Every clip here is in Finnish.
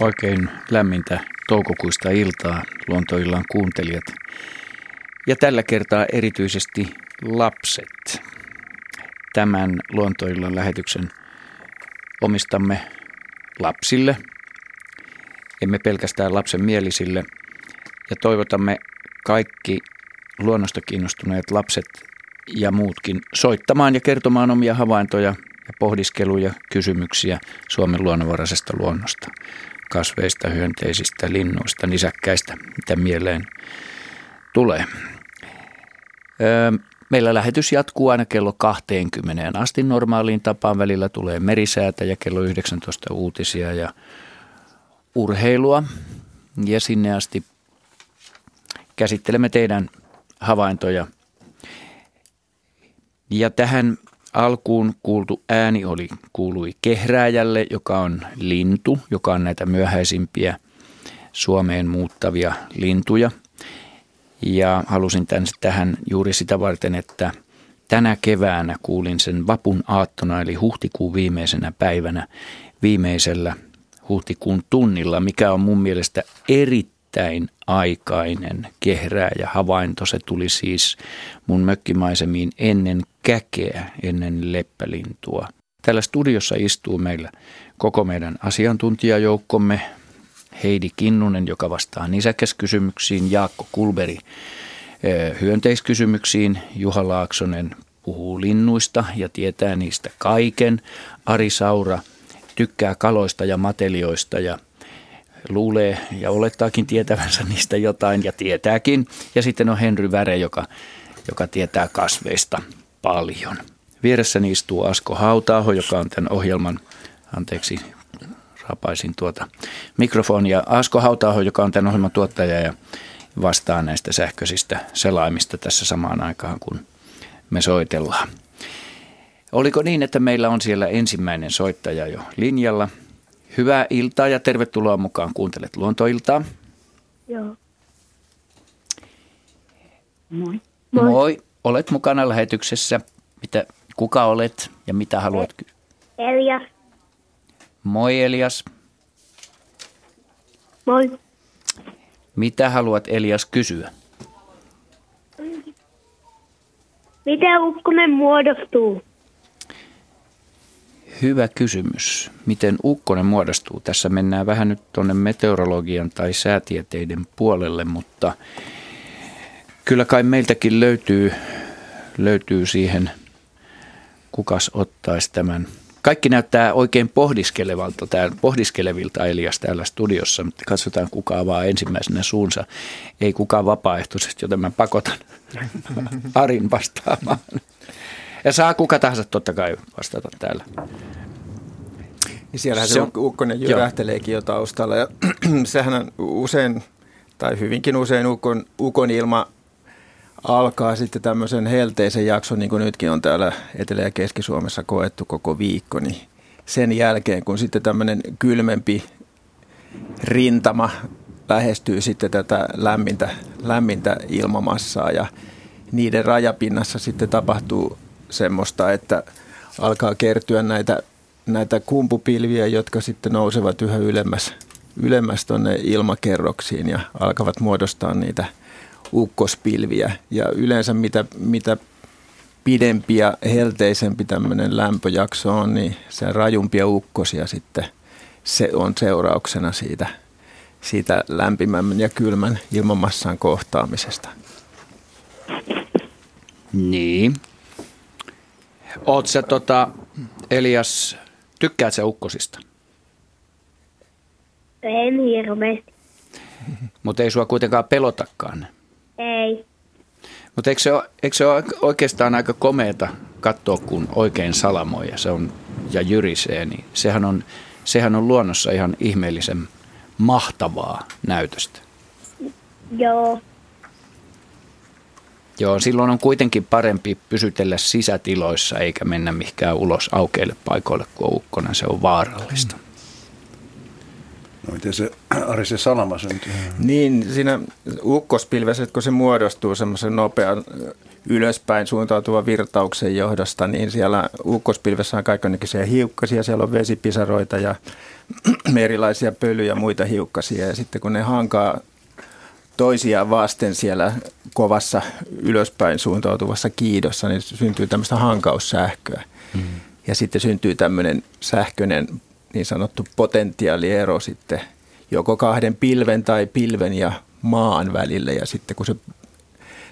Oikein lämmintä toukokuista iltaa luontoillan kuuntelijat. Ja tällä kertaa erityisesti lapset. Tämän luontoillan lähetyksen omistamme lapsille, emme pelkästään lapsen mielisille. Ja toivotamme kaikki luonnosta kiinnostuneet lapset ja muutkin soittamaan ja kertomaan omia havaintoja ja pohdiskeluja, kysymyksiä Suomen luonnonvaraisesta luonnosta, kasveista, hyönteisistä, linnuista, nisäkkäistä, mitä mieleen tulee. Meillä lähetys jatkuu aina kello 20 asti normaaliin tapaan. Välillä tulee merisäätä ja kello 19 uutisia ja urheilua. Ja sinne asti käsittelemme teidän havaintoja. Ja tähän alkuun kuultu ääni oli, kuului kehrääjälle, joka on lintu, joka on näitä myöhäisimpiä Suomeen muuttavia lintuja. Ja halusin tämän, tähän juuri sitä varten, että tänä keväänä kuulin sen vapun aattona, eli huhtikuun viimeisenä päivänä, viimeisellä huhtikuun tunnilla, mikä on mun mielestä erittäin aikainen kehrää ja havainto. Se tuli siis mun mökkimaisemiin ennen käkeä, ennen leppälintua. Täällä studiossa istuu meillä koko meidän asiantuntijajoukkomme. Heidi Kinnunen, joka vastaa nisäkäskysymyksiin, Jaakko Kulberi hyönteiskysymyksiin, Juha Laaksonen puhuu linnuista ja tietää niistä kaiken, Ari Saura tykkää kaloista ja matelioista ja luulee ja olettaakin tietävänsä niistä jotain ja tietääkin. Ja sitten on Henry Väre, joka, joka tietää kasveista paljon. Vieressäni istuu Asko Hautaaho, joka on tämän ohjelman, anteeksi, rapaisin tuota mikrofonia. Asko Hautaaho, joka on tämän ohjelman tuottaja ja vastaa näistä sähköisistä selaimista tässä samaan aikaan, kun me soitellaan. Oliko niin, että meillä on siellä ensimmäinen soittaja jo linjalla? Hyvää iltaa ja tervetuloa mukaan. Kuuntelet Luontoiltaa. Joo. Moi. Moi. Moi. Olet mukana lähetyksessä. Mitä, kuka olet ja mitä haluat kysyä? Elias. Moi Elias. Moi. Mitä haluat Elias kysyä? Miten ukkonen muodostuu? Hyvä kysymys. Miten ukkonen muodostuu? Tässä mennään vähän nyt tuonne meteorologian tai säätieteiden puolelle, mutta kyllä kai meiltäkin löytyy, löytyy siihen, kukas ottaisi tämän. Kaikki näyttää oikein pohdiskelevalta, täällä, pohdiskelevilta Elias täällä studiossa. Katsotaan kuka avaa ensimmäisenä suunsa. Ei kukaan vapaaehtoisesti, joten mä pakotan Arin vastaamaan. Ja saa kuka tahansa totta kai vastata täällä. Niin siellähän se, se on, ukkonen jyrähteleekin jo taustalla ja sehän on usein, tai hyvinkin usein ukon, ukon ilma alkaa sitten tämmöisen helteisen jakson, niin kuin nytkin on täällä Etelä- ja Keski-Suomessa koettu koko viikko, niin sen jälkeen, kun sitten tämmöinen kylmempi rintama lähestyy sitten tätä lämmintä, lämmintä ilmamassaa ja niiden rajapinnassa sitten tapahtuu semmoista, että alkaa kertyä näitä, näitä kumpupilviä, jotka sitten nousevat yhä ylemmäs, ylemmäs tuonne ilmakerroksiin ja alkavat muodostaa niitä ukkospilviä. Ja yleensä mitä, mitä pidempi ja helteisempi tämmöinen lämpöjakso on, niin se rajumpia ukkosia sitten se on seurauksena siitä, siitä lämpimämmän ja kylmän ilmamassan kohtaamisesta. Niin, Oot sä tota, Elias, tykkäät sä ukkosista? En hirveästi. Mutta ei sua kuitenkaan pelotakaan. Ei. Mutta eikö se, ole, eikö se ole oikeastaan aika komeeta katsoa, kun oikein salamoi ja, se on, ja jyrisee, niin sehän on, sehän on luonnossa ihan ihmeellisen mahtavaa näytöstä. Joo. Joo, silloin on kuitenkin parempi pysytellä sisätiloissa eikä mennä mihinkään ulos aukeille paikoille, kun on ukkonen. Se on vaarallista. No miten se Ari se salama syntyy? Niin, siinä ukkospilvessä, kun se muodostuu semmoisen nopean ylöspäin suuntautuvan virtauksen johdosta, niin siellä ukkospilvessä on kaikenlaisia hiukkasia, siellä on vesipisaroita ja erilaisia pölyjä ja muita hiukkasia. Ja sitten kun ne hankaa toisiaan vasten siellä kovassa ylöspäin suuntautuvassa kiidossa, niin syntyy tämmöistä hankaussähköä. Mm. Ja sitten syntyy tämmöinen sähköinen niin sanottu potentiaaliero sitten joko kahden pilven tai pilven ja maan välillä. Ja sitten kun se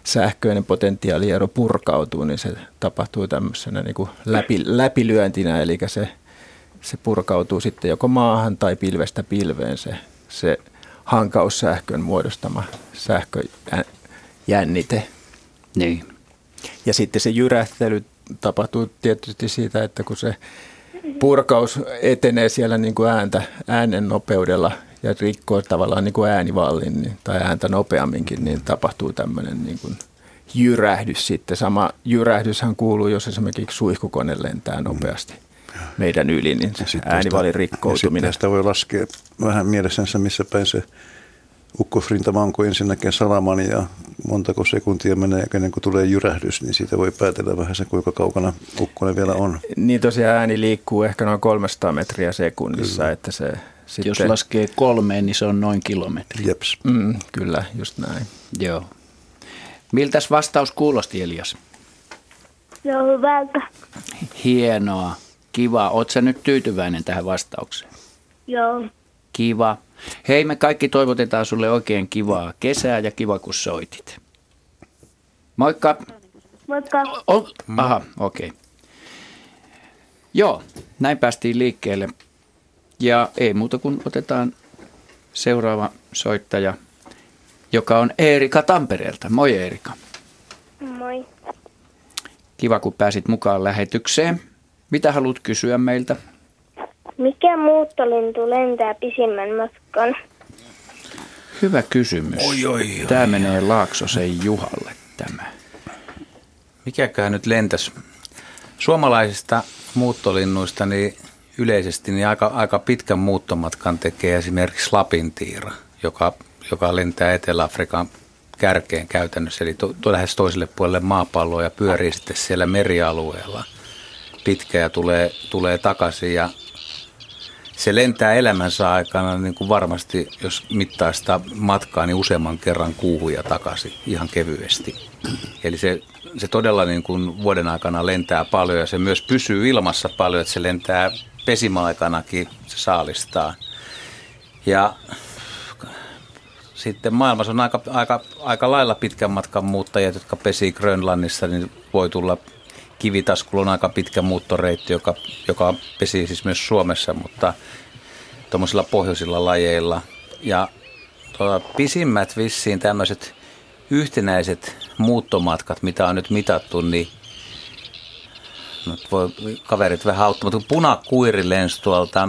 sähköinen potentiaaliero purkautuu, niin se tapahtuu tämmöisenä niin kuin läpi, läpilyöntinä, eli se, se purkautuu sitten joko maahan tai pilvestä pilveen se, se hankaussähkön muodostama sähköjännite. Niin. Ja sitten se jyrähtely tapahtuu tietysti siitä, että kun se purkaus etenee siellä niin kuin ääntä, äänen nopeudella ja rikkoo tavallaan niin kuin äänivallin niin, tai ääntä nopeamminkin, niin tapahtuu tämmöinen niin kuin jyrähdys sitten. Sama jyrähdyshän kuuluu, jos esimerkiksi suihkukone lentää nopeasti meidän yli, niin äänivallin rikkoutuminen. Sitä voi laskea vähän mielessänsä, missä päin se ukkosrintama on, kun ensin näkee salaman ja montako sekuntia menee ennen kuin tulee jyrähdys, niin siitä voi päätellä vähän se, kuinka kaukana ukkonen vielä on. Niin tosiaan ääni liikkuu ehkä noin 300 metriä sekunnissa, kyllä. että se sitten... Jos laskee kolmeen, niin se on noin kilometri. Jeps. Mm, kyllä, just näin. Joo. Miltäs vastaus kuulosti, Elias? Joo, hyvältä. Hienoa. Kiva. Oletko nyt tyytyväinen tähän vastaukseen? Joo. Kiva. Hei, me kaikki toivotetaan sulle oikein kivaa kesää ja kiva, kun soitit. Moikka. Moikka. Oh, aha, okei. Okay. Joo, näin päästiin liikkeelle. Ja ei muuta kuin otetaan seuraava soittaja, joka on Eerika Tampereelta. Moi Eerika. Moi. Kiva, kun pääsit mukaan lähetykseen. Mitä haluat kysyä meiltä? Mikä muuttolintu lentää pisimmän matkan? Hyvä kysymys. Oi, oi, oi. Tämä menee Laaksosen Juhalle tämä. Mikäkään nyt lentäs? Suomalaisista muuttolinnuista niin yleisesti niin aika, aika pitkän muuttomatkan tekee esimerkiksi lapintiira, joka, joka lentää Etelä-Afrikan kärkeen käytännössä, eli to, to, lähes toiselle puolelle maapalloa ja pyörii sitten siellä merialueella pitkä ja tulee, tulee takaisin. Ja se lentää elämänsä aikana niin kuin varmasti, jos mittaa sitä matkaa, niin useamman kerran kuuhun ja takaisin ihan kevyesti. Eli se, se todella niin kuin vuoden aikana lentää paljon ja se myös pysyy ilmassa paljon, että se lentää pesimäaikanakin, se saalistaa. Ja sitten maailmassa on aika, aika, aika lailla pitkän matkan muuttajat, jotka pesii Grönlannissa, niin voi tulla Kivitaskulla on aika pitkä muuttoreitti, joka, joka pesii siis myös Suomessa, mutta tuommoisilla pohjoisilla lajeilla. Ja tuota, pisimmät vissiin tämmöiset yhtenäiset muuttomatkat, mitä on nyt mitattu, niin no, voi kaverit vähän auttaa, mutta punakuiri lensi tuolta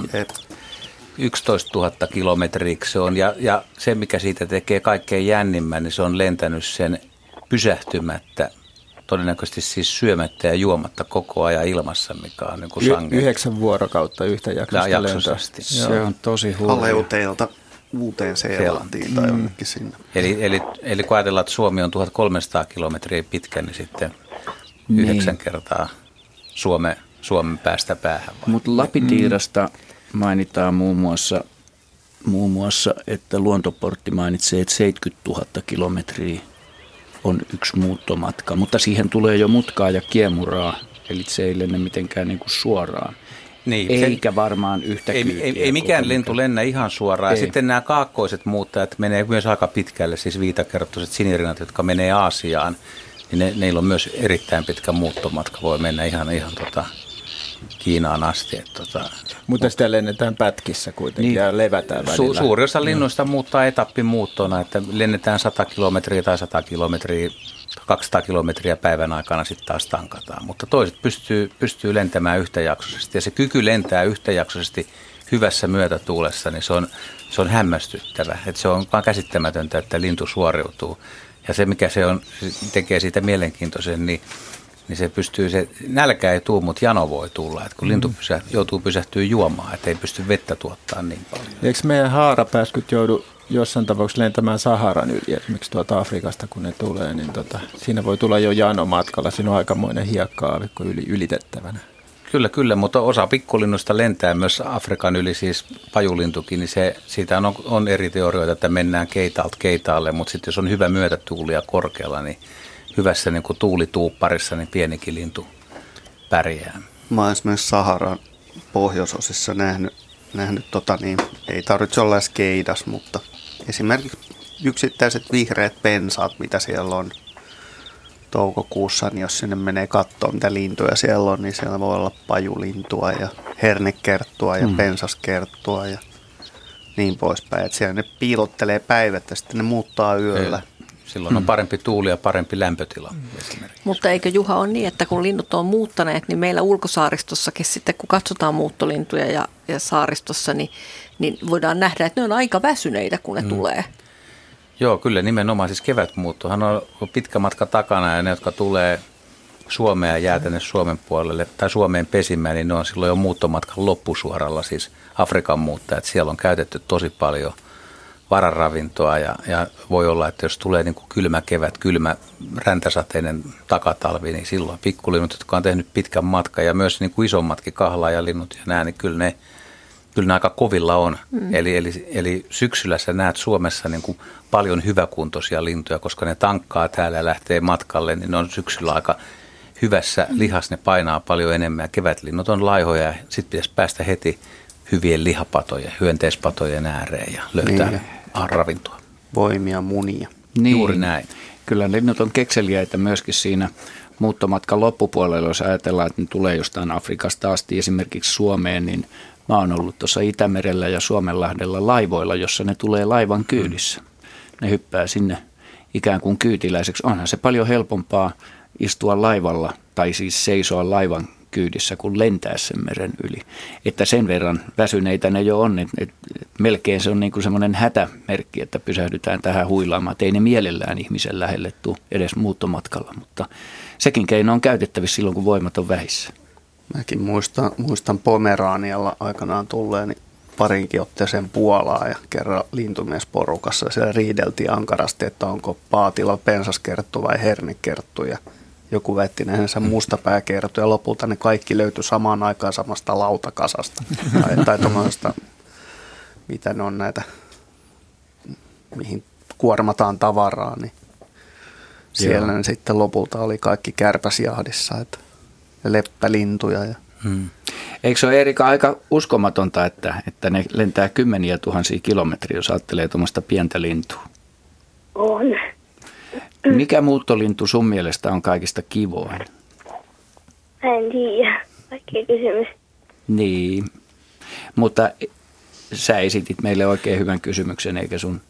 11 000 kilometriä se on, ja, ja se mikä siitä tekee kaikkein jännimmän, niin se on lentänyt sen pysähtymättä todennäköisesti siis syömättä ja juomatta koko ajan ilmassa, mikä on niin kuin y- Yhdeksän vuorokautta yhtä jaksosta jaksoisesti. Se on tosi hurja. Aleuteilta uuteen Seelantiin tai mm. jonnekin sinne. Eli, eli, eli kun ajatellaan, että Suomi on 1300 kilometriä pitkä, niin sitten niin. yhdeksän kertaa Suome, Suomen päästä päähän. Mutta Lapitiirasta mm. mainitaan muun muassa, muun muassa, että luontoportti mainitsee, että 70 000 kilometriä on yksi muuttomatka, mutta siihen tulee jo mutkaa ja kiemuraa, eli se ei lennä mitenkään niin kuin suoraan. Niin, Eikä se, varmaan yhtä Ei, ei, ei mikään lentu lennä ihan suoraan. Ei. Ja sitten nämä kaakkoiset muuttajat menee myös aika pitkälle, siis viitakertoiset sinirinat, jotka menee Aasiaan, niin ne, neillä on myös erittäin pitkä muuttomatka, voi mennä ihan, ihan tota, Kiinaan asti. Että tota, Mutta sitä lennetään pätkissä kuitenkin niin, ja levätään välillä. Su- suuri osa linnuista no. muuttaa etappimuuttona, että lennetään 100 kilometriä tai 100 kilometriä 200 kilometriä päivän aikana sitten taas tankataan. Mutta toiset pystyy, pystyy lentämään yhtäjaksoisesti ja se kyky lentää yhtäjaksoisesti hyvässä myötätuulessa, niin se on, se on hämmästyttävä. Että se on vaan käsittämätöntä, että lintu suoriutuu. Ja se, mikä se on, tekee siitä mielenkiintoisen, niin niin se pystyy, se nälkä ei tule, mutta jano voi tulla. Että kun mm. lintu pysä, joutuu pysähtyä juomaan, että ei pysty vettä tuottaa niin paljon. Eikö meidän haarapääskyt joudu jossain tapauksessa lentämään Saharan yli, esimerkiksi tuolta Afrikasta kun ne tulee, niin tota, siinä voi tulla jo jano matkalla. Siinä on aikamoinen hiekka-aavikko yli, ylitettävänä. Kyllä, kyllä, mutta osa pikkulinnusta lentää myös Afrikan yli, siis pajulintukin, niin se, siitä on, on eri teorioita, että mennään keitaalta keitaalle, mutta sitten jos on hyvä myötätuuli ja korkealla, niin hyvässä niin kuin tuulituupparissa, niin pienikin lintu pärjää. Mä oon esimerkiksi Saharan pohjoisosissa nähnyt, nähnyt tota niin, ei tarvitse olla edes keidas, mutta esimerkiksi yksittäiset vihreät pensaat, mitä siellä on toukokuussa, niin jos sinne menee katsoa, mitä lintuja siellä on, niin siellä voi olla pajulintua ja hernekerttua ja mm. pensaskerttua ja niin poispäin. Että siellä ne piilottelee päivät ja sitten ne muuttaa yöllä. Ei Silloin mm. on parempi tuuli ja parempi lämpötila mm. Mutta eikö Juha ole niin, että kun linnut on muuttaneet, niin meillä ulkosaaristossakin sitten kun katsotaan muuttolintuja ja, ja saaristossa, niin, niin voidaan nähdä, että ne on aika väsyneitä, kun ne mm. tulee. Joo, kyllä nimenomaan. Siis kevätmuuttohan on pitkä matka takana ja ne, jotka tulee Suomeen ja jää tänne Suomen puolelle tai Suomeen pesimään, niin ne on silloin jo muuttomatkan loppusuoralla, siis Afrikan muuttajat. Siellä on käytetty tosi paljon – vararavintoa ja, ja voi olla, että jos tulee niin kuin kylmä kevät, kylmä räntäsateinen takatalvi, niin silloin pikkulinnut, jotka on tehnyt pitkän matkan ja myös niin kuin isommatkin kahlaajalinnut ja nämä, niin kyllä ne, kyllä ne aika kovilla on. Mm. Eli, eli, eli syksyllä sä näet Suomessa niin kuin paljon hyväkuntoisia lintuja, koska ne tankkaa täällä ja lähtee matkalle, niin ne on syksyllä aika hyvässä mm. lihas, ne painaa paljon enemmän. Kevätlinnut on laihoja ja sitten pitäisi päästä heti hyvien lihapatojen, hyönteispatojen ääreen ja löytää niin ravintoa. Voimia, munia. Niin. Juuri näin. Kyllä linnut on kekseliäitä myöskin siinä muuttomatkan loppupuolella, jos ajatellaan, että ne tulee jostain Afrikasta asti esimerkiksi Suomeen, niin mä oon ollut tuossa Itämerellä ja Suomenlahdella laivoilla, jossa ne tulee laivan kyydissä. Ne hyppää sinne ikään kuin kyytiläiseksi. Onhan se paljon helpompaa istua laivalla tai siis seisoa laivan kyydissä kuin lentää sen meren yli. Että sen verran väsyneitä ne jo on, että, että melkein se on niin kuin semmoinen hätämerkki, että pysähdytään tähän huilaamaan. Että ei ne mielellään ihmisen lähelle tule edes muuttomatkalla, mutta sekin keino on käytettävissä silloin, kun voimat on vähissä. Mäkin muistan, muistan Pomeraanialla aikanaan tulleeni parinkin otteeseen Puolaa ja kerran lintumiesporukassa. Siellä riideltiin ankarasti, että onko paatilla pensaskerttu vai hernekerttu. Ja joku väitti nähneensä mustapääkertoja ja lopulta ne kaikki löytyi samaan aikaan samasta lautakasasta tai, tai tuommoista, mitä ne on näitä, mihin kuormataan tavaraa, niin siellä ne sitten lopulta oli kaikki kärpäsjahdissa, että ja leppälintuja. Ja. Hmm. Eikö se ole Erika aika uskomatonta, että, että ne lentää kymmeniä tuhansia kilometriä, jos ajattelee tuommoista pientä lintua? On. Mikä muuttolintu sun mielestä on kaikista kivoin? En tiedä. Vaikea kysymys. Niin, mutta sä esitit meille oikein hyvän kysymyksen, eikä sun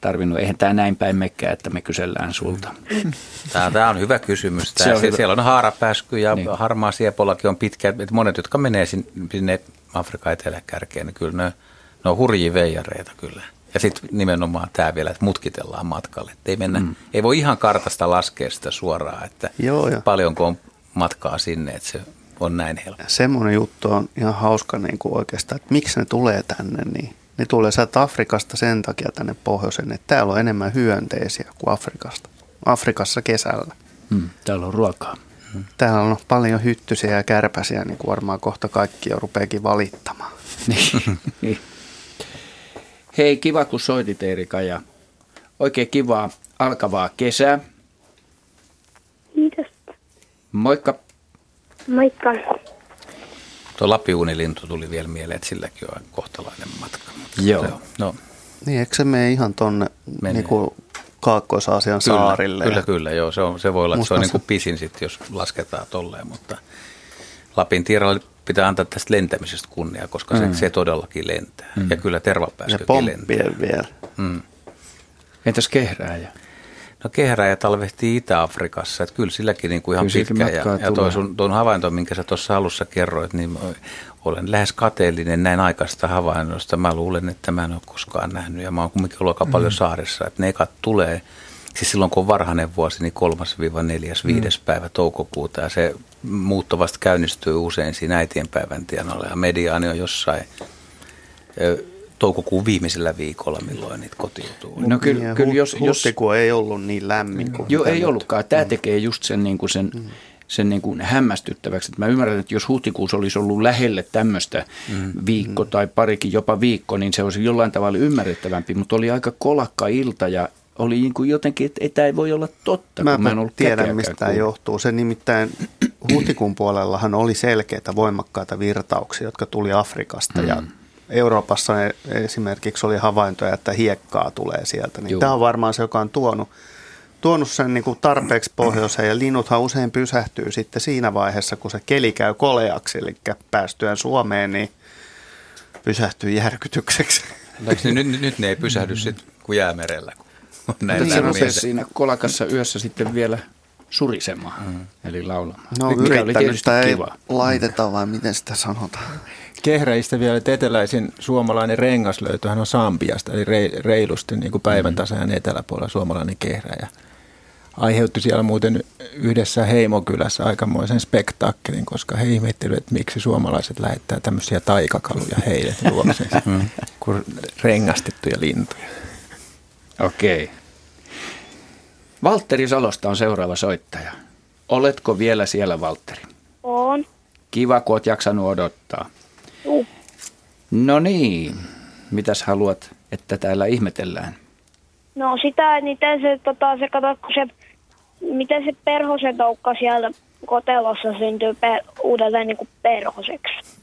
tarvinnut. Eihän tämä näin päin mekkää, että me kysellään sulta. Tämä, tämä on hyvä kysymys. Tämä, on hyvä. Siellä on haarapääsky ja niin. harmaa siepolakin on pitkä. Että monet, jotka menee sinne Afrikan eteläkärkeen, niin kyllä ne, ne on hurjia veijareita kyllä. Ja sitten nimenomaan tämä vielä, että mutkitellaan matkalle. Että ei, mennä, mm. ei voi ihan kartasta laskea sitä suoraan, että Joo, jo. paljonko on matkaa sinne, että se on näin helppo. Semmoinen juttu on ihan hauska niin kuin oikeastaan, että miksi ne tulee tänne, niin ne tulee sieltä Afrikasta sen takia tänne pohjoisen, että täällä on enemmän hyönteisiä kuin Afrikasta. Afrikassa kesällä. Mm, täällä on ruokaa. Mm. Täällä on paljon hyttysiä ja kärpäsiä, niin kuin varmaan kohta kaikki jo rupeakin valittamaan. niin. Hei, kiva kun soitit Erika ja oikein kivaa alkavaa kesää. Kiitos. Moikka. Moikka. Tuo lapiuunilintu tuli vielä mieleen, että silläkin on kohtalainen matka. Joo. Se on, no. Niin, eikö se mene ihan tuonne niin Kaakkois-Aasian kyllä, saarille? Kyllä, kyllä, joo. Se, on, se voi olla, että se on niin kuin pisin sitten, jos lasketaan tolleen, mutta Lapin tiiralla pitää antaa tästä lentämisestä kunnia, koska se, mm. se todellakin lentää. Mm. Ja kyllä tervapääskykin lentää. vielä. Mm. Entäs kehrääjä? No kehrääjä talvehtii Itä-Afrikassa, että kyllä silläkin niin kuin ihan kyllä pitkä. Ja, ja tuo sun, tuon havainto, minkä sä tuossa alussa kerroit, niin olen lähes kateellinen näin aikaista havainnosta. Mä luulen, että mä en ole koskaan nähnyt ja mä oon kumminkin ollut aika mm. paljon saarissa, että ne ekat tulee siis silloin kun on varhainen vuosi, niin kolmas viiva neljäs, viides mm. päivä toukokuuta ja se muutto vasta käynnistyy usein siinä äitienpäivän tienoilla ja mediaani on jossain toukokuun viimeisellä viikolla, milloin niitä kotiutuu. No kyllä, ja kyllä jos, jos... ei ollut niin lämmin kuin Joo, ei nyt. ollutkaan. Tämä mm. tekee just sen, niin kuin sen, mm. sen niin kuin hämmästyttäväksi. Että mä ymmärrän, että jos huhtikuussa olisi ollut lähelle tämmöistä mm. viikko mm. tai parikin, jopa viikko, niin se olisi jollain tavalla ymmärrettävämpi. Mutta oli aika kolakka ilta ja oli niin kuin jotenkin, että tämä ei voi olla totta, mä kun mä en ollut tiedän, mistä tämä johtuu. Se nimittäin huhtikuun puolellahan oli selkeitä voimakkaita virtauksia, jotka tuli Afrikasta mm. ja Euroopassa esimerkiksi oli havaintoja, että hiekkaa tulee sieltä. Niin tämä on varmaan se, joka on tuonut, tuonut sen niin kuin tarpeeksi pohjoiseen ja linnuthan usein pysähtyy sitten siinä vaiheessa, kun se keli käy koleaksi, eli päästyään Suomeen, niin pysähtyy järkytykseksi. nyt, nyt, nyt ne ei pysähdy sitten kuin jäämerellä, kun näin niin, siinä kolakassa yössä sitten vielä surisemaan, mm. eli laulamaan. No yrittämistä ei kiva. laiteta vai miten sitä sanotaan? Kehräistä vielä, että eteläisin suomalainen rengaslöytöhän on Sambiasta, eli reilusti niin kuin päivän tasajan eteläpuolella suomalainen kehräjä. Aiheutti siellä muuten yhdessä heimokylässä aikamoisen spektaakkelin, koska he ihmettelivät, että miksi suomalaiset lähettää tämmöisiä taikakaluja heille luoksensa, mm. kuin rengastettuja lintuja. Okei. Okay. Valtteri Salosta on seuraava soittaja. Oletko vielä siellä, Valtteri? On. Kiva, kun olet jaksanut odottaa. Juu. No niin, mitäs haluat, että täällä ihmetellään? No sitä, miten se, tota, se, kato, se, miten se perhosen toukka siellä kotelossa syntyy per, uudelleen niin kuin perhoseksi.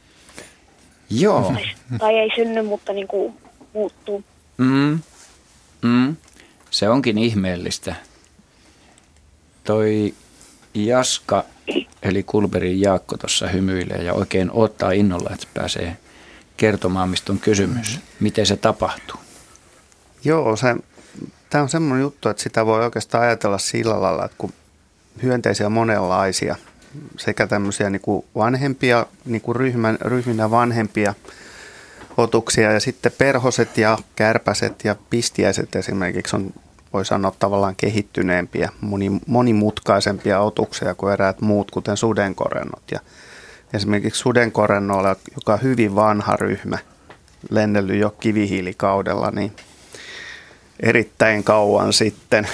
Joo. Tai, tai ei synny, mutta niin kuin muuttuu. Mm. Mm. Se onkin ihmeellistä. Toi Jaska, eli Kulberin Jaakko tuossa hymyilee ja oikein ottaa innolla, että pääsee kertomaan, mistä on kysymys. Mm-hmm. Miten se tapahtuu? Joo, se, tämä on semmoinen juttu, että sitä voi oikeastaan ajatella sillä lailla, että kun hyönteisiä on monenlaisia, sekä tämmöisiä niin kuin vanhempia, niin kuin ryhmän, ryhminä vanhempia otuksia ja sitten perhoset ja kärpäset ja pistiäiset esimerkiksi on voi sanoa tavallaan kehittyneempiä, monimutkaisempia otuksia kuin eräät muut, kuten sudenkorennot. Ja esimerkiksi sudenkorennoilla, joka on hyvin vanha ryhmä, lennellyt jo kivihiilikaudella, niin erittäin kauan sitten,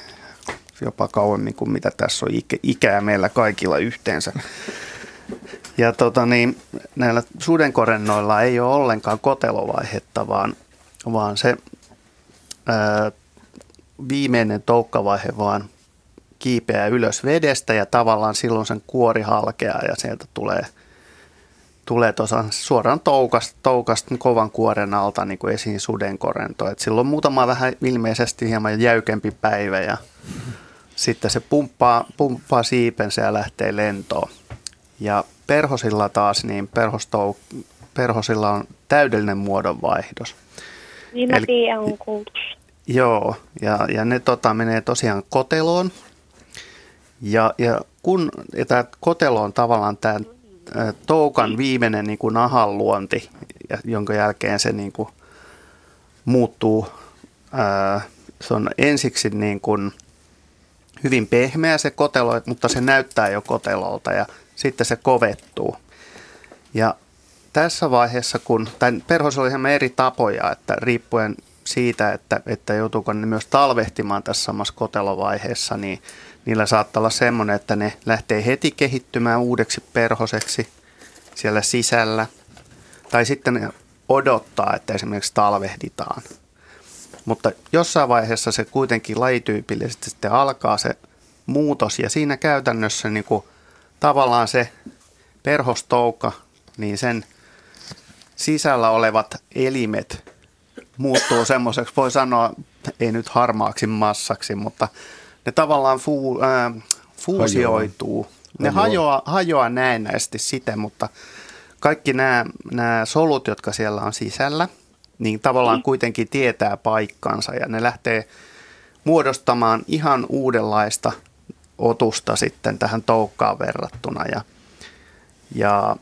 jopa kauemmin kuin mitä tässä on ikää meillä kaikilla yhteensä. Ja tota niin, näillä sudenkorennoilla ei ole ollenkaan kotelovaihetta, vaan, vaan se ää, viimeinen toukkavaihe vaan kiipeää ylös vedestä ja tavallaan silloin sen kuori halkeaa ja sieltä tulee, tulee suoraan toukasta, toukasta kovan kuoren alta niin kuin esiin sudenkorento. Et silloin muutama vähän ilmeisesti hieman jäykempi päivä ja sitten se pumppaa, pumppaa siipensä ja lähtee lentoon. Ja perhosilla taas, niin perhostou, perhosilla on täydellinen muodonvaihdos. Niin mä Eli, tiedän, on kuultu. Joo, ja, ja ne tota, menee tosiaan koteloon. Ja, ja kun ja tämä kotelo on tavallaan tämä toukan viimeinen niin kuin nahan luonti, jonka jälkeen se niin kuin muuttuu. Ää, se on ensiksi niin kuin hyvin pehmeä se kotelo, mutta se näyttää jo kotelolta ja sitten se kovettuu. Ja tässä vaiheessa, kun, perhossa oli ihan eri tapoja, että riippuen siitä, että, että joutuuko ne myös talvehtimaan tässä samassa kotelovaiheessa, niin niillä saattaa olla semmoinen, että ne lähtee heti kehittymään uudeksi perhoseksi siellä sisällä. Tai sitten ne odottaa, että esimerkiksi talvehditaan. Mutta jossain vaiheessa se kuitenkin lajityypillisesti sitten alkaa se muutos ja siinä käytännössä niin kuin tavallaan se perhostouka, niin sen sisällä olevat elimet muuttuu semmoiseksi, voi sanoa, ei nyt harmaaksi massaksi, mutta ne tavallaan fu, äh, fuusioituu. Ne hajoaa, hajoaa näennäisesti siten, mutta kaikki nämä, nämä solut, jotka siellä on sisällä, niin tavallaan mm. kuitenkin tietää paikkansa ja ne lähtee muodostamaan ihan uudenlaista otusta sitten tähän toukkaan verrattuna. Ja, ja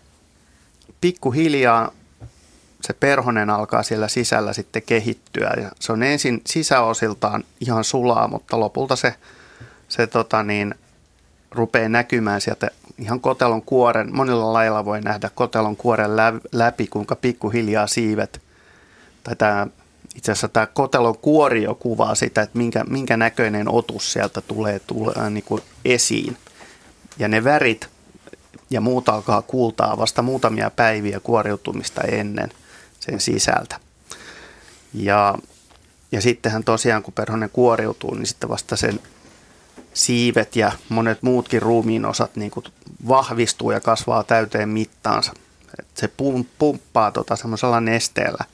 pikkuhiljaa se perhonen alkaa siellä sisällä sitten kehittyä. Ja se on ensin sisäosiltaan ihan sulaa, mutta lopulta se, se tota niin, rupeaa näkymään sieltä ihan kotelon kuoren. Monilla lailla voi nähdä kotelon kuoren läpi, kuinka pikkuhiljaa siivet, tai tämä, itse asiassa tämä kotelon kuori jo kuvaa sitä, että minkä, minkä näköinen otus sieltä tulee, tulee äh, niin kuin esiin. Ja ne värit ja muut alkaa kuultaa vasta muutamia päiviä kuoriutumista ennen sen sisältä. Ja, ja sittenhän tosiaan, kun perhonen kuoriutuu, niin sitten vasta sen siivet ja monet muutkin ruumiin osat niin vahvistuu ja kasvaa täyteen mittaansa. Et se pumppaa tota semmoisella nesteellä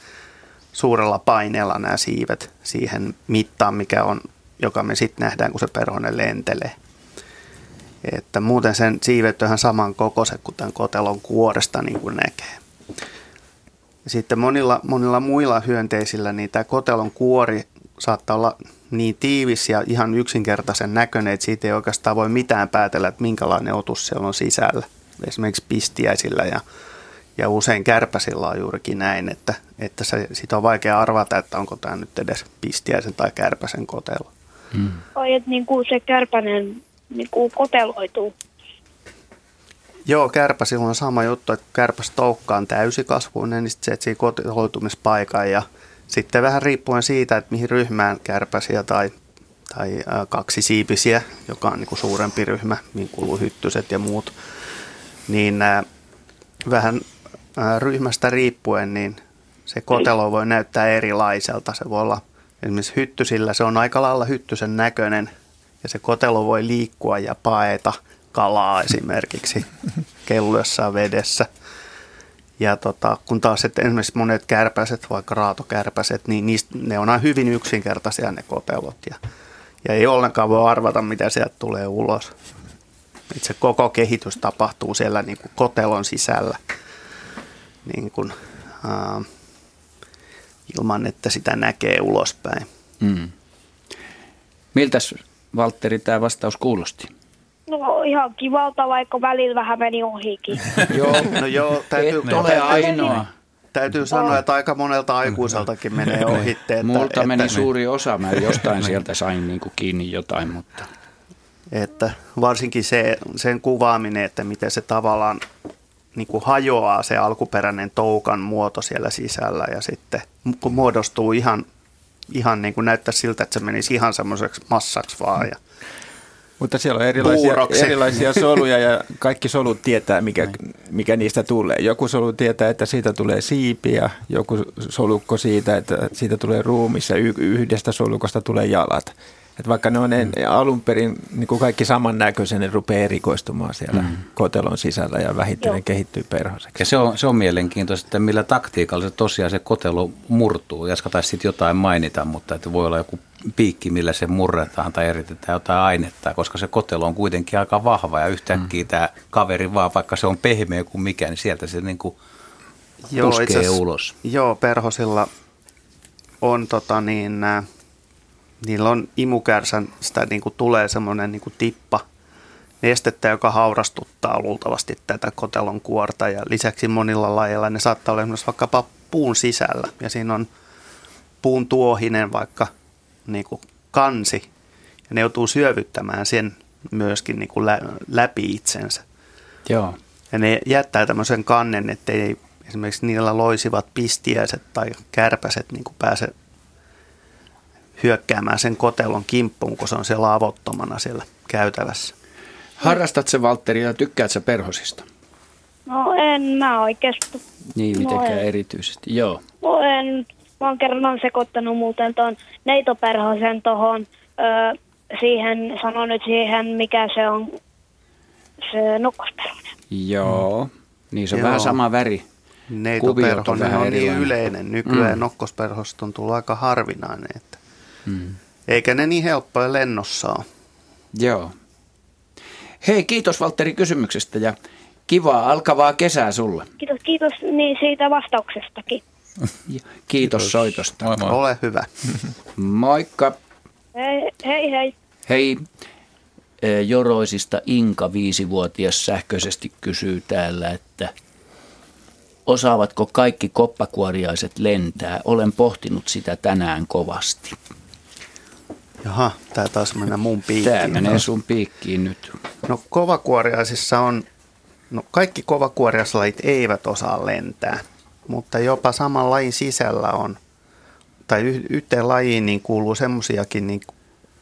suurella paineella nämä siivet siihen mittaan, mikä on, joka me sitten nähdään, kun se perhonen lentelee. Että muuten sen siivet on ihan saman kokoiset kuin tämän kotelon kuoresta niin kuin näkee. Sitten monilla, monilla muilla hyönteisillä niin tämä kotelon kuori saattaa olla niin tiivis ja ihan yksinkertaisen näköinen, että siitä ei oikeastaan voi mitään päätellä, että minkälainen otus siellä on sisällä. Esimerkiksi pistiäisillä ja, ja usein kärpäsillä on juurikin näin, että, että se, siitä on vaikea arvata, että onko tämä nyt edes pistiäisen tai kärpäsen kotelo. Hmm. Oi, että niin kuin se kärpänen niin kuin koteloituu. Joo, kärpäsillä on sama juttu, että kärpäs toukka on täysikasvuinen, niin sitten se etsii koteloitumispaikan ja sitten vähän riippuen siitä, että mihin ryhmään kärpäsiä tai, tai kaksi siipisiä, joka on niin kuin suurempi ryhmä, mihin kuuluu hyttyset ja muut, niin vähän ryhmästä riippuen, niin se kotelo voi näyttää erilaiselta. Se voi olla esimerkiksi hyttysillä, se on aika lailla hyttysen näköinen ja se kotelo voi liikkua ja paeta kalaa esimerkiksi kelluessaan vedessä – ja tota, kun taas että esimerkiksi monet kärpäset, vaikka raatokärpäset, niin niistä, ne on hyvin yksinkertaisia ne kotelot. Ja, ja ei ollenkaan voi arvata, mitä sieltä tulee ulos. Itse koko kehitys tapahtuu siellä niin kuin kotelon sisällä niin kuin, äh, ilman, että sitä näkee ulospäin. Mm. Miltäs Valtteri tämä vastaus kuulosti? No ihan kivalta, vaikka välillä vähän meni ohikin. joo, no joo, täytyy, Et ole ainoa. Täytyy sanoa, että aika monelta aikuiseltakin menee ohi. Että, Multa että, meni että, suuri osa, mä jostain sieltä sain niin kuin kiinni jotain, mutta... Että varsinkin se, sen kuvaaminen, että miten se tavallaan niin kuin hajoaa se alkuperäinen toukan muoto siellä sisällä ja sitten kun muodostuu ihan, ihan niin kuin näyttää siltä, että se menisi ihan semmoiseksi massaksi vaan ja mutta siellä on erilaisia, erilaisia soluja ja kaikki solut tietää, mikä, mikä niistä tulee. Joku solu tietää, että siitä tulee siipiä, joku solukko siitä, että siitä tulee ruumissa, yhdestä solukosta tulee jalat. Et vaikka ne on mm. alun perin niin kuin kaikki samannäköisiä, ne rupeaa erikoistumaan siellä mm. kotelon sisällä ja vähitellen kehittyy perhoseksi. Ja se on, se on mielenkiintoista, että millä taktiikalla se tosiaan se kotelo murtuu. Jaska taisi sitten jotain mainita, mutta että voi olla joku piikki, millä se murretaan tai eritetään jotain ainetta, koska se kotelo on kuitenkin aika vahva ja yhtäkkiä mm. tämä kaveri vaan, vaikka se on pehmeä kuin mikä, niin sieltä se niin kuin joo, puskee ulos. Joo, perhosilla on tota niin, äh, niillä on imukärsän, sitä niin kuin tulee semmoinen niin kuin tippa nestettä, joka haurastuttaa luultavasti tätä kotelon kuorta ja lisäksi monilla lajeilla ne saattaa olla esimerkiksi vaikkapa puun sisällä ja siinä on puun tuohinen vaikka niin kuin kansi ja ne joutuu syövyttämään sen myöskin niin kuin lä- läpi itsensä. Joo. Ja ne jättää tämmöisen kannen, ettei esimerkiksi niillä loisivat pistiäiset tai kärpäset niin kuin pääse hyökkäämään sen kotelon kimppuun, kun se on siellä avottomana siellä käytävässä. Harrastat se Valtteri ja tykkäät sä perhosista? No en mä oikeastaan. Niin, mitenkään no erityisesti, joo. No en. Mä oon kerran sekoittanut muuten tuon neitoperhosen tuohon, siihen, sano nyt siihen, mikä se on, se nokkosperhonen. Joo, niin se on joo. vähän sama väri. Neitoperhonen on, on niin yleinen. Nykyään mm. nokkosperhosta on tullut aika harvinainen. Että mm. Eikä ne niin helppoja lennossa ole. Joo. Hei, kiitos Valtteri kysymyksestä ja kivaa alkavaa kesää sulle. Kiitos, kiitos niin siitä vastauksestakin. Kiitos, kiitos soitosta. Moi moi. Ole hyvä. Moikka. Hei, hei. Hei. hei. Joroisista Inka, viisivuotias, sähköisesti kysyy täällä, että osaavatko kaikki koppakuoriaiset lentää? Olen pohtinut sitä tänään kovasti. Jaha, tämä taas mennä mun piikkiin. Tämä menee sun piikkiin nyt. No kovakuoriaisissa on, no kaikki kovakuoriaislajit eivät osaa lentää, mutta jopa saman lajin sisällä on, tai yhteen lajiin niin kuuluu semmoisiakin niin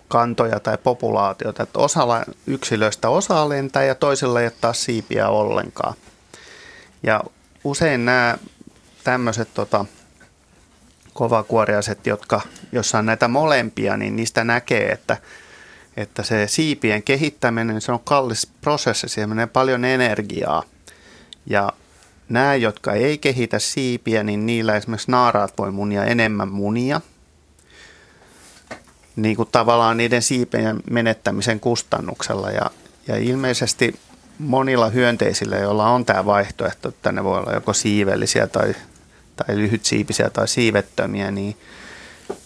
kantoja tai populaatioita, että osa yksilöistä osaa lentää ja toisilla ei taas siipiä ollenkaan. Ja usein nämä tämmöiset tota, kovakuoriaiset, jotka, jossa on näitä molempia, niin niistä näkee, että, että se siipien kehittäminen, se on kallis prosessi, siihen menee paljon energiaa. Ja nämä, jotka ei kehitä siipiä, niin niillä esimerkiksi naaraat voi munia enemmän munia. Niin kuin tavallaan niiden siipien menettämisen kustannuksella. Ja, ja ilmeisesti monilla hyönteisillä, joilla on tämä vaihtoehto, että ne voi olla joko siivellisiä tai, tai lyhytsiipisiä tai siivettömiä, niin,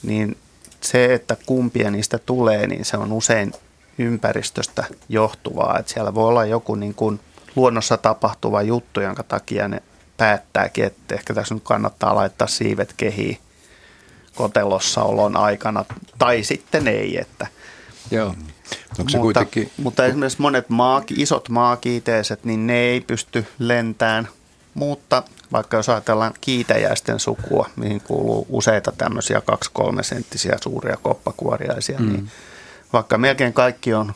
niin se, että kumpia niistä tulee, niin se on usein ympäristöstä johtuvaa. Että siellä voi olla joku niin kuin luonnossa tapahtuva juttu, jonka takia ne päättääkin, että ehkä tässä nyt kannattaa laittaa siivet kehiin kotelossa olon aikana, tai sitten ei. Että Joo. Onko se mutta, kuitenkin... mutta esimerkiksi monet maa, isot maakiiteiset, niin ne ei pysty lentään, mutta vaikka jos ajatellaan kiitäjäisten sukua, mihin kuuluu useita tämmöisiä 2-3 senttisiä suuria koppakuoriaisia, mm. niin vaikka melkein kaikki on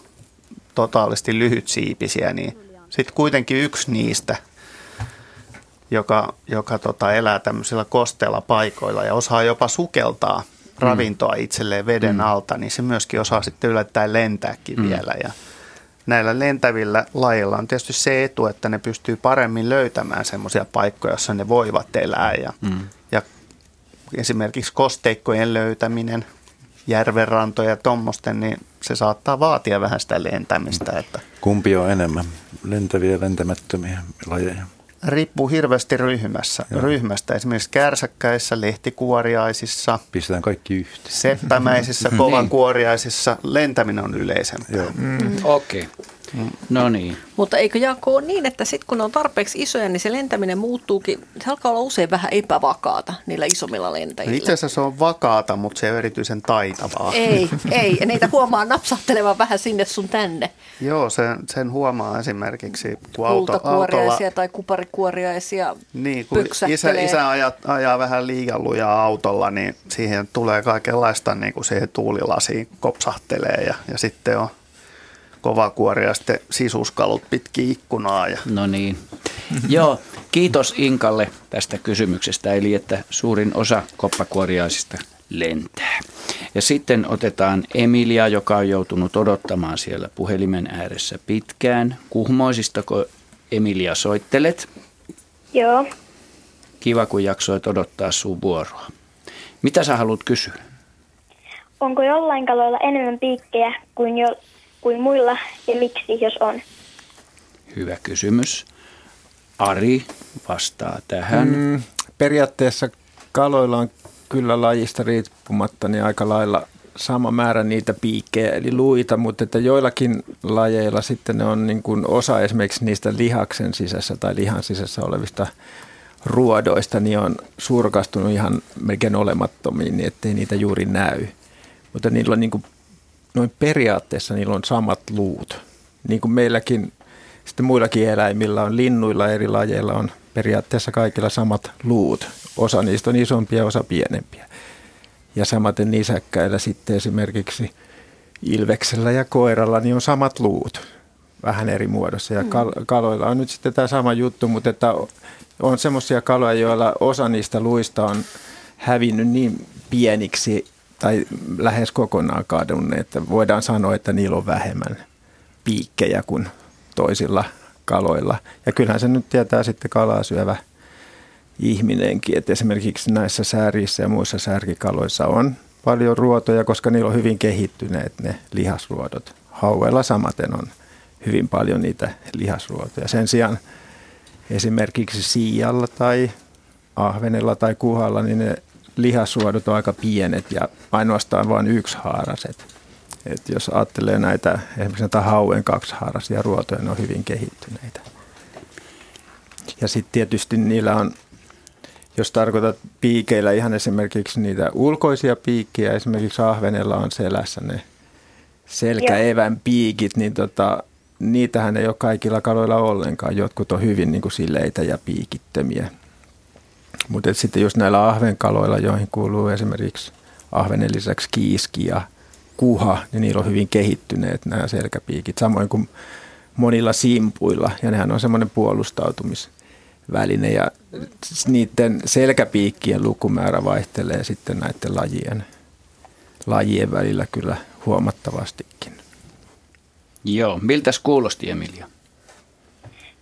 totaalisti lyhytsiipisiä, niin sitten kuitenkin yksi niistä, joka, joka tota elää tämmöisillä kosteilla paikoilla ja osaa jopa sukeltaa Mm. ravintoa itselleen veden mm. alta, niin se myöskin osaa sitten yllättäen lentääkin mm. vielä. Ja näillä lentävillä lajilla on tietysti se etu, että ne pystyy paremmin löytämään semmoisia paikkoja, joissa ne voivat elää. Ja, mm. ja esimerkiksi kosteikkojen löytäminen, järvenrantoja ja tuommoisten, niin se saattaa vaatia vähän sitä lentämistä. Että Kumpi on enemmän, lentäviä ja lentämättömiä lajeja? Riippuu hirveästi ryhmässä. Joo. ryhmästä. Esimerkiksi kärsäkkäissä, lehtikuoriaisissa. Pistetään kaikki yhteen. Seppämäisissä, niin. kovankuoriaisissa lentäminen on yleisempää. Mm. Okei. Okay. No niin. Mutta eikö Jaakko ole niin, että sitten kun ne on tarpeeksi isoja, niin se lentäminen muuttuukin, se alkaa olla usein vähän epävakaata niillä isommilla lentäjillä. No itse asiassa se on vakaata, mutta se ei ole erityisen taitavaa. Ei, ei. Ja niitä huomaa napsahtelevan vähän sinne sun tänne. Joo, sen, sen huomaa esimerkiksi, kun auto, autolla... tai kuparikuoriaisia Niin, kun isä, isä ajaa, ajaa vähän liian lujaa autolla, niin siihen tulee kaikenlaista niin kuin siihen tuulilasiin kopsahtelee ja, ja sitten on kovakuori ja sitten sisuskalut pitkin ikkunaa. Ja. No niin. Joo, kiitos Inkalle tästä kysymyksestä, eli että suurin osa koppakuoriaisista lentää. Ja sitten otetaan Emilia, joka on joutunut odottamaan siellä puhelimen ääressä pitkään. Kuhmoisistako Emilia soittelet? Joo. Kiva, kun jaksoit odottaa sun vuoroa. Mitä sä haluat kysyä? Onko jollain kaloilla enemmän piikkejä kuin jo, kuin muilla ja miksi, jos on? Hyvä kysymys. Ari vastaa tähän. Mm, periaatteessa kaloilla on kyllä lajista riippumatta niin aika lailla sama määrä niitä piikkejä eli luita, mutta että joillakin lajeilla sitten ne on niin kuin osa esimerkiksi niistä lihaksen sisässä tai lihan sisässä olevista ruodoista, niin on surkastunut ihan melkein olemattomiin, niin ettei niitä juuri näy. Mutta niillä on niin kuin noin periaatteessa niillä on samat luut. Niin kuin meilläkin, sitten muillakin eläimillä on, linnuilla eri lajeilla on periaatteessa kaikilla samat luut. Osa niistä on isompia, osa pienempiä. Ja samaten nisäkkäillä sitten esimerkiksi ilveksellä ja koiralla niin on samat luut vähän eri muodossa. Ja kal- kaloilla on nyt sitten tämä sama juttu, mutta että on semmoisia kaloja, joilla osa niistä luista on hävinnyt niin pieniksi, tai lähes kokonaan kadunneet. Että voidaan sanoa, että niillä on vähemmän piikkejä kuin toisilla kaloilla. Ja kyllähän se nyt tietää sitten kalaa syövä ihminenkin, että esimerkiksi näissä sääriissä ja muissa särkikaloissa on paljon ruotoja, koska niillä on hyvin kehittyneet ne lihasruodot. Hauella samaten on hyvin paljon niitä lihasruotoja. Sen sijaan esimerkiksi siijalla tai ahvenella tai kuhalla, niin ne lihassuodot on aika pienet ja ainoastaan vain yksi haaraset. Et jos ajattelee näitä esimerkiksi näitä hauen kaksihaarasia ruotoja, ne on hyvin kehittyneitä. Ja sitten tietysti niillä on jos tarkoitat piikeillä ihan esimerkiksi niitä ulkoisia piikkejä, esimerkiksi ahvenella on selässä ne selkäevän piikit, niin tota, niitähän ei ole kaikilla kaloilla ollenkaan. Jotkut on hyvin niin kuin sileitä ja piikittömiä. Mutta sitten just näillä ahvenkaloilla, joihin kuuluu esimerkiksi ahvenen lisäksi kiiski ja kuha, niin niillä on hyvin kehittyneet nämä selkäpiikit, samoin kuin monilla simpuilla, ja nehän on semmoinen puolustautumisväline, ja niiden selkäpiikkien lukumäärä vaihtelee sitten näiden lajien, lajien välillä kyllä huomattavastikin. Joo, miltäs kuulosti Emilia?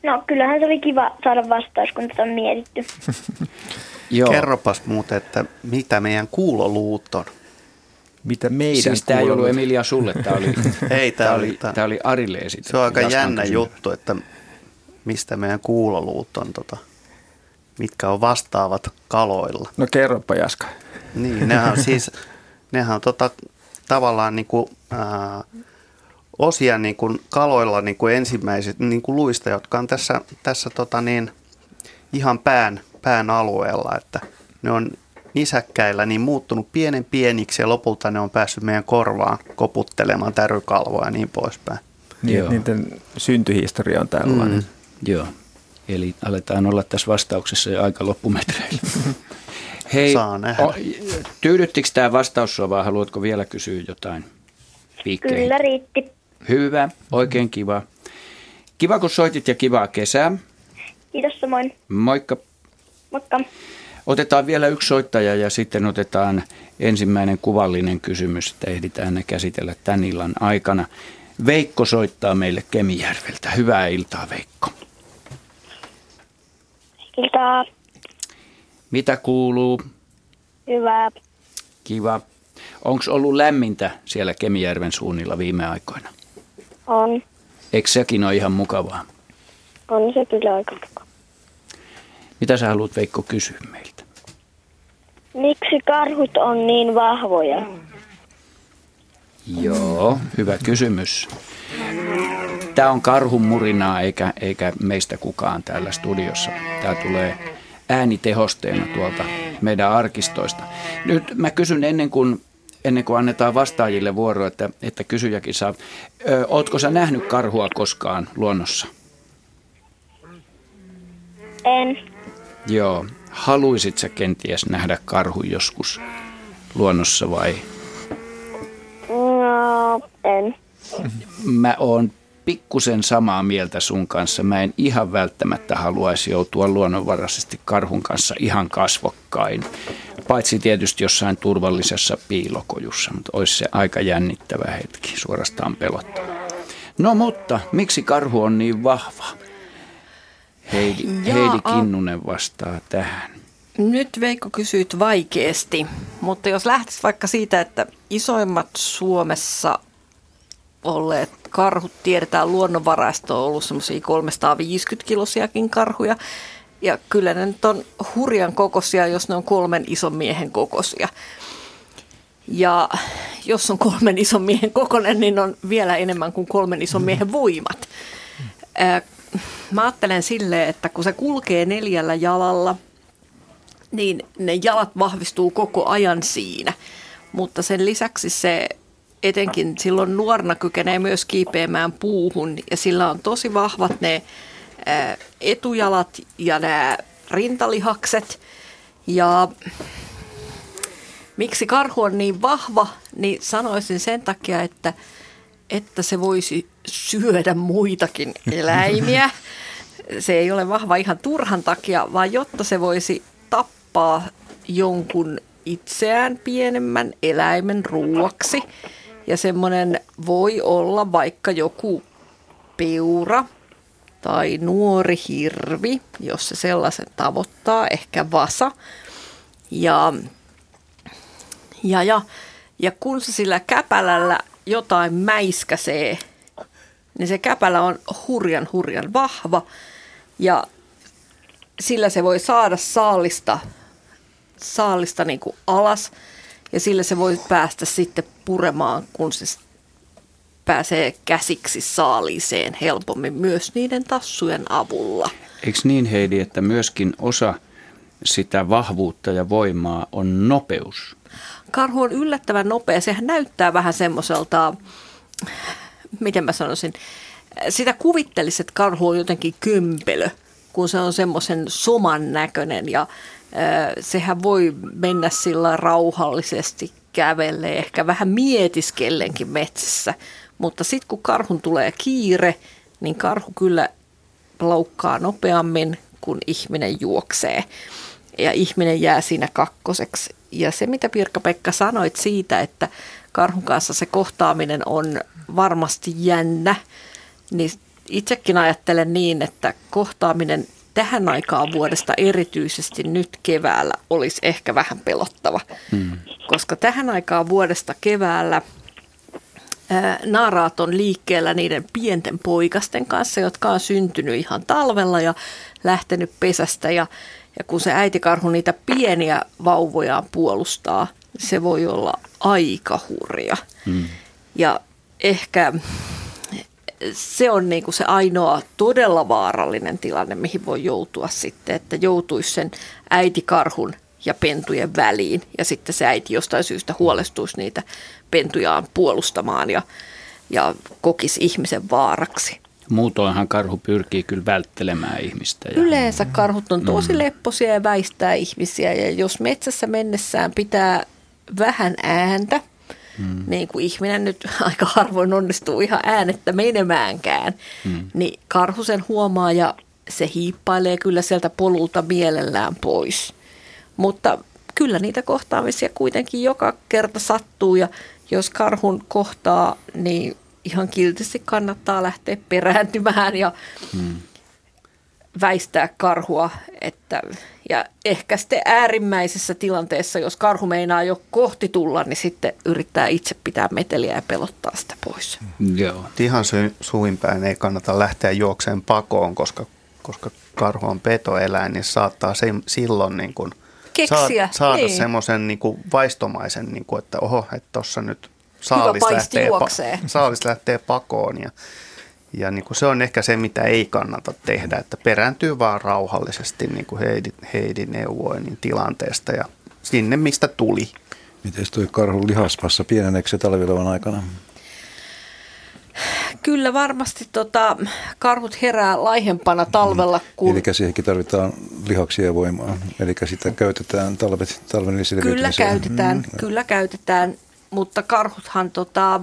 No kyllähän se oli kiva saada vastaus, kun tätä on mietitty. Joo. Kerropas muuten, että mitä meidän kuuloluut on. Mitä meidän Siis tämä ei ollut Emilia sulle, tämä oli, ei, tämä, oli, tämä, tämä oli Arille esitetty. Se on aika jännä kysymys. juttu, että mistä meidän kuuloluut on, tota, mitkä on vastaavat kaloilla. No kerropa Jaska. Niin, nehän on siis, nehän on tota, tavallaan niin kuin, ää, osia niin kuin kaloilla niin kuin ensimmäiset niin kuin luista, jotka on tässä, tässä tota niin, ihan pään, pään alueella, että ne on nisäkkäillä niin muuttunut pienen pieniksi ja lopulta ne on päässyt meidän korvaan koputtelemaan tärykalvoa ja niin poispäin. Niin, Joo. Niiden syntyhistoria on tällainen. Mm. Joo, eli aletaan olla tässä vastauksessa jo aika loppumetreillä. Hei, o, tyydyttikö tämä vastaus sinua vai haluatko vielä kysyä jotain? Piikkeihin? Kyllä riitti. Hyvä, oikein kiva. Kiva kun soitit ja kivaa kesää. Kiitos samoin. Moikka. Moikka. Otetaan vielä yksi soittaja ja sitten otetaan ensimmäinen kuvallinen kysymys, että ehditään ne käsitellä tämän illan aikana. Veikko soittaa meille Kemijärveltä. Hyvää iltaa Veikko. Iltaa. Mitä kuuluu? Hyvää. Kiva. Onko ollut lämmintä siellä Kemijärven suunnilla viime aikoina? On. Eikö sekin ole ihan mukavaa? On se kyllä aika mukavaa. Mitä sä haluat Veikko kysyä meiltä? Miksi karhut on niin vahvoja? Joo, hyvä kysymys. Tämä on karhun murinaa eikä, eikä meistä kukaan täällä studiossa. Tämä tulee äänitehosteena tuolta meidän arkistoista. Nyt mä kysyn ennen kuin, ennen kuin annetaan vastaajille vuoro, että, että kysyjäkin saa. Ö, ootko sä nähnyt karhua koskaan luonnossa? En. Joo. Haluisit sä kenties nähdä karhu joskus luonnossa vai? No, en. Mä oon pikkusen samaa mieltä sun kanssa. Mä en ihan välttämättä haluaisi joutua luonnonvaraisesti karhun kanssa ihan kasvokkain. Paitsi tietysti jossain turvallisessa piilokojussa, mutta olisi se aika jännittävä hetki, suorastaan pelottava. No mutta, miksi karhu on niin vahva? Heidi, Heidi Kinnunen vastaa tähän. Nyt Veikko kysyit vaikeasti, mutta jos lähtisit vaikka siitä, että isoimmat Suomessa olleet karhut tiedetään luonnonvaraista on ollut semmoisia 350 kilosiakin karhuja. Ja kyllä ne nyt on hurjan kokoisia, jos ne on kolmen ison miehen kokoisia. Ja jos on kolmen ison miehen kokonen, niin on vielä enemmän kuin kolmen ison miehen voimat mä ajattelen silleen, että kun se kulkee neljällä jalalla, niin ne jalat vahvistuu koko ajan siinä. Mutta sen lisäksi se etenkin silloin nuorena kykenee myös kiipeämään puuhun ja sillä on tosi vahvat ne etujalat ja nämä rintalihakset. Ja miksi karhu on niin vahva, niin sanoisin sen takia, että, että se voisi syödä muitakin eläimiä. Se ei ole vahva ihan turhan takia, vaan jotta se voisi tappaa jonkun itseään pienemmän eläimen ruuaksi. Ja semmoinen voi olla vaikka joku peura tai nuori hirvi, jos se sellaisen tavoittaa, ehkä vasa. Ja, ja, ja, ja kun se sillä käpälällä jotain mäiskäsee niin se käpälä on hurjan hurjan vahva ja sillä se voi saada saalista, saalista niin kuin alas ja sillä se voi päästä sitten puremaan, kun se pääsee käsiksi saaliiseen helpommin myös niiden tassujen avulla. Eikö niin Heidi, että myöskin osa sitä vahvuutta ja voimaa on nopeus. Karhu on yllättävän nopea. Sehän näyttää vähän semmoiselta, miten mä sanoisin, sitä kuvittelisi, että karhu on jotenkin kömpelö, kun se on semmoisen soman näköinen ja sehän voi mennä sillä rauhallisesti kävelee, ehkä vähän mietiskellenkin metsässä. Mutta sitten kun karhun tulee kiire, niin karhu kyllä laukkaa nopeammin, kun ihminen juoksee. Ja ihminen jää siinä kakkoseksi. Ja se, mitä Pirkka-Pekka sanoit siitä, että karhun kanssa se kohtaaminen on varmasti jännä, niin itsekin ajattelen niin, että kohtaaminen tähän aikaan vuodesta erityisesti nyt keväällä olisi ehkä vähän pelottava. Hmm. Koska tähän aikaan vuodesta keväällä naaraat on liikkeellä niiden pienten poikasten kanssa, jotka on syntynyt ihan talvella ja lähtenyt pesästä. Ja, ja kun se äitikarhu niitä pieniä vauvojaan puolustaa, se voi olla aika hurja. Hmm. Ja ehkä se on niin kuin se ainoa todella vaarallinen tilanne, mihin voi joutua sitten, että joutuisi sen äitikarhun ja pentujen väliin ja sitten se äiti jostain syystä huolestuisi niitä pentujaan puolustamaan ja, ja kokisi ihmisen vaaraksi. Muutoinhan karhu pyrkii kyllä välttelemään ihmistä. Ja... Yleensä karhut on tosi mm. lepposia ja väistää ihmisiä ja jos metsässä mennessään pitää vähän ääntä, mm. niin kuin ihminen nyt aika harvoin onnistuu ihan äänettä menemäänkään, mm. niin karhu sen huomaa ja se hiippailee kyllä sieltä polulta mielellään pois. Mutta kyllä niitä kohtaamisia kuitenkin joka kerta sattuu ja jos karhun kohtaa, niin ihan kiltisti kannattaa lähteä perääntymään ja hmm. väistää karhua. Että, ja ehkä sitten äärimmäisessä tilanteessa, jos karhu meinaa jo kohti tulla, niin sitten yrittää itse pitää meteliä ja pelottaa sitä pois. Joo. Ihan sy- suinpäin ei kannata lähteä juokseen pakoon, koska, koska karhu on petoeläin, niin saattaa se, silloin niin kuin – keksiä. Saada, saada niin. semmoisen niin kuin vaistomaisen, niin kuin, että oho, että tuossa nyt saalis lähtee, pa- saalis lähtee pakoon. Ja, ja niin kuin se on ehkä se, mitä ei kannata tehdä, että perääntyy vaan rauhallisesti, niin kuin Heidi, Heidi neuvoi, niin tilanteesta ja sinne, mistä tuli. Miten tuo karhu lihasmassa pieneneekö se talvilevan aikana? Kyllä varmasti tota, karhut herää laihempana talvella. Kun... Eli siihenkin tarvitaan lihaksia ja voimaa. Eli sitä käytetään talvet, talven Kyllä käytetään, mm. kyllä käytetään, mutta karhuthan tota,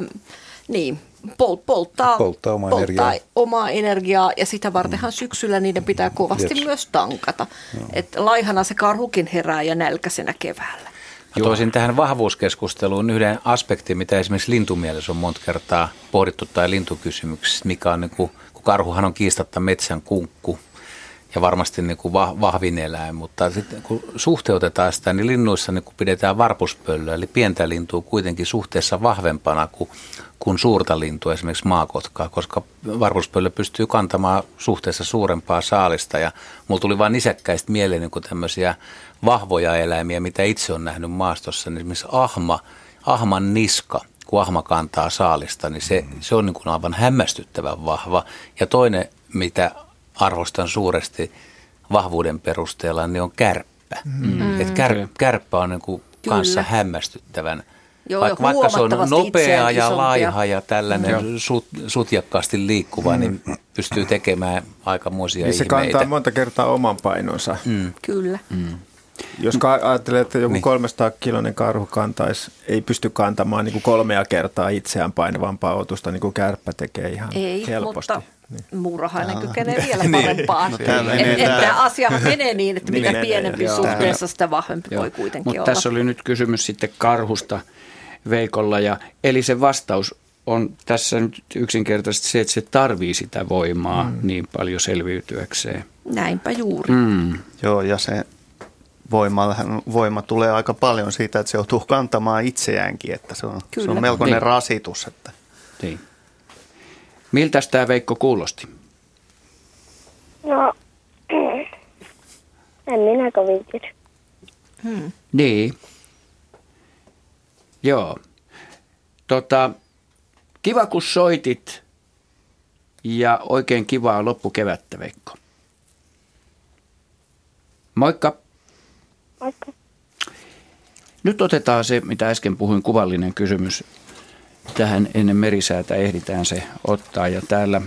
niin, pol, polttaa, polttaa, omaa, polttaa energiaa. omaa energiaa ja sitä vartenhan syksyllä niiden pitää kovasti yes. myös tankata. Et laihana se karhukin herää ja nälkäisenä keväällä. Mä toisin tähän vahvuuskeskusteluun yhden aspektin, mitä esimerkiksi lintumielessä on monta kertaa pohdittu tai lintukysymyksissä, mikä on niin kuin, kun karhuhan on kiistatta metsän kunkku ja varmasti niin kuin vahvin eläin, mutta sitten kun suhteutetaan sitä, niin linnuissa niin kuin pidetään varpuspöllöä, eli pientä lintua kuitenkin suhteessa vahvempana kuin, kuin suurta lintua, esimerkiksi maakotkaa, koska varpuspöllö pystyy kantamaan suhteessa suurempaa saalista ja mulla tuli vain nisäkkäistä mieleen niin kuin tämmöisiä vahvoja eläimiä, mitä itse on nähnyt maastossa, niin esimerkiksi ahma, ahman niska, kun ahma kantaa saalista, niin se, se on niin kuin aivan hämmästyttävän vahva. Ja toinen, mitä arvostan suuresti vahvuuden perusteella, niin on kärppä. Mm. Et kär, kärppä on niin kuin kanssa hämmästyttävän Joo, vaikka, vaikka se on nopea ja laiha ja tällainen sut, sutjakkaasti liikkuva, niin mm. niin pystyy tekemään aikamoisia niin se ihmeitä. kantaa monta kertaa oman painonsa. Mm. Kyllä. Mm. Jos ajattelee, että joku niin. 300 kilonen karhu kantaisi, ei pysty kantamaan niin kuin kolmea kertaa itseään painavampaa otusta, niin kuin kärppä tekee ihan ei, helposti. Mutta niin. muurahainen kykenee vielä niin. parempaan. no, et, tämä asia menee niin, että mitä pienempi joo. suhteessa, sitä vahvempi joo. voi kuitenkin Mutta olla. tässä oli nyt kysymys sitten karhusta Veikolla. Ja, eli se vastaus on tässä nyt yksinkertaisesti se, että se tarvii sitä voimaa mm. niin paljon selviytyäkseen. Näinpä juuri. Mm. Joo, ja se voima, voima tulee aika paljon siitä, että se joutuu kantamaan itseäänkin, että se on, se on melkoinen niin. rasitus. Että. Niin. Miltä tämä Veikko kuulosti? No, en minä kovin hmm. Niin. Joo. Tota, kiva kun soitit ja oikein kivaa loppukevättä Veikko. Moikka. Vaikka. Nyt otetaan se, mitä äsken puhuin, kuvallinen kysymys. Tähän ennen merisäätä ehditään se ottaa. Ja täällä,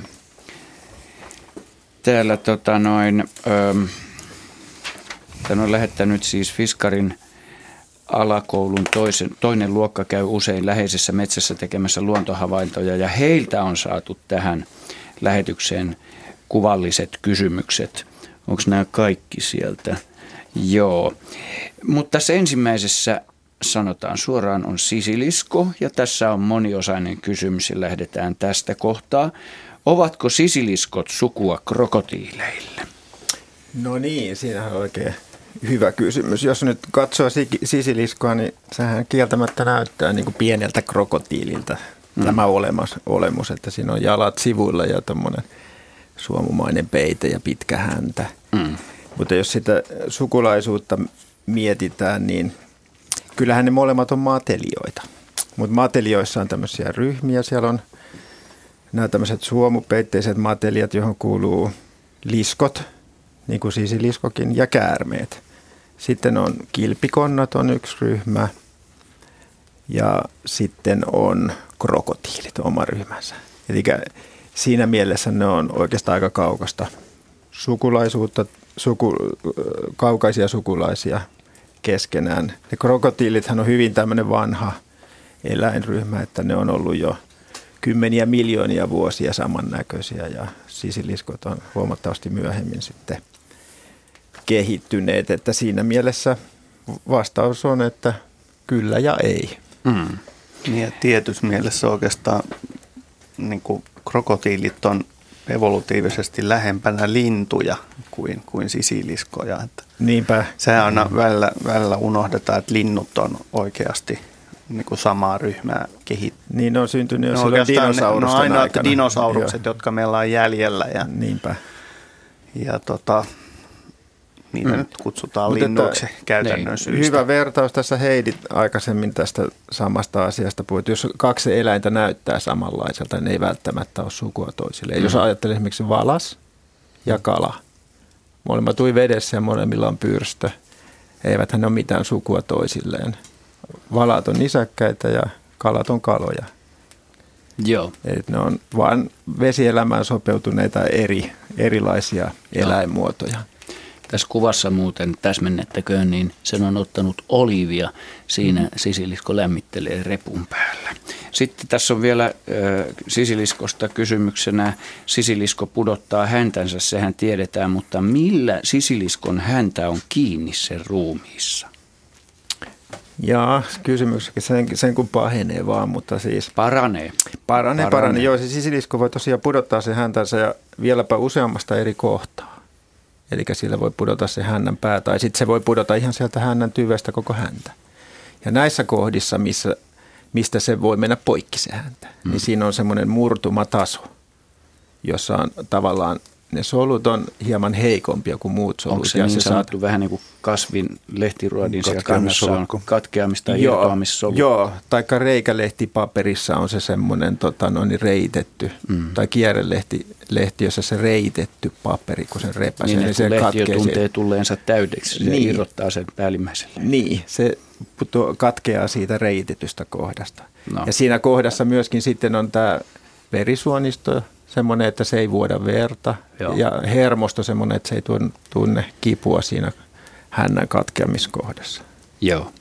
täällä tota noin, ö, tämän on lähettänyt siis Fiskarin alakoulun toisen, toinen luokka käy usein läheisessä metsässä tekemässä luontohavaintoja ja heiltä on saatu tähän lähetykseen kuvalliset kysymykset. Onko nämä kaikki sieltä? Joo. Mutta tässä ensimmäisessä sanotaan suoraan on sisilisko ja tässä on moniosainen kysymys ja lähdetään tästä kohtaa. Ovatko sisiliskot sukua krokotiileille? No niin, siinä on oikein hyvä kysymys. Jos nyt katsoo sisiliskoa, niin sehän kieltämättä näyttää niin kuin pieneltä krokotiililta mm. tämä olemus, olemus, että siinä on jalat sivuilla ja tämmöinen suomumainen peite ja pitkä häntä. Mm. Mutta jos sitä sukulaisuutta mietitään, niin kyllähän ne molemmat on matelioita. Mutta matelioissa on tämmöisiä ryhmiä. Siellä on nämä tämmöiset suomupeitteiset mateliat, johon kuuluu liskot, niin kuin sisiliskokin, ja käärmeet. Sitten on kilpikonnat on yksi ryhmä ja sitten on krokotiilit oma ryhmänsä. Eli siinä mielessä ne on oikeastaan aika kaukasta sukulaisuutta, suku, kaukaisia sukulaisia keskenään. Ne krokotiilithan on hyvin tämmöinen vanha eläinryhmä, että ne on ollut jo kymmeniä miljoonia vuosia samannäköisiä ja sisiliskot on huomattavasti myöhemmin sitten kehittyneet, että siinä mielessä vastaus on, että kyllä ja ei. Mm. Niin ja tietyssä mielessä oikeastaan niin krokotiilit on evolutiivisesti lähempänä lintuja kuin, kuin sisiliskoja. Että Niinpä. Sehän aina välillä, välillä unohdetaan, että linnut on oikeasti niin kuin samaa ryhmää kehittynyt. Niin ne on syntynyt jo no silloin dinosaurusten ne on aina aikana. dinosaurukset, Joo. jotka meillä on jäljellä. Ja, Niinpä. Ja tota, Niitä mm. nyt kutsutaan Mutta linnuiksi käytännön niin. syystä. Hyvä vertaus tässä Heidi aikaisemmin tästä samasta asiasta puhuit. Jos kaksi eläintä näyttää samanlaiselta, niin ne ei välttämättä ole sukua toisille. Mm. Jos ajattelee esimerkiksi valas ja kala. Molemmat tui vedessä ja molemmilla on pyrstö. Eiväthän ne ole mitään sukua toisilleen. Valat on nisäkkäitä ja kalat on kaloja. Joo. Eli ne on vain vesielämään sopeutuneita eri, erilaisia eläinmuotoja. Tässä kuvassa muuten täsmennettäköön, niin sen on ottanut olivia. Siinä mm-hmm. sisilisko lämmittelee repun päällä. Sitten tässä on vielä äh, sisiliskosta kysymyksenä. Sisilisko pudottaa häntänsä, sehän tiedetään, mutta millä sisiliskon häntä on kiinni sen ruumiissa? Jaa, kysymys sen, sen kun pahenee vaan, mutta siis... Paranee. Paranee, paranee. paranee. Joo, se sisilisko voi tosiaan pudottaa se häntänsä ja vieläpä useammasta eri kohtaa. Eli sillä voi pudota se hännän pää tai sitten se voi pudota ihan sieltä hännän tyvestä koko häntä. Ja näissä kohdissa, missä, mistä se voi mennä poikki se häntä, niin mm. siinä on semmoinen murtumataso, jossa on tavallaan ne solut on hieman heikompia kuin muut solut. Onko se ja niin se sanottu saat... vähän niin kuin kasvin lehtiruodin siellä kannassa on katkeamista ja irtoamissolut? Joo, taikka reikälehtipaperissa on se semmoinen tota, no, niin reitetty, mm. tai kierrelehti, lehti, jossa se reitetty paperi, kun se repäsee. Niin, niin se lehti jo tuntee tulleensa täydeksi, se niin. irrottaa sen päällimmäiselle. Niin, se katkeaa siitä reitetystä kohdasta. No. Ja siinä kohdassa myöskin sitten on tämä verisuonisto, semmoinen, että se ei vuoda verta. Joo. Ja hermosto semmoinen, että se ei tunne kipua siinä hännän katkeamiskohdassa. Joo.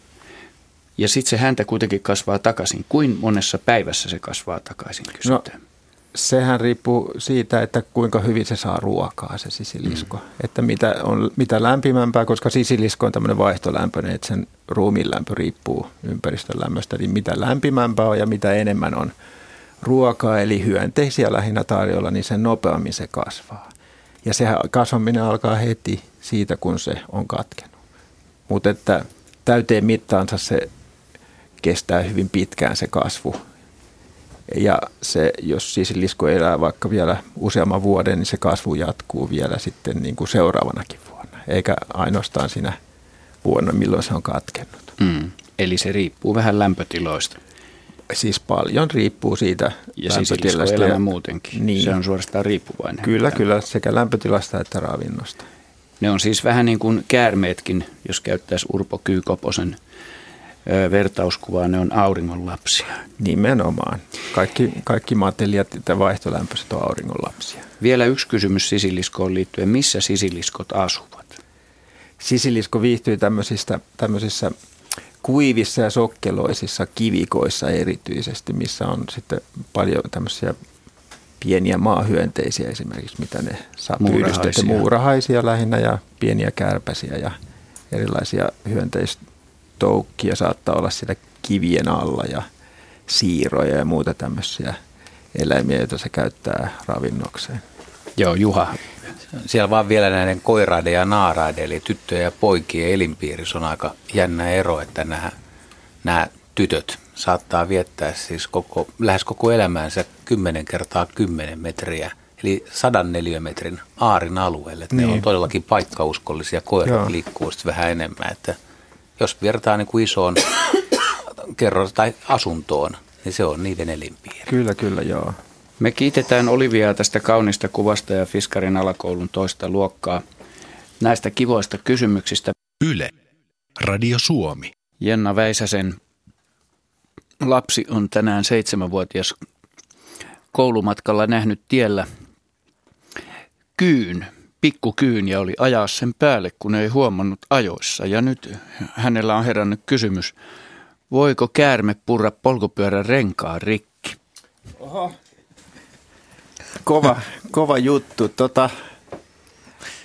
Ja sitten se häntä kuitenkin kasvaa takaisin. Kuin monessa päivässä se kasvaa takaisin, kysytään. No, sehän riippuu siitä, että kuinka hyvin se saa ruokaa se sisilisko. Mm. Että mitä, on, mitä lämpimämpää, koska sisilisko on tämmöinen vaihtolämpöinen, että sen ruumiin lämpö riippuu ympäristön lämmöstä. Niin mitä lämpimämpää on ja mitä enemmän on ruokaa, eli hyönteisiä lähinnä tarjolla, niin sen nopeammin se kasvaa. Ja se kasvaminen alkaa heti siitä, kun se on katkenut. Mutta että täyteen mittaansa se kestää hyvin pitkään se kasvu. Ja se, jos siis lisko elää vaikka vielä useamman vuoden, niin se kasvu jatkuu vielä sitten niin kuin seuraavanakin vuonna, eikä ainoastaan siinä vuonna, milloin se on katkennut. Mm. Eli se riippuu vähän lämpötiloista siis paljon riippuu siitä ja lämpötilasta. Ja muutenkin. Niin. Se on suorastaan riippuvainen. Kyllä, kyllä, sekä lämpötilasta että ravinnosta. Ne on siis vähän niin kuin käärmeetkin, jos käyttäisi Urpo Kyykoposen vertauskuvaa, ne on auringon lapsia. Nimenomaan. Kaikki, kaikki matelijat ja vaihtolämpöiset on auringon lapsia. Vielä yksi kysymys sisiliskoon liittyen. Missä sisiliskot asuvat? Sisilisko viihtyy tämmöisissä, tämmöisissä kuivissa ja sokkeloisissa kivikoissa erityisesti, missä on sitten paljon tämmöisiä pieniä maahyönteisiä esimerkiksi, mitä ne saa muurahaisia. muurahaisia lähinnä ja pieniä kärpäsiä ja erilaisia hyönteistoukkia saattaa olla siellä kivien alla ja siiroja ja muuta tämmöisiä eläimiä, joita se käyttää ravinnokseen. Joo, Juha. Siellä vaan vielä näiden koiraiden ja naaraiden, eli tyttöjen ja poikien elinpiirissä on aika jännä ero, että nämä, nämä tytöt saattaa viettää siis koko, lähes koko elämäänsä 10 kertaa 10 metriä, eli 104 metrin aarin alueelle. Että niin. Ne on todellakin paikkauskollisia, koirat Joo. liikkuu vähän enemmän. Että jos vertaa niin kuin isoon kerros tai asuntoon, niin se on niiden elinpiiri. Kyllä, kyllä, joo. Me kiitetään Oliviaa tästä kaunista kuvasta ja Fiskarin alakoulun toista luokkaa näistä kivoista kysymyksistä. Yle, Radio Suomi. Jenna Väisäsen lapsi on tänään seitsemänvuotias koulumatkalla nähnyt tiellä kyyn, pikkukyyn ja oli ajaa sen päälle, kun ei huomannut ajoissa. Ja nyt hänellä on herännyt kysymys, voiko käärme purra polkupyörän renkaan rikki? Oho. Kova, kova juttu. Tota,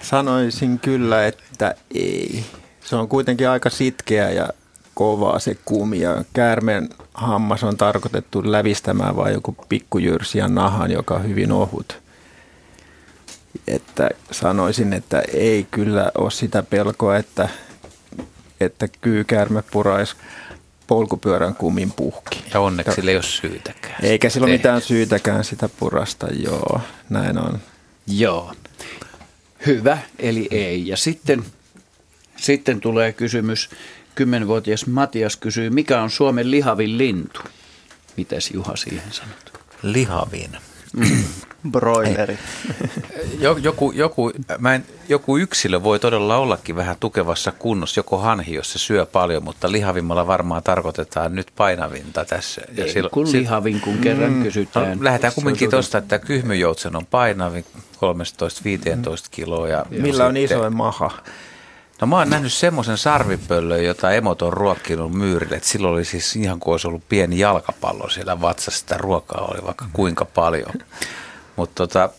sanoisin kyllä, että ei. Se on kuitenkin aika sitkeä ja kovaa se kumi ja käärmeen hammas on tarkoitettu lävistämään vain joku pikkujyrsiä nahan, joka on hyvin ohut. Että sanoisin, että ei kyllä ole sitä pelkoa, että, että kyykäärme puraisi polkupyörän kumin puhki. Ja onneksi sillä ei ole syytäkään. Eikä sillä ole mitään syytäkään sitä purasta, joo, näin on. Joo, hyvä, eli ei. Ja sitten, sitten tulee kysymys, kymmenvuotias Matias kysyy, mikä on Suomen lihavin lintu? Mitäs Juha siihen sanot? Lihavin. Broileri. Joku, joku, mä en, joku yksilö voi todella ollakin vähän tukevassa kunnossa, joko hanhi, jos se syö paljon, mutta lihavimmalla varmaan tarkoitetaan nyt painavinta tässä. Ja Ei, silloin, kun lihavin, kun kerran mm, kysytään. No, lähdetään kumminkin tuosta, että kyhmyjoutsen on painavin 13-15 kiloa. Ja, Millä on isoin maha? No mä oon nähnyt semmoisen sarvipöllön, jota emot on ruokkinut myyrille. Et silloin oli siis ihan kuin olisi ollut pieni jalkapallo siellä vatsassa. Sitä ruokaa oli vaikka kuinka paljon. Mutta tota,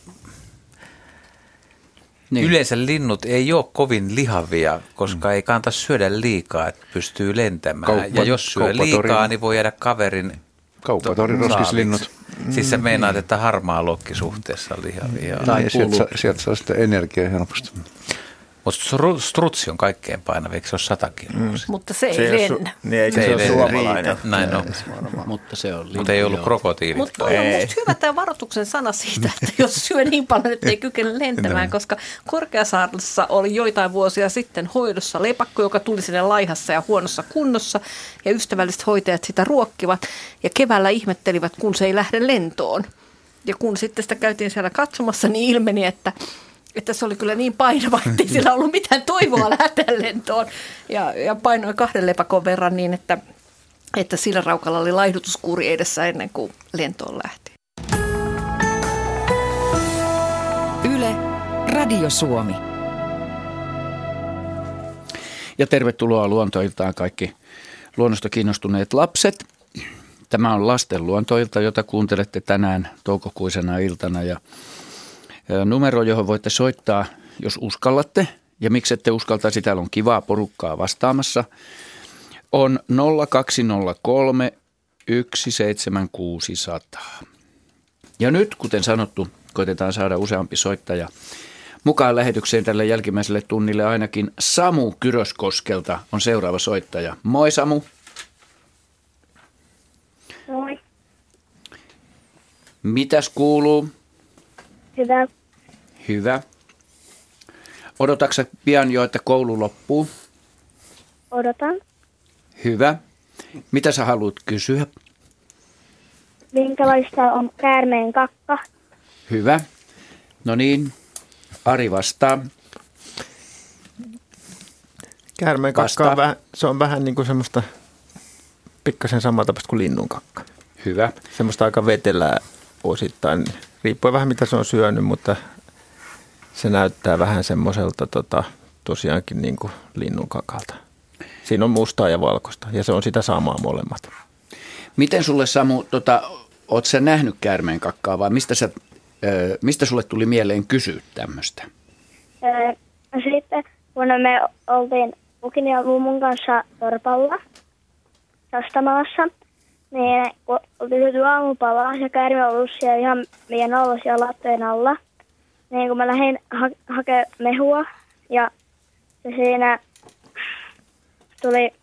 niin. yleensä linnut ei ole kovin lihavia, koska mm. ei kannata syödä liikaa, että pystyy lentämään. Kauppa, ja jos syö liikaa, niin voi jäädä kaverin Kauppatorin roskislinnut. Siis sä meinaat, että harmaa lokki suhteessa lihavia. Tai mm. sieltä, sieltä saa sitten energiaa helposti. Mutta strutsi on kaikkein painavin, eikö se ole 100 kiloa? Mm. Mutta se ei, se ei lennä. Su- niin, eikä se, se ole suomalainen. Näin on. Mutta se on Mutta ei ollut krokotiilit. Mutta on musta hyvä tämä varoituksen sana siitä, että jos syö niin paljon, että ei kykene lentämään, koska Korkeasaaressa oli joitain vuosia sitten hoidossa lepakko, joka tuli sinne laihassa ja huonossa kunnossa, ja ystävälliset hoitajat sitä ruokkivat, ja keväällä ihmettelivät, kun se ei lähde lentoon. Ja kun sitten sitä käytiin siellä katsomassa, niin ilmeni, että että se oli kyllä niin painava, että ei sillä ollut mitään toivoa lähteä lentoon. Ja, ja painoi kahden lepakon verran niin, että, että sillä raukalla oli laihdutuskuuri edessä ennen kuin lentoon lähti. Yle, Radio Suomi. Ja tervetuloa luontoiltaan kaikki luonnosta kiinnostuneet lapset. Tämä on lasten luontoilta, jota kuuntelette tänään toukokuisena iltana ja numero, johon voitte soittaa, jos uskallatte. Ja miksi ette uskaltaisi, täällä on kivaa porukkaa vastaamassa. On 0203 17600. Ja nyt, kuten sanottu, koitetaan saada useampi soittaja mukaan lähetykseen tälle jälkimmäiselle tunnille ainakin Samu Kyröskoskelta on seuraava soittaja. Moi Samu. Moi. Mitäs kuuluu? Hyvä. Hyvä. Odotatko pian jo, että koulu loppuu? Odotan. Hyvä. Mitä sä haluat kysyä? Minkälaista on käärmeen kakka? Hyvä. No niin, Ari vastaa. Käärmeen kakka on vähän, se on vähän niin kuin semmoista pikkasen samantapaista kuin linnun kakka. Hyvä. Semmoista aika vetelää osittain, riippuen vähän mitä se on syönyt, mutta se näyttää vähän semmoiselta tota, tosiaankin niin kuin linnun kakalta. Siinä on mustaa ja valkoista ja se on sitä samaa molemmat. Miten sulle Samu, tota, oot sä nähnyt käärmeen kakkaa vai mistä, sä, ö, mistä sulle tuli mieleen kysyä tämmöistä? Sitten kun me oltiin Pukin ja mummun kanssa torpalla Sastamaassa, niin kun oltiin syöty aamupalaa ja käärme ollut siellä ihan meidän alla siellä lattojen alla, niin kun mä lähdin ha- hakemaan mehua ja se siinä tuli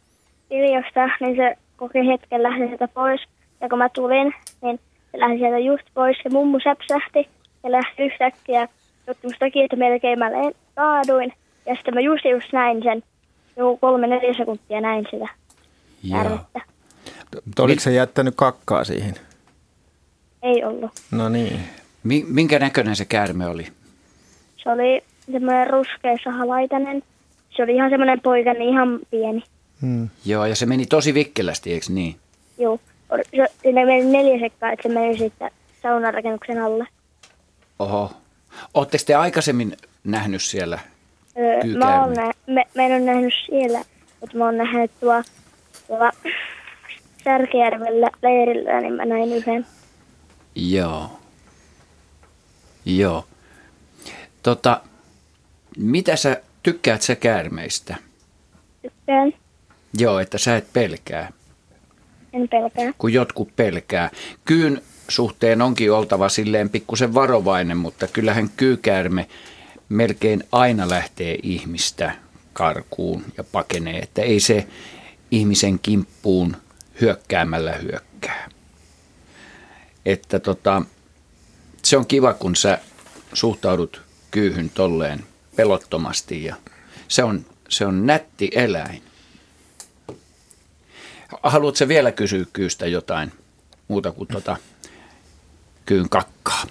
iljosta, niin se koki hetken lähti sieltä pois. Ja kun mä tulin, niin se lähti sieltä just pois ja mummu säpsähti ja lähti yhtäkkiä. Jotta musta takia, että melkein mä kaaduin. Ja sitten mä just just näin sen, joku kolme neljä sekuntia näin sitä kärmettä. Oliko se jättänyt kakkaa siihen? Ei ollut. No niin. Minkä näköinen se käärme oli? Se oli semmoinen ruskea sahalaitainen. Se oli ihan semmoinen poika, niin ihan pieni. Hmm. Joo, ja se meni tosi vikkelästi, eikö niin? Joo. Se, siinä meni neljä sekkaa, että se meni sitten saunarakennuksen alle. Oho. Oletteko te aikaisemmin nähnyt siellä öö, mä, oon nä- me, mä en ole nähnyt siellä, mutta mä oon nähnyt tuolla, tuolla Särkijärvellä leirillä, niin mä näin yhden. Joo. Joo. Tota, mitä sä tykkäät sä käärmeistä? Tykkään. Joo, että sä et pelkää. En pelkää. Kun jotkut pelkää. Kyyn suhteen onkin oltava silleen pikkusen varovainen, mutta kyllähän kyykäärme melkein aina lähtee ihmistä karkuun ja pakenee, että ei se ihmisen kimppuun hyökkäämällä hyökkää. Että tota, se on kiva, kun sä suhtaudut kyyhyn tolleen pelottomasti ja se on, se on nätti eläin. Haluatko vielä kysyä kyystä jotain muuta kuin tota kyyn kakkaa?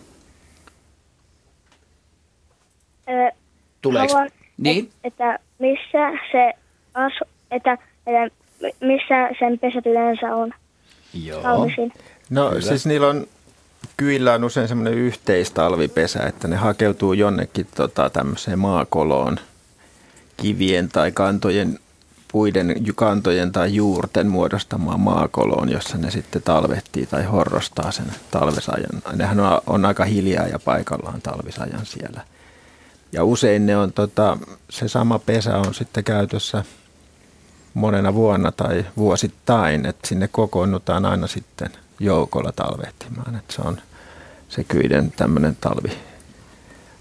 Tuleeko? Haluan, niin? Että missä se asu, että, että missä sen pesät yleensä on. Joo. Talvisin. No Kyllä. siis niillä on, kyillä on usein semmoinen yhteistalvipesä, että ne hakeutuu jonnekin tota, tämmöiseen maakoloon kivien tai kantojen puiden kantojen tai juurten muodostamaan maakoloon, jossa ne sitten talvehtii tai horrostaa sen talvesajan. Nehän on, on aika hiljaa ja paikallaan talvisajan siellä. Ja usein ne on, tota, se sama pesä on sitten käytössä monena vuonna tai vuosittain, että sinne kokoonnutaan aina sitten joukolla talvehtimaan. Että se on se kyiden tämmöinen talvi,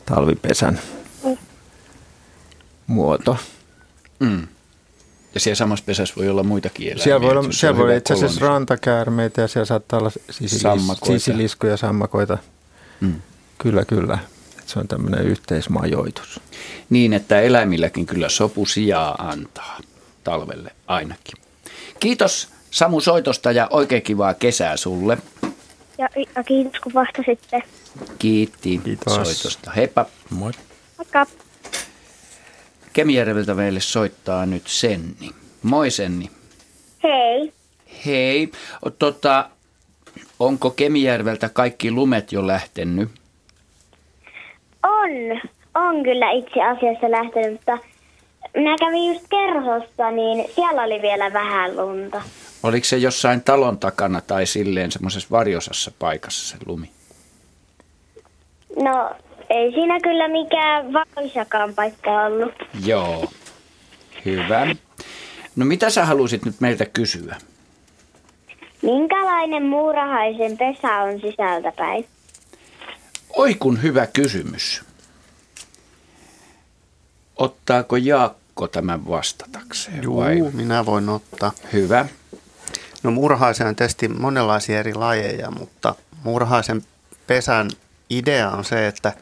talvipesän muoto. Mm. Ja siellä samassa pesässä voi olla muitakin eläimiä. Siellä voi, olla, siellä voi itse asiassa rantakäärmeitä ja siellä saattaa olla sisilis, sisiliskoja, sammakoita. Mm. Kyllä, kyllä se on tämmöinen yhteismajoitus. Niin, että eläimilläkin kyllä sopu sijaa antaa talvelle ainakin. Kiitos Samu soitosta ja oikein kivaa kesää sulle. Ja, ja kiitos kun vastasitte. Kiitti kiitos. soitosta. Heippa. Moi. Moikka. Kemijärveltä meille soittaa nyt Senni. Moi Senni. Hei. Hei. Tota, onko Kemijärveltä kaikki lumet jo lähtenyt? On, on kyllä itse asiassa lähtenyt, mutta minä kävin just kerhosta, niin siellä oli vielä vähän lunta. Oliko se jossain talon takana tai silleen semmoisessa varjosassa paikassa se lumi? No, ei siinä kyllä mikään valoisakaan paikka ollut. Joo, hyvä. No mitä sä halusit nyt meiltä kysyä? Minkälainen muurahaisen pesä on sisältäpäin? Oi kun hyvä kysymys. Ottaako Jaakko tämän vastatakseen? Joo, vai? minä voin ottaa. Hyvä. No murhaisen testi monenlaisia eri lajeja, mutta murhaisen pesän idea on se, että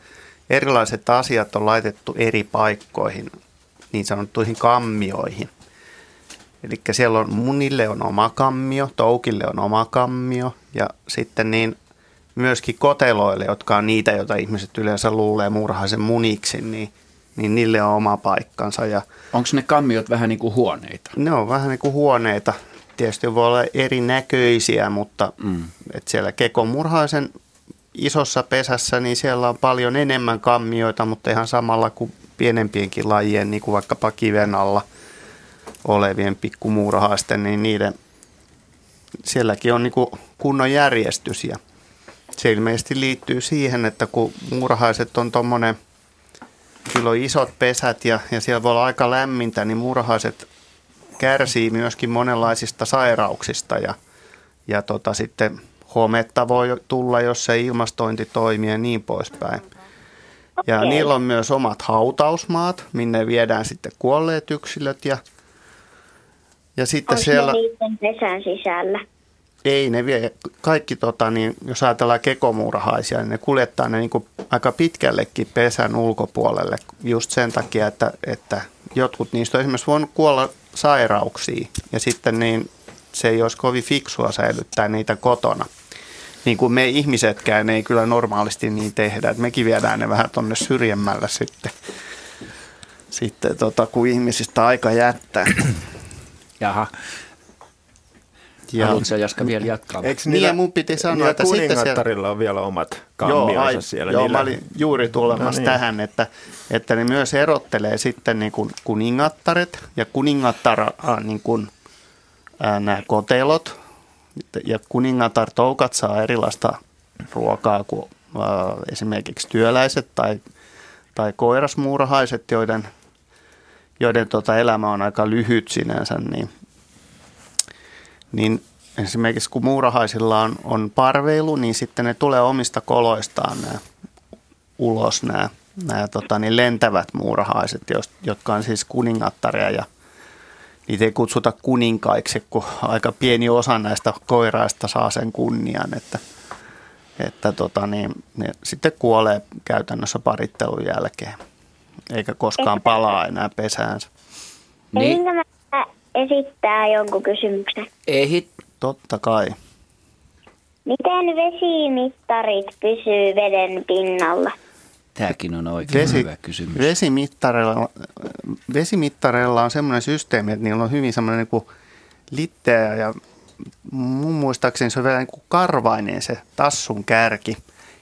erilaiset asiat on laitettu eri paikkoihin, niin sanottuihin kammioihin. Eli siellä on munille on oma kammio, toukille on oma kammio ja sitten niin myöskin koteloille, jotka on niitä, joita ihmiset yleensä luulee murhaisen muniksi, niin niin niille on oma paikkansa. Ja Onko ne kammiot vähän niin kuin huoneita? ne on vähän niin kuin huoneita. Tietysti voi olla erinäköisiä, mutta mm. et siellä kekomurhaisen isossa pesässä, niin siellä on paljon enemmän kammioita, mutta ihan samalla kuin pienempienkin lajien, niin kuin vaikkapa kiven alla olevien pikkumuurahaisten, niin niiden, sielläkin on niin kuin kunnon järjestys. Ja se ilmeisesti liittyy siihen, että kun muurahaiset on tuommoinen, kyllä on isot pesät ja, ja siellä voi olla aika lämmintä, niin muurahaiset kärsii myöskin monenlaisista sairauksista ja, ja tota, sitten hometta voi tulla, jos se ilmastointi toimii ja niin poispäin. Ja Okei. niillä on myös omat hautausmaat, minne viedään sitten kuolleet yksilöt ja, ja sitten Onko siellä... pesän sisällä? Ei, ne vie kaikki, tota, niin, jos ajatellaan kekomuurahaisia, niin ne kuljettaa ne niin kuin aika pitkällekin pesän ulkopuolelle just sen takia, että, että jotkut niistä on esimerkiksi voinut kuolla sairauksiin ja sitten niin se ei olisi kovin fiksua säilyttää niitä kotona. Niin kuin me ihmisetkään ei kyllä normaalisti niin tehdä, että mekin viedään ne vähän tonne syrjemmällä sitten, sitten tota, kun ihmisistä aika jättää. Jaha. Ja, Haluatko Jaska vielä jatkaa? Eikö Niin, ja mun piti sanoa, niillä että sitten siellä- kuningattarilla on vielä omat Joo, kammionsa ai, siellä. joo Niillä- mä olin juuri tulemassa No niin. tähän, että, että ne myös erottelee sitten niin kuin kuningattaret ja kuningattar äh, niin kuin, äh, nämä kotelot ja kuningatar-toukat saa erilaista ruokaa kuin äh, esimerkiksi työläiset tai, tai koirasmuurahaiset, joiden, joiden tota elämä on aika lyhyt sinänsä, niin, niin esimerkiksi kun muurahaisilla on, on parveilu, niin sitten ne tulee omista koloistaan nämä, ulos nämä, nämä tota, niin lentävät muurahaiset, jotka on siis kuningattaria ja niitä ei kutsuta kuninkaiksi, kun aika pieni osa näistä koiraista saa sen kunnian, että, että tota, niin, ne sitten kuolee käytännössä parittelun jälkeen, eikä koskaan palaa enää pesäänsä. Niin, esittää jonkun kysymyksen? ehit. Totta kai. Miten vesimittarit pysyy veden pinnalla? Tämäkin on oikein Vesi, hyvä kysymys. vesimittareilla, vesimittareilla on semmoinen systeemi, että niillä on hyvin semmoinen niin litteä ja mun muistaakseni se on vielä niin kuin karvainen se tassun kärki.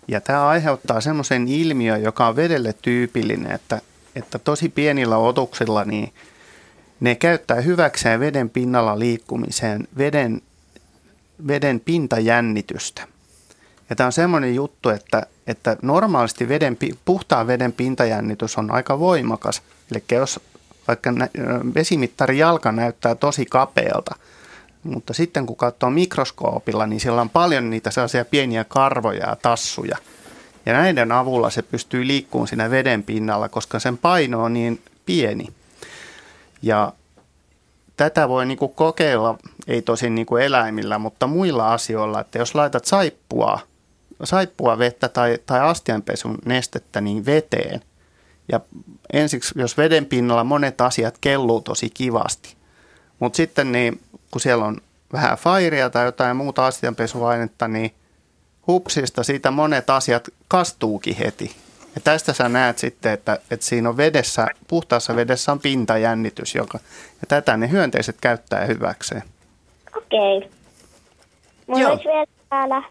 Ja tämä aiheuttaa semmoisen ilmiön, joka on vedelle tyypillinen, että, että tosi pienillä otuksilla niin ne käyttää hyväkseen veden pinnalla liikkumiseen veden, veden pintajännitystä. Ja tämä on semmoinen juttu, että, että normaalisti veden, puhtaan veden pintajännitys on aika voimakas. Eli jos vaikka vesimittari jalka näyttää tosi kapealta, mutta sitten kun katsoo mikroskoopilla, niin siellä on paljon niitä sellaisia pieniä karvoja ja tassuja. Ja näiden avulla se pystyy liikkumaan siinä veden pinnalla, koska sen paino on niin pieni. Ja tätä voi niinku kokeilla, ei tosin niinku eläimillä, mutta muilla asioilla, että jos laitat saippua, saippua vettä tai, tai astianpesun nestettä niin veteen, ja ensiksi, jos veden pinnalla monet asiat kelluu tosi kivasti, mutta sitten niin, kun siellä on vähän fairia tai jotain muuta astianpesuainetta, niin hupsista siitä monet asiat kastuukin heti. Ja tästä sä näet sitten, että, että siinä on vedessä, puhtaassa vedessä on pintajännitys, joka, ja tätä ne hyönteiset käyttää hyväkseen. Okei. Mulla Joo. olisi vielä täällä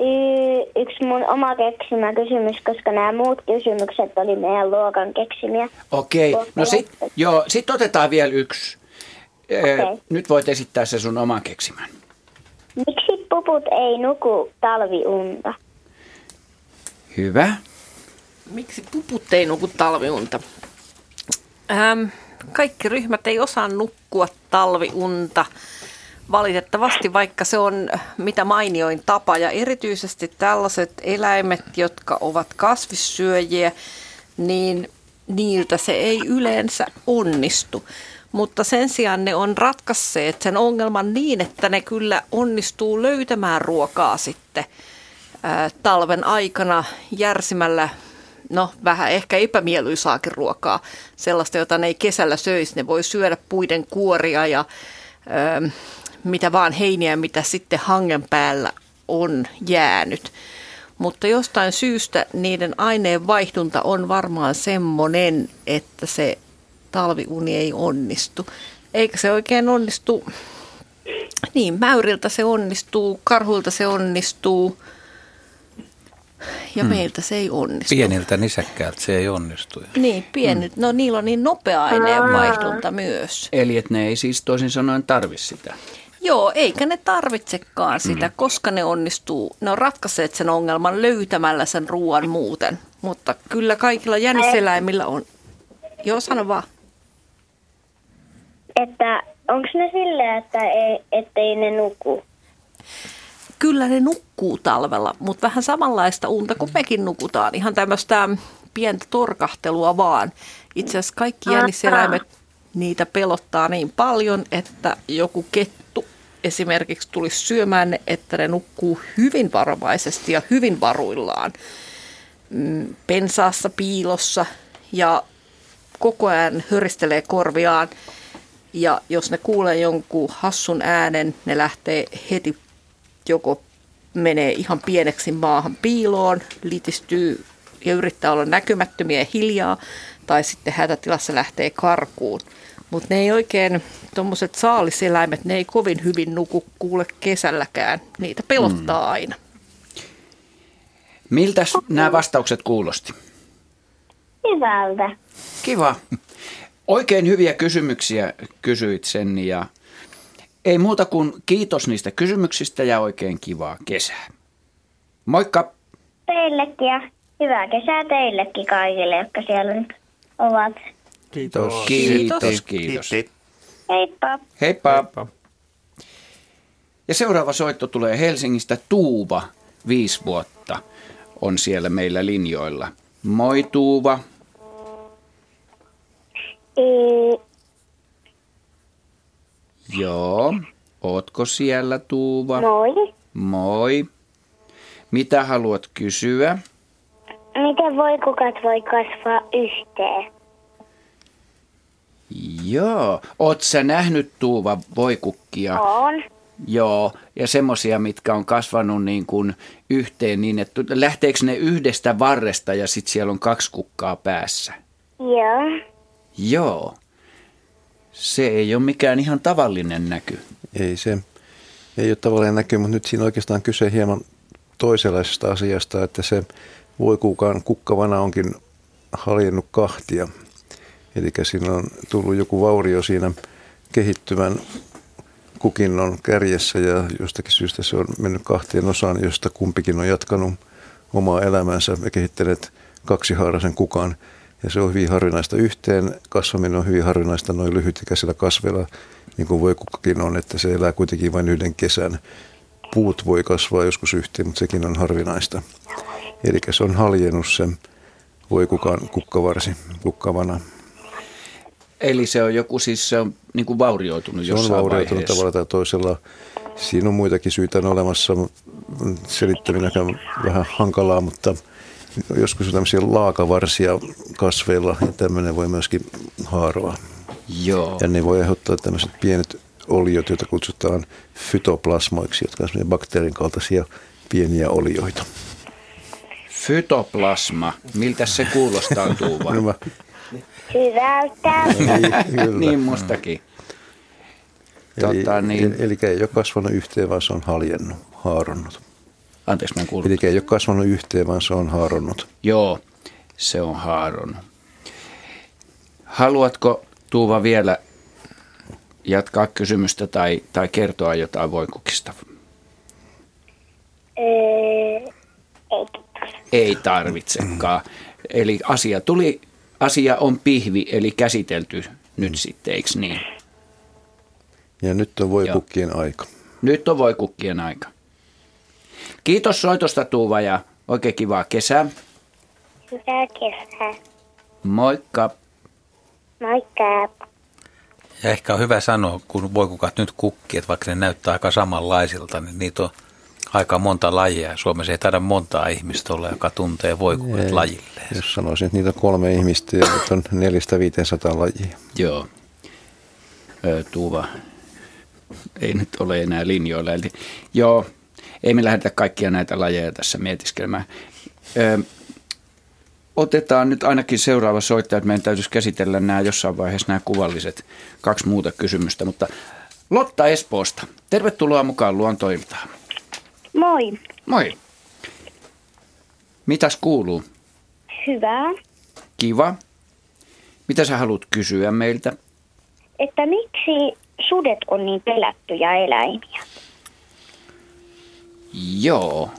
y- yksi mun oma keksimä kysymys, koska nämä muut kysymykset oli meidän luokan keksimiä. Okei, no sit, joo, sit otetaan vielä yksi. Okei. Nyt voit esittää se sun oman keksimän. Miksi puput ei nuku talviunta? Hyvä. Miksi puput ei nuku talviunta? Ähm, kaikki ryhmät ei osaa nukkua talviunta. Valitettavasti, vaikka se on mitä mainioin tapa ja erityisesti tällaiset eläimet, jotka ovat kasvissyöjiä, niin niiltä se ei yleensä onnistu. Mutta sen sijaan ne on ratkaisseet sen ongelman niin, että ne kyllä onnistuu löytämään ruokaa sitten ää, talven aikana järsimällä no vähän ehkä epämieluisaakin ruokaa, sellaista, jota ne ei kesällä söisi. Ne voi syödä puiden kuoria ja ö, mitä vaan heiniä, mitä sitten hangen päällä on jäänyt. mutta jostain syystä niiden aineenvaihdunta on varmaan semmoinen, että se talviuni ei onnistu. Eikä se oikein onnistu, niin mäyriltä se onnistuu, karhuilta se onnistuu ja hmm. meiltä se ei onnistu. Pieniltä nisäkkäältä se ei onnistu. Niin, pienet. Hmm. No niillä on niin nopea aineenvaihdunta myös. Eli että ne ei siis toisin sanoen tarvi sitä. Joo, eikä ne tarvitsekaan sitä, mm. koska ne onnistuu, ne on ratkaisseet sen ongelman löytämällä sen ruoan muuten. Mutta kyllä kaikilla jänniseläimillä on. Joo, sano vaan. Että onko ne silleen, että ei, ettei ne nuku? Kyllä ne nukkuu talvella, mutta vähän samanlaista unta kuin mekin nukutaan. Ihan tämmöistä pientä torkahtelua vaan. Itse asiassa kaikki jänniseläimet, niitä pelottaa niin paljon, että joku kettu esimerkiksi tulisi syömään ne, että ne nukkuu hyvin varovaisesti ja hyvin varuillaan mm, pensaassa, piilossa ja koko ajan höristelee korviaan. Ja jos ne kuulee jonkun hassun äänen, ne lähtee heti joko menee ihan pieneksi maahan piiloon, litistyy ja yrittää olla näkymättömiä ja hiljaa, tai sitten hätätilassa lähtee karkuun. Mutta ne ei oikein, tuommoiset saaliseläimet, ne ei kovin hyvin nuku kuule kesälläkään. Niitä pelottaa mm. aina. Miltä nämä vastaukset kuulosti? Hyvältä. Kiva. Oikein hyviä kysymyksiä kysyit sen ja ei muuta kuin kiitos niistä kysymyksistä ja oikein kivaa kesää. Moikka! Teillekin ja hyvää kesää teillekin kaikille, jotka siellä nyt ovat. Kiitos. Kiitos. Kiitos. Kiitos. Heippa. Heippa. Heippa. Ja seuraava soitto tulee Helsingistä. Tuuva, viisi vuotta, on siellä meillä linjoilla. Moi Tuuva. Joo. Ootko siellä Tuuva? Moi. Moi. Mitä haluat kysyä? Miten voikukat voi kasvaa yhteen? Joo. Oot sä nähnyt Tuuva voikukkia? On. Joo, ja semmoisia, mitkä on kasvanut niin kuin yhteen niin, että lähteekö ne yhdestä varresta ja sitten siellä on kaksi kukkaa päässä? Joo. Joo. Se ei ole mikään ihan tavallinen näky. Ei se. Ei ole tavallinen näky, mutta nyt siinä oikeastaan kyse hieman toisenlaisesta asiasta, että se voikuukaan kukkavana onkin haljennut kahtia. Eli siinä on tullut joku vaurio siinä kehittyvän kukinnon kärjessä ja jostakin syystä se on mennyt kahteen osaan, josta kumpikin on jatkanut omaa elämänsä ja kehittäneet kaksihaaraisen kukan. Ja se on hyvin harvinaista yhteen. Kasvaminen on hyvin harvinaista noin lyhytikäisillä kasveilla, niin kuin voi kukakin on, että se elää kuitenkin vain yhden kesän. Puut voi kasvaa joskus yhteen, mutta sekin on harvinaista. Eli se on haljennut se voi kukaan kukkavarsi kukkavana. Eli se on joku siis se on niin kuin vaurioitunut se jossain on vaurioitunut vaiheessa. tavalla tai toisella. Siinä on muitakin syitä on olemassa. Selittäminen on vähän hankalaa, mutta joskus on tämmöisiä laakavarsia kasveilla ja tämmöinen voi myöskin haaroa. Joo. Ja ne voi aiheuttaa tämmöiset pienet oliot, joita kutsutaan fytoplasmoiksi, jotka ovat bakteerin kaltaisia pieniä olioita. Fytoplasma. Miltä se kuulostaa Tuuva? No mä, Hyvältä. kyllä. niin mustakin. Eli, Tota, niin, eli ei ole kasvanut yhteen, vaan se on haljennut, haaronnut. Anteeksi, mä en kuullut. Eli ei ole kasvanut yhteen, vaan se on haaronnut. Joo, se on haaron. Haluatko Tuuva vielä jatkaa kysymystä tai, tai kertoa jotain voikukista? Ei. Ei. Ei tarvitsekaan. Eli asia tuli, asia on pihvi, eli käsitelty nyt sitten, eikö niin? Ja nyt on voikukkien aika. Nyt on voikukkien aika. Kiitos soitosta Tuuva ja oikein kivaa kesää. Hyvää kesää. Moikka. Moikka. Ja ehkä on hyvä sanoa, kun voikukat nyt kukkii, että vaikka ne näyttää aika samanlaisilta, niin niitä on aika monta lajia. Suomessa ei taida montaa ihmistä olla, joka tuntee voikukat Ei. lajilleen. Jos sanoisin, että niitä on kolme ihmistä ja nyt on 400-500 lajia. Joo. Tuuva ei nyt ole enää linjoilla. Eli, joo, Ei me lähdetä kaikkia näitä lajeja tässä mietiskelemään. Ö, otetaan nyt ainakin seuraava soittaja, että meidän täytyisi käsitellä nämä jossain vaiheessa nämä kuvalliset kaksi muuta kysymystä. Mutta Lotta Espoosta, tervetuloa mukaan luontoiltaan. Moi. Moi. Mitäs kuuluu? Hyvää. Kiva. Mitä sä haluat kysyä meiltä? Että miksi sudet on niin pelättyjä eläimiä? Joo.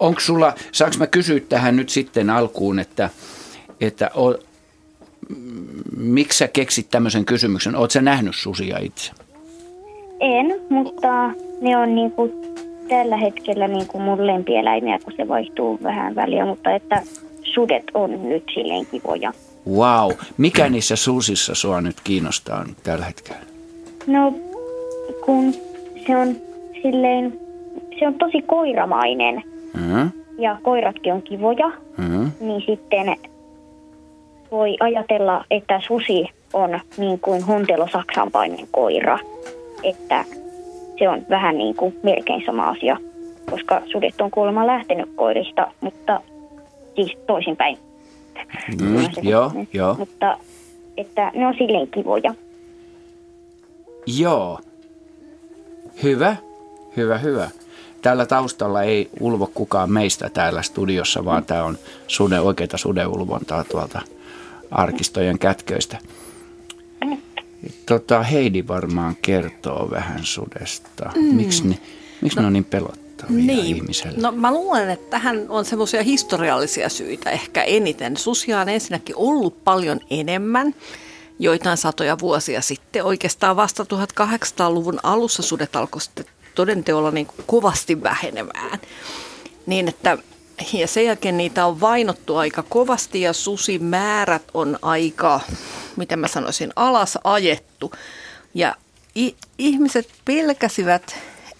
Onko sulla, saanko mä kysyä tähän nyt sitten alkuun, että, että o, miksi sä keksit tämmöisen kysymyksen? Oletko sä nähnyt susia itse? En, mutta ne on niinku tällä hetkellä niinku mun lempieläimiä, kun se vaihtuu vähän väliä, mutta että sudet on nyt silleen kivoja. Wow. Mikä niissä susissa sua nyt kiinnostaa tällä hetkellä? No, kun se on silleen, se on tosi koiramainen Mm-hmm. ja koiratkin on kivoja, Mm-hmm. niin sitten voi ajatella, että susi on niin kuin huntelo saksanpainen koira. Että se on vähän niin kuin melkein sama asia, koska sudet on kuulemma lähtenyt koirista, mutta siis toisinpäin. Mm, joo, joo. Mutta että ne on silleen kivoja. Joo. Hyvä, hyvä, hyvä. Täällä taustalla ei ulvo kukaan meistä täällä studiossa, vaan tämä on sude, oikeita sudeulvontaa tuolta arkistojen kätköistä. Tota, Heidi varmaan kertoo vähän sudesta. Mm. Miksi, ne, miksi no, ne on niin pelottavia Niin. ihmiselle? No mä luulen, että tähän on semmoisia historiallisia syitä ehkä eniten. Susia on ensinnäkin ollut paljon enemmän joitain satoja vuosia sitten. Oikeastaan vasta 1800-luvun alussa sudet alkoi sitten todenteolla niin kovasti vähenemään. Niin että ja sen jälkeen niitä on vainottu aika kovasti ja susimäärät on aika, miten mä sanoisin, alas ajettu. Ja i- ihmiset pelkäsivät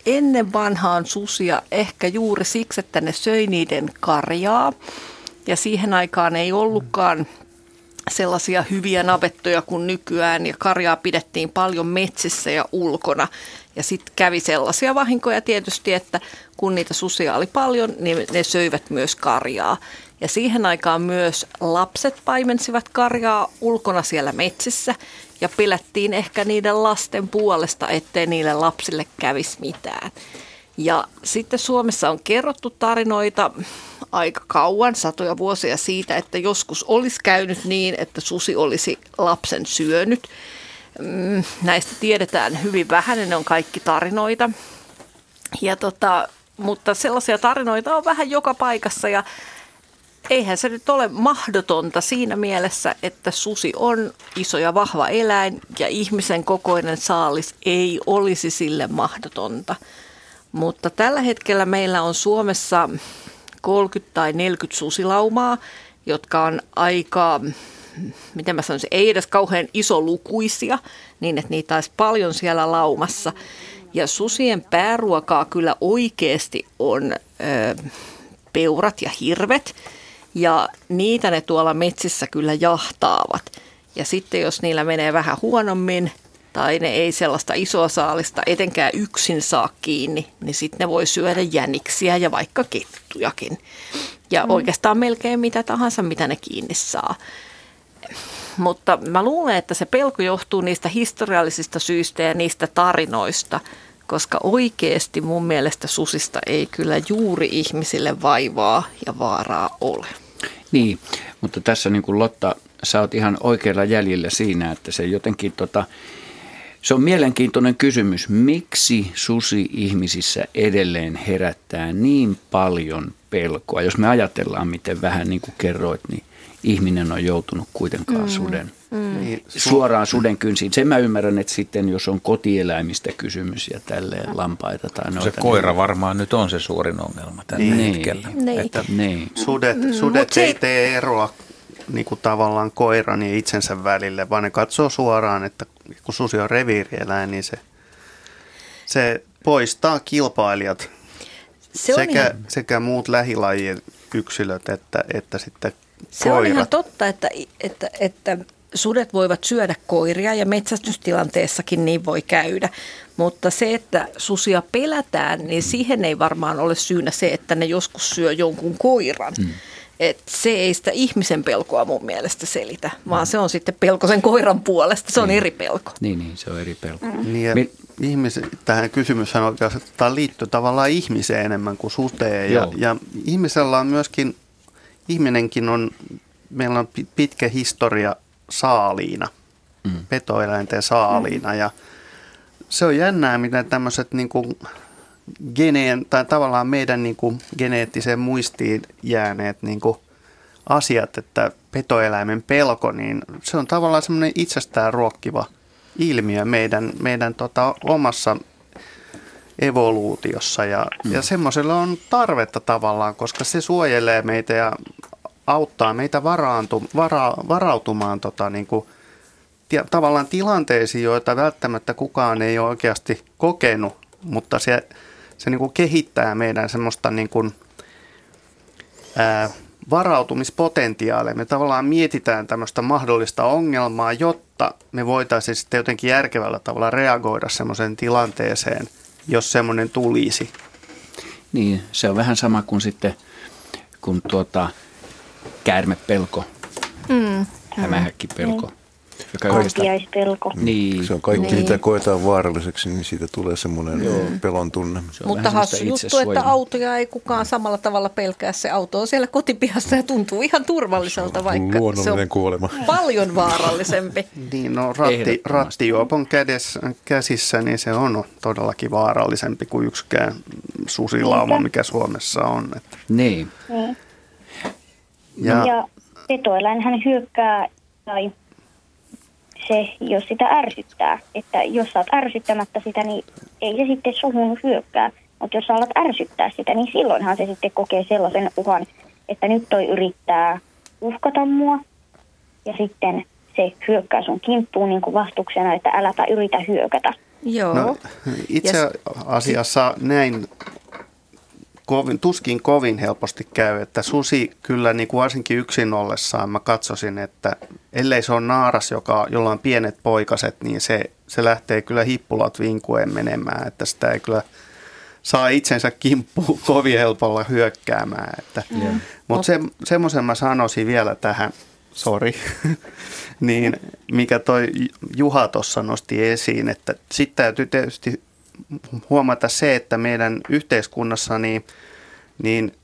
ennen vanhaan susia ehkä juuri siksi, että ne söi niiden karjaa. Ja siihen aikaan ei ollutkaan sellaisia hyviä navettoja kuin nykyään ja karjaa pidettiin paljon metsissä ja ulkona. Ja sitten kävi sellaisia vahinkoja tietysti, että kun niitä susia oli paljon, niin ne söivät myös karjaa. Ja siihen aikaan myös lapset paimensivat karjaa ulkona siellä metsissä ja pelättiin ehkä niiden lasten puolesta, ettei niille lapsille kävisi mitään. Ja sitten Suomessa on kerrottu tarinoita aika kauan, satoja vuosia siitä, että joskus olisi käynyt niin, että susi olisi lapsen syönyt. Mm, Näistä tiedetään hyvin vähän, ne on kaikki tarinoita. Ja tota, mutta sellaisia tarinoita on vähän joka paikassa ja eihän se nyt ole mahdotonta siinä mielessä, että susi on iso ja vahva eläin ja ihmisen kokoinen saalis ei olisi sille mahdotonta. Mutta tällä hetkellä meillä on Suomessa 30 tai 40 susilaumaa, jotka on aika, miten mä sanoisin, ei edes kauhean isolukuisia, niin että niitä olisi paljon siellä laumassa. Ja susien pääruokaa kyllä oikeasti on ö, peurat ja hirvet, ja niitä ne tuolla metsissä kyllä jahtaavat. Ja sitten jos niillä menee vähän huonommin, tai ne ei sellaista isoa saalista etenkään yksin saa kiinni, niin sitten ne voi syödä jäniksiä ja vaikka kettujakin. Ja mm. oikeastaan melkein mitä tahansa, mitä ne kiinni saa. Mutta mä luulen, että se pelko johtuu niistä historiallisista syistä ja niistä tarinoista, koska oikeasti mun mielestä susista ei kyllä juuri ihmisille vaivaa ja vaaraa ole. Niin, mutta tässä niin kuin Lotta, sä oot ihan oikealla jäljellä siinä, että se jotenkin tota, se on mielenkiintoinen kysymys. Miksi susi ihmisissä edelleen herättää niin paljon pelkoa? Jos me ajatellaan, miten vähän niin kuin kerroit, niin ihminen on joutunut kuitenkaan mm. suden, Niin, suoraan suden kynsiin. Sen mä ymmärrän, että sitten jos on kotieläimistä kysymys ja tälleen lampaita tai noita. Se koira varmaan nyt on se suurin ongelma tällä Niin. hetkellä. Niin. Että Niin. Sudet, Mm, sudet se- ei tee eroa niin kuin tavallaan koiran ja itsensä välille, vaan ne katsoo suoraan, että kun susi on reviirieläin, niin se, se poistaa kilpailijat Se sekä, ihan, sekä muut lähilajien yksilöt että, että sitten se on koirat. ihan totta, että, että, että sudet voivat syödä koiria ja metsästystilanteessakin niin voi käydä. Mutta se, että susia pelätään, niin siihen ei varmaan ole syynä se, että ne joskus syö jonkun koiran. Hmm. Et se ei sitä ihmisen pelkoa mun mielestä selitä, vaan se on sitten pelko sen koiran puolesta. Se on niin. eri pelko. Niin, niin, se on eri pelko. Mm. Niin, Mi- ihmis, tähän kysymykseen oikeastaan tämä liittyy tavallaan ihmiseen enemmän kuin suteen. Ja, ja ihmisellä on myöskin, ihminenkin on, meillä on pitkä historia saaliina, mm. petoeläinten saaliina. Ja se on jännää, miten tämmöiset niin kuin geneen, tai tavallaan meidän niin kuin geneettiseen muistiin jääneet niin kuin asiat, että petoeläimen pelko, niin se on tavallaan semmoinen itsestään ruokkiva ilmiö meidän, meidän tota, omassa evoluutiossa ja, mm. ja semmoiselle on tarvetta tavallaan, koska se suojelee meitä ja auttaa meitä varaantu, vara, varautumaan tota, niin kuin, tia, tavallaan tilanteisiin, joita välttämättä kukaan ei ole oikeasti kokenut, mutta se se niin kuin kehittää meidän semmoista niin kuin, ää, varautumispotentiaalia. Me tavallaan mietitään tämmöistä mahdollista ongelmaa, jotta me voitaisiin sitten jotenkin järkevällä tavalla reagoida semmoiseen tilanteeseen, jos semmoinen tulisi. Niin, se on vähän sama kuin sitten, kun tuota, käärmepelko, mm, hämähäkkipelko. Mm. Joka Kauppiaispelko. Niin. Se on kaikki, niin. mitä koetaan vaaralliseksi, niin siitä tulee semmoinen Joo. pelon tunne. Mutta hassu juttu, että autoja ei kukaan samalla tavalla pelkää. Se auto on siellä kotipihassa ja tuntuu ihan turvalliselta, vaikka se on kuolema. paljon vaarallisempi. niin, no ratti, rattijuopon kädessä, käsissä, niin se on todellakin vaarallisempi kuin yksikään susilauma, mikä Suomessa on. Että. Niin. niin. Ja, ja petoeläinhän hyökkää tai se, jos sitä ärsyttää. Että jos sä oot ärsyttämättä sitä, niin ei se sitten suhun hyökkää. Mutta jos sä alat ärsyttää sitä, niin silloinhan se sitten kokee sellaisen uhan, että nyt toi yrittää uhkata mua. Ja sitten se hyökkää sun kimppuun niin kuin vastuksena, että äläpä yritä hyökätä. Joo. No, itse asiassa näin kovin, tuskin kovin helposti käy, että susi kyllä niin kuin varsinkin yksin ollessaan mä katsosin, että ellei se on naaras, joka, jolla on pienet poikaset, niin se, se lähtee kyllä hippulat vinkuen menemään, että sitä ei kyllä saa itsensä kimppuun kovin helpolla hyökkäämään. Että, mm. Mutta se, semmoisen mä sanoisin vielä tähän, sori, niin mikä toi Juha tuossa nosti esiin, että sitten täytyy tietysti huomata se, että meidän yhteiskunnassa niin, niin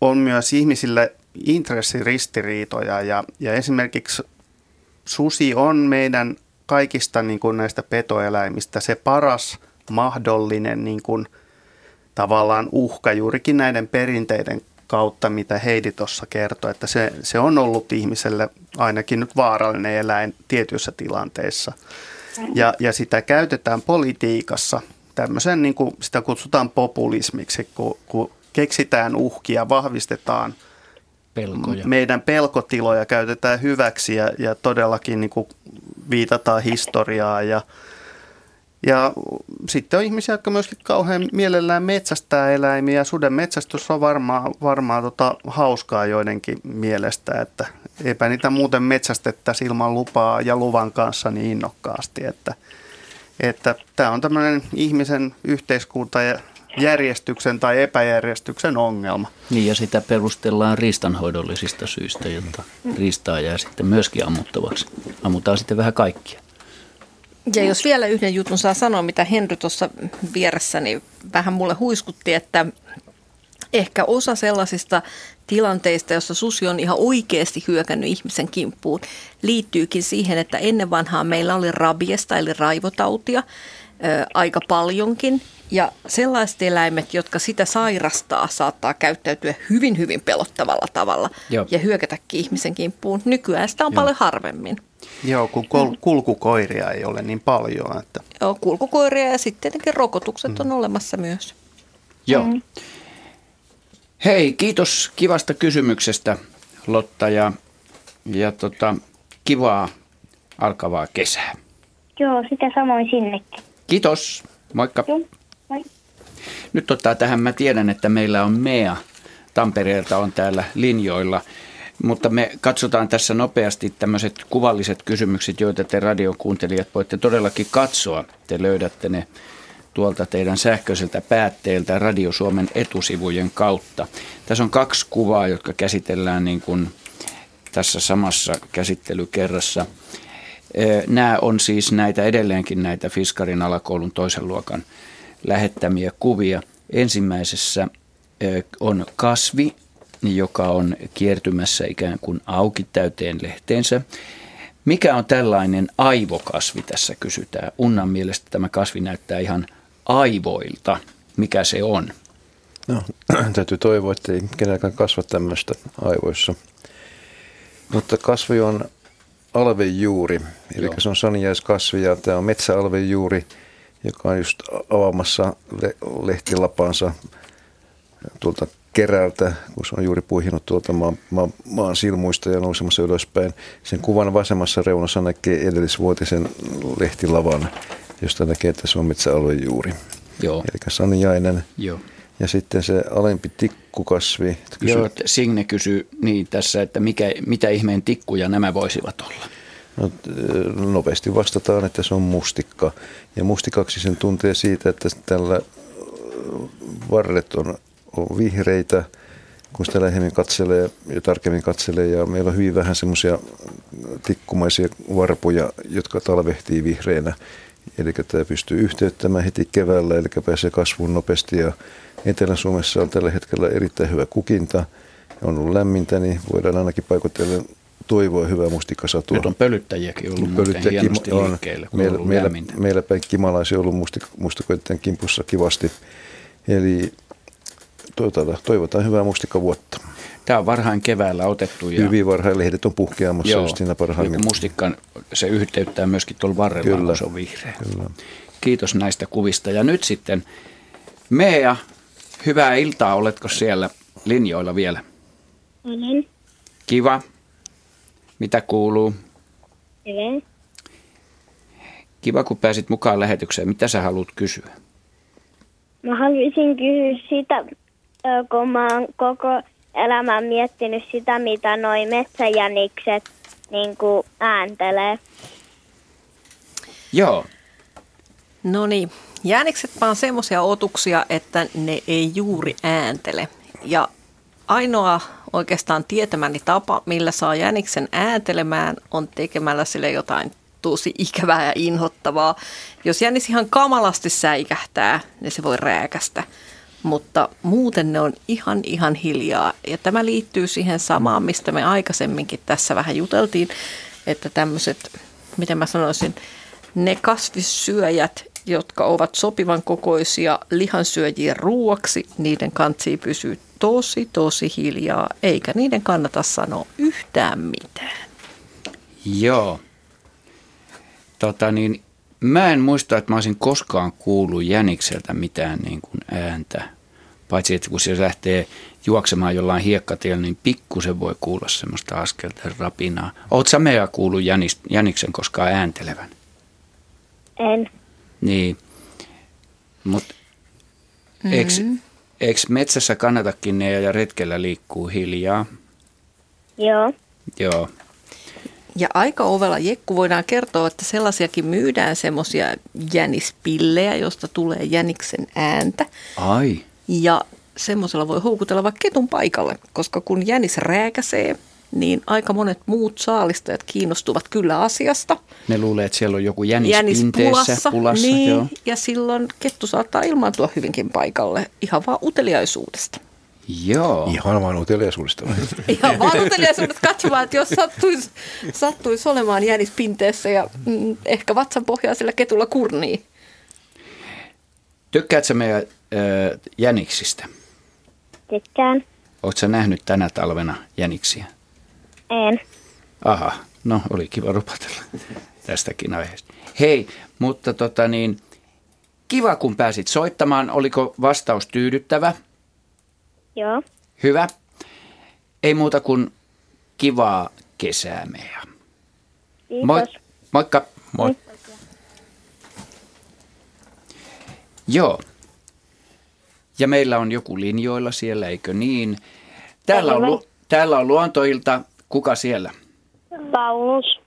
on myös ihmisille intressiristiriitoja ja, ja esimerkiksi susi on meidän kaikista niin kuin näistä petoeläimistä se paras mahdollinen niin kuin, tavallaan uhka juurikin näiden perinteiden kautta, mitä Heidi tuossa kertoi, että se, se on ollut ihmiselle ainakin nyt vaarallinen eläin tietyissä tilanteissa. Ja, ja sitä käytetään politiikassa tämmöisen, niin kuin sitä kutsutaan populismiksi, kun, kun keksitään uhkia, vahvistetaan Pelkoja. meidän pelkotiloja, käytetään hyväksi ja, ja todellakin niin kuin viitataan historiaa ja, ja sitten on ihmisiä, jotka myöskin kauhean mielellään metsästää eläimiä. Suden metsästys on varmaan, varmaan tota, hauskaa joidenkin mielestä, että eipä niitä muuten metsästettäisi ilman lupaa ja luvan kanssa niin innokkaasti. Että, että tämä on tämmöinen ihmisen yhteiskunta ja järjestyksen tai epäjärjestyksen ongelma. Niin ja sitä perustellaan riistanhoidollisista syistä, jotta riistaa jää sitten myöskin ammuttavaksi. Ammutaan sitten vähän kaikkia. Ja jos vielä yhden jutun saa sanoa, mitä Henry tuossa vieressäni vähän mulle huiskutti, että ehkä osa sellaisista tilanteista, jossa susi on ihan oikeasti hyökännyt ihmisen kimppuun, liittyykin siihen, että ennen vanhaa meillä oli rabiesta eli raivotautia ö, aika paljonkin. Ja sellaiset eläimet, jotka sitä sairastaa, saattaa käyttäytyä hyvin, hyvin pelottavalla tavalla Joo. ja hyökätäkin ihmisen kimppuun. Nykyään sitä on Joo. paljon harvemmin. Joo, kun kol- kulkukoiria ei ole niin paljon. Että... Joo, kulkukoiria ja sitten tietenkin rokotukset mm. on olemassa myös. Joo. Mm. Hei, kiitos kivasta kysymyksestä Lotta ja, ja tota, kivaa alkavaa kesää. Joo, sitä samoin sinnekin. Kiitos, moikka. Joo, moi. Nyt tota, tähän mä tiedän, että meillä on Mea Tampereelta on täällä linjoilla. Mutta me katsotaan tässä nopeasti tämmöiset kuvalliset kysymykset, joita te radiokuuntelijat voitte todellakin katsoa. Te löydätte ne tuolta teidän sähköiseltä päätteeltä Radio Suomen etusivujen kautta. Tässä on kaksi kuvaa, jotka käsitellään niin kuin tässä samassa käsittelykerrassa. Nämä on siis näitä edelleenkin näitä Fiskarin alakoulun toisen luokan lähettämiä kuvia. Ensimmäisessä on kasvi, joka on kiertymässä ikään kuin auki täyteen lehteensä. Mikä on tällainen aivokasvi tässä kysytään? Unnan mielestä tämä kasvi näyttää ihan aivoilta. Mikä se on? No, täytyy toivoa, että ei kenelläkään kasva tämmöistä aivoissa. Mutta kasvi on alvejuuri, eli Joo. se on saniaiskasvi ja tämä on metsäalvejuuri, joka on just avaamassa le- lehtilapansa tuolta kerältä, kun se on juuri puihinut tuolta maan, maan, maan silmuista ja nousemassa ylöspäin. Sen kuvan vasemmassa reunassa näkee edellisvuotisen lehtilavan, josta näkee, että se on metsäalvejuuri. Joo. Eli saniainen. Joo. Ja sitten se alempi tikkukasvi. Kysy... Joo, Signe kysyy niin tässä, että mikä, mitä ihmeen tikkuja nämä voisivat olla? No, nopeasti vastataan, että se on mustikka. Ja mustikaksi sen tuntee siitä, että tällä varret on, on vihreitä, kun sitä lähemmin katselee ja tarkemmin katselee. Ja meillä on hyvin vähän semmoisia tikkumaisia varpuja, jotka talvehtii vihreinä. Eli tämä pystyy yhteyttämään heti keväällä, eli pääsee kasvuun nopeasti ja Etelä-Suomessa on tällä hetkellä erittäin hyvä kukinta. On ollut lämmintä, niin voidaan ainakin paikotella toivoa hyvää mustikkasatua. Nyt on pölyttäjiäkin ollut Pölyttäjä hienosti on, liikkeelle, meillä, meillä, meillä päin kimalaisia ollut mustik, mustikoiden kimpussa kivasti. Eli toivotaan, toivotaan hyvää mustikkavuotta. Tämä on varhain keväällä otettu. Ja Hyvin varhain lehdet on puhkeamassa Joo, just siinä parhaimmillaan. Mustikkan se yhteyttää myöskin tuolla varrella, kyllä, kun se on vihreä. Kyllä. Kiitos näistä kuvista. Ja nyt sitten Mea Hyvää iltaa, oletko siellä linjoilla vielä? Olen. Kiva. Mitä kuuluu? Hyvä. Kiva, kun pääsit mukaan lähetykseen. Mitä sä haluat kysyä? Mä haluaisin kysyä sitä, kun mä oon koko elämän miettinyt sitä, mitä noi metsäjänikset niin kuin ääntelee. Joo. No niin, Jäänikset vaan semmoisia otuksia, että ne ei juuri ääntele. Ja ainoa oikeastaan tietämäni tapa, millä saa jäniksen ääntelemään, on tekemällä sille jotain tosi ikävää ja inhottavaa. Jos jänis ihan kamalasti säikähtää, niin se voi rääkästä. Mutta muuten ne on ihan ihan hiljaa. Ja tämä liittyy siihen samaan, mistä me aikaisemminkin tässä vähän juteltiin, että tämmöiset, miten mä sanoisin, ne kasvissyöjät, jotka ovat sopivan kokoisia lihansyöjien ruuaksi, niiden kansi pysyy tosi, tosi hiljaa, eikä niiden kannata sanoa yhtään mitään. Joo. Tota niin, mä en muista, että mä olisin koskaan kuullut jänikseltä mitään niin kuin ääntä. Paitsi, että kun se lähtee juoksemaan jollain hiekkatiellä, niin pikkusen voi kuulla semmoista askelta rapinaa. Oletko sä meidän kuullut jäniksen koskaan ääntelevän? En. Niin, mutta mm-hmm. eikö, eikö metsässä kannatakin ne ja retkellä liikkuu hiljaa? Joo. Joo. Ja aika ovella Jekku voidaan kertoa, että sellaisiakin myydään semmoisia jänispillejä, josta tulee jäniksen ääntä. Ai. Ja semmoisella voi houkutella vaikka ketun paikalle, koska kun jänis rääkäsee – niin aika monet muut saalistajat kiinnostuvat kyllä asiasta. Ne luulee, että siellä on joku jänis, jänis pulassa, pulassa niin, joo. ja silloin kettu saattaa ilmaantua hyvinkin paikalle ihan vaan uteliaisuudesta. Joo. Ihan vaan uteliaisuudesta. Ihan vaan uteliaisuudesta katsomaan, että jos sattuisi, sattuisi olemaan jänis pinteessä ja mm, ehkä vatsan pohjaisella ketulla kurnii. Tykkäätkö meidän äh, jäniksistä? Tykkään. Oletko nähnyt tänä talvena jäniksiä? En. Aha, no oli kiva rupatella tästäkin aiheesta. Hei, mutta tota niin, kiva kun pääsit soittamaan. Oliko vastaus tyydyttävä? Joo. Hyvä. Ei muuta kuin kivaa kesää meidän. Kiitos. Moi, moikka. Moi. Joo. Ja meillä on joku linjoilla siellä, eikö niin? Täällä on, täällä on luontoilta Kuka siellä? Paulus,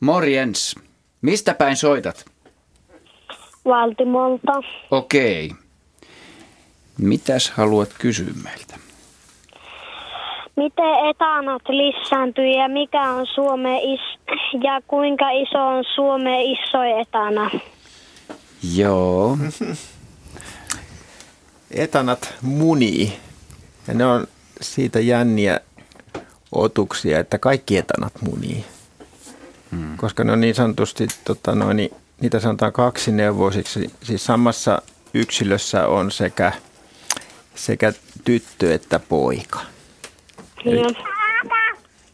Morjens. Mistä päin soitat? Valtimolta. Okei. Mitäs haluat kysyä meiltä? Miten etanat lisääntyy ja mikä on Suomen is- ja kuinka iso on Suomen isoin etana? Joo. Etanat munii. Ja ne on siitä jänniä otuksia, että kaikki etanat munii. Hmm. Koska ne on niin sanotusti, tota noin, niin niitä sanotaan kaksineuvoisiksi. Siis samassa yksilössä on sekä, sekä tyttö että poika. Eli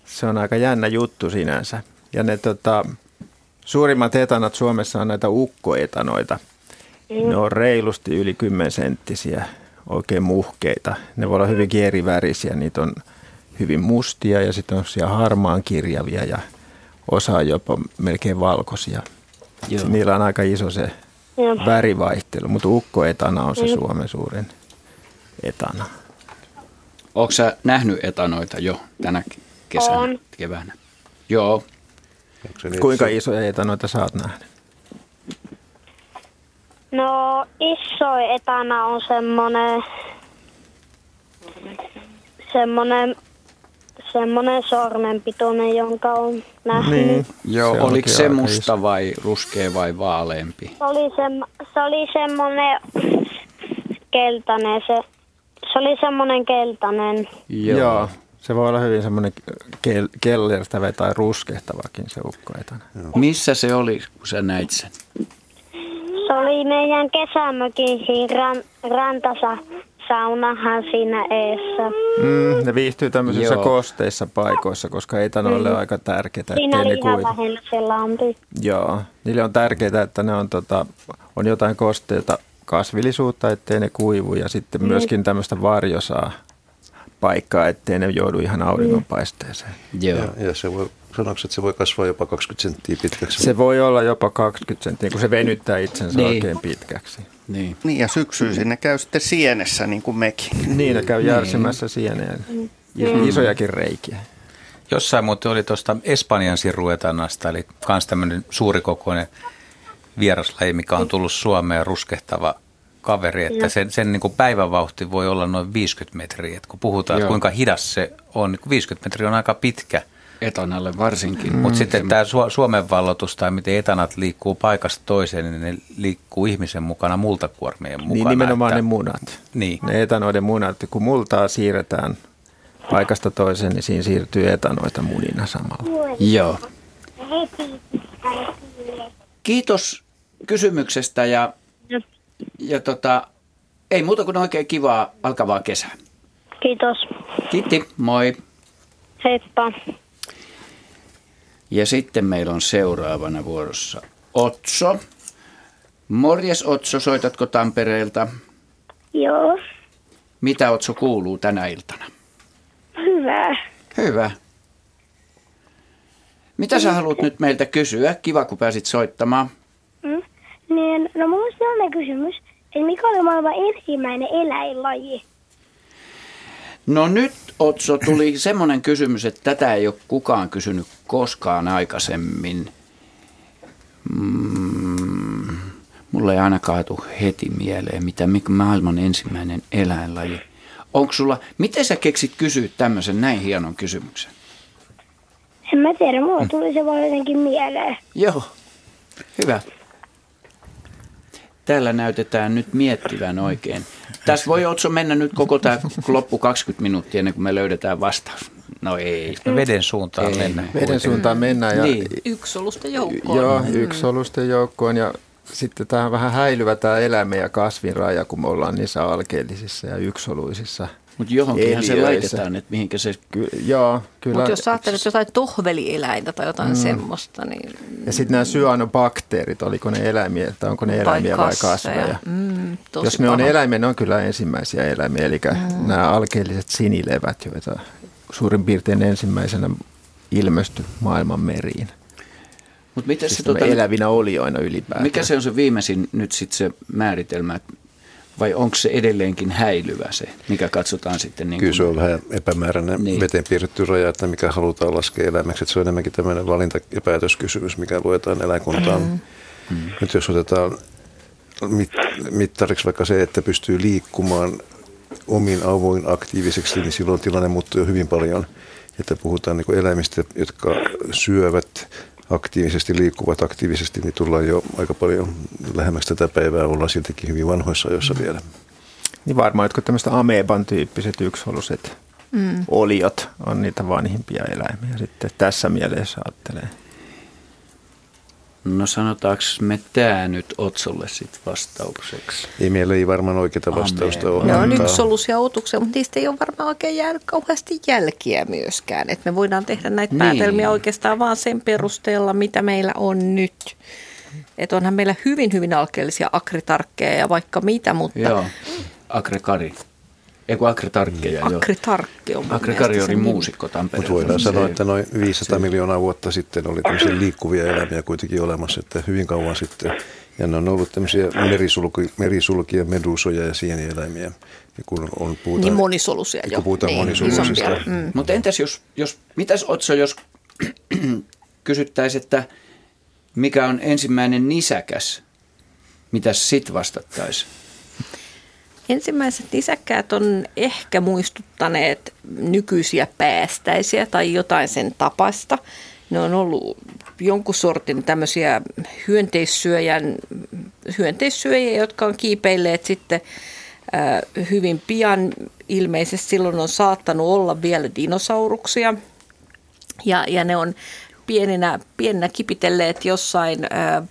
se on aika jännä juttu sinänsä. Ja ne tota, suurimmat etanat Suomessa on näitä ukkoetanoita. Ne on reilusti yli 10 senttisiä, oikein muhkeita. Ne voi olla hyvinkin eri värisiä. Niitä on hyvin mustia ja sitten on siellä harmaan kirjavia ja osa on jopa melkein valkoisia. Joo. Niillä on aika iso se värivaihtelu, mutta ukkoetana on se Suomen suurin etana. Onko sä nähnyt etanoita jo tänä kesänä, On. keväänä? Joo. Se niin, Kuinka isoja etanoita sä oot nähnyt? No isoin etana on semmonen, semmonen, semmonen sormenpituinen, jonka on nähnyt. Niin. Joo, Se oliko se musta vai ruskea vai vaaleampi? Se oli, sem, se oli semmonen keltainen, se, se oli semmonen keltainen. Joo. Joo. Se voi olla hyvin semmoinen kel- kellertävä tai ruskehtavakin se ukkoetana. Missä se oli, kun sä näit sen? Se oli meidän kesämökin siinä ran, rantasa saunahan siinä eessä. Mm, ne viihtyy tämmöisissä Joo. kosteissa paikoissa, koska etanoille on aika tärkeää, Siinä oli ne ihan lähellä se lampi. Joo, niille on tärkeää, että ne on, tota, on jotain kosteita kasvillisuutta, ettei ne kuivu ja sitten myöskin tämmöistä varjosaa paikkaa, ettei ne joudu ihan auringonpaisteeseen. Joo. Ja, ja se voi, sanoksi, että se voi kasvaa jopa 20 senttiä pitkäksi. Se voi olla jopa 20 senttiä, kun se venyttää itsensä Niin. oikein pitkäksi. Niin. Niin ja syksyisin ne käy sitten sienessä niin kuin mekin. Niin, ne käy järsimässä sieneen. Isojakin reikiä. Jossain muuten oli tuosta Espanjan siruetanasta, eli myös tämmöinen suurikokoinen vieraslaji, mikä on tullut Suomeen ruskehtava kaveri, että sen, sen niin kuin päivävauhti voi olla noin 50 metriä. Et kun puhutaan, että kuinka hidas se on, niin 50 metriä on aika pitkä. Etanalle varsinkin. Mutta sitten tämä Su- Suomen vallotus tai miten etanat liikkuu paikasta toiseen, niin ne liikkuu ihmisen mukana multakuormien mukana. Niin nimenomaan että, ne munat. Niin. Ne etanoiden munat, kun multaa siirretään paikasta toiseen, niin siinä siirtyy etanoita munina samalla. Joo. Kiitos kysymyksestä ja, ja tota, ei muuta kuin oikein kivaa alkavaa kesää. Kiitos. Kiitti, moi. Heippa. Ja sitten meillä on seuraavana vuorossa Otso. Morjes Otso, soitatko Tampereelta? Joo. Mitä Otso kuuluu tänä iltana? Hyvä. Hyvä. Mitä sä haluat nyt meiltä kysyä? Kiva, kun pääsit soittamaan. Mm. Niin, no on sellainen kysymys, että mikä oli maailman ensimmäinen eläinlaji? No nyt, Otso, tuli semmoinen kysymys, että tätä ei ole kukaan kysynyt koskaan aikaisemmin. Mm, mulla ei ainakaan tule heti mieleen, mitä mikä maailman ensimmäinen eläinlaji. Onko sulla, miten sä keksit kysyä tämmöisen näin hienon kysymyksen? En mä tiedä, mulla tuli se vaan jotenkin mieleen. Joo, hyvä. Täällä näytetään nyt miettivän oikein. Tässä voi Otso mennä nyt koko tämä loppu 20 minuuttia ennen kuin me löydetään vastaus. No ei. Veden suuntaan Ei. mennä. Veden suuntaan mennään ja Niin. Yksolusten joukkoon. Joo, yksisolusten joukkoon ja sitten tämä on vähän häilyvä tämä eläimen ja kasvin raja, kun me ollaan niissä alkeellisissa ja yksisoluisissa. Mutta johonkinhan se laitetaan, että mihinkä se... Ky- joo, kyllä. Mutta jos ajattelet jotain tohvelieläintä tai jotain mm. semmoista, niin... Ja sitten nämä syanobakteerit, oliko ne eläimiä, tai onko ne eläimiä vai kasveja? Mm, tosi Jos ne on eläimiä, ne on kyllä ensimmäisiä eläimiä, eli mm. nämä alkeelliset sinilevät, joita suurin piirtein ensimmäisenä ilmestyi maailman meriin. Mutta miten Siis se, tota, elävinä olioina ylipäätään. mikä se on se viimeisin nyt sitten se määritelmä, että vai onko se edelleenkin häilyvä se, mikä katsotaan sitten? Niin Kyllä se on vähän epämääräinen niin. veteen piirretty raja, että mikä halutaan laskea eläimeksi. Että se on enemmänkin tämmöinen valinta- ja päätöskysymys, mikä luetaan eläinkuntaan. Mm. Mm. Nyt jos otetaan mittariksi vaikka se, että pystyy liikkumaan omin avoin aktiiviseksi, niin silloin tilanne muuttuu jo hyvin paljon. Että puhutaan niin eläimistä, jotka syövät aktiivisesti, liikkuvat aktiivisesti, niin tullaan jo aika paljon lähemmäksi tätä päivää. Ollaan siltikin hyvin vanhoissa ajoissa mm. vielä. Niin varmaan jotkut tämmöiset ameban tyyppiset yksholuset mm. oliot on niitä vanhimpia eläimiä sitten tässä mielessä ajattelee. No sanotaanko me tämä nyt Otsolle sitten vastaukseksi? Ei meillä ei varmaan oikeita vastausta ole. Ne on yksisoluisia otuksia, mutta niistä ei ole varmaan oikein jäänyt kauheasti jälkiä myöskään. Et me voidaan tehdä näitä niin. päätelmiä oikeastaan vaan sen perusteella, mitä meillä on nyt. Että onhan meillä hyvin, hyvin alkeellisia akritarkkeja ja vaikka mitä, mutta... Joo, akrekari. Eiku Akre Tarkkeja. Akre Tarkke on Akre Kari oli muusikko Tampereella. Mutta voidaan sanoa, että noin 500 se. miljoonaa vuotta sitten oli tämmöisiä liikkuvia eläimiä kuitenkin olemassa, että hyvin kauan sitten. Ja ne on ollut tämmöisiä merisulki, merisulkia, medusoja ja sienieläimiä. Ja kun on, puhutaan, niin monisolusia jo. Kun puhutaan niin, monisoluisista. Mm. Mutta entäs jos, jos, mitäs Otso, jos kysyttäisiin, että mikä on ensimmäinen nisäkäs, mitä sit vastattaisiin? Ensimmäiset nisäkkäät on ehkä muistuttaneet nykyisiä päästäisiä tai jotain sen tapasta. Ne on ollut jonkun sortin tämmöisiä hyönteissyöjän, hyönteissyöjiä, jotka on kiipeilleet sitten äh, hyvin pian. Ilmeisesti silloin on saattanut olla vielä dinosauruksia. Ja, ja ne on pieninä, pieninä kipitelleet jossain äh,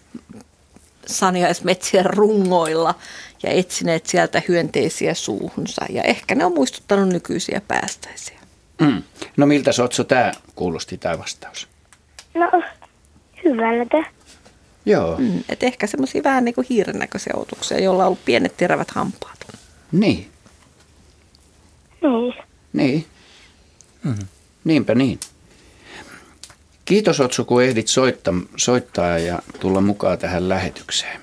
saniaismetsien rungoilla ja etsineet sieltä hyönteisiä suuhunsa. Ja ehkä ne on muistuttanut nykyisiä päästäisiä. Mm. No miltä Sotso tämä kuulosti tämä vastaus? No hyvältä. Joo. Mm, et ehkä semmoisia vähän niin kuin hiiren näköisiä otuksia, joilla on ollut pienet terävät hampaat. Niin. Niin. Niin. Mm-hmm. Niinpä niin. Kiitos Otsu, kun ehdit soittaa, soittaa ja tulla mukaan tähän lähetykseen.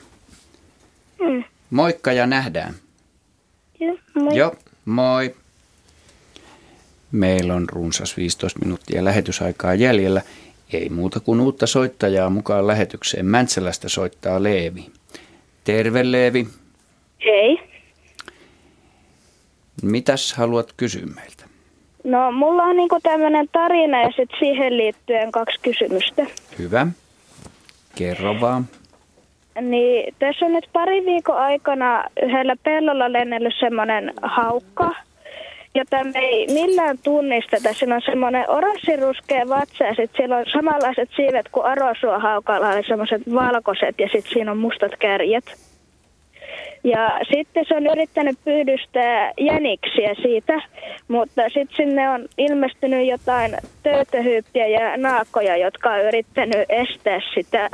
Mm. Moikka ja nähdään. Joo, moi. Joo, moi. Meillä on runsas 15 minuuttia lähetysaikaa jäljellä. Ei muuta kuin uutta soittajaa mukaan lähetykseen. Mäntsälästä soittaa Leevi. Terve Leevi. Hei. Mitäs haluat kysyä meiltä? No, mulla on niinku tämmöinen tarina ja sitten siihen liittyen kaksi kysymystä. Hyvä. Kerro vaan. Niin, tässä on nyt pari viikon aikana yhdellä pellolla lennellyt semmoinen haukka, jota me ei millään tunnisteta. Siinä on semmoinen oranssiruskea vatsa ja sitten siellä on samanlaiset siivet kuin arosuohaukalla, eli semmoiset valkoiset ja sitten siinä on mustat kärjet. Ja sitten se on yrittänyt pyydystää jäniksiä siitä, mutta sitten sinne on ilmestynyt jotain töytöhyyppiä ja naakkoja, jotka on yrittänyt estää sitä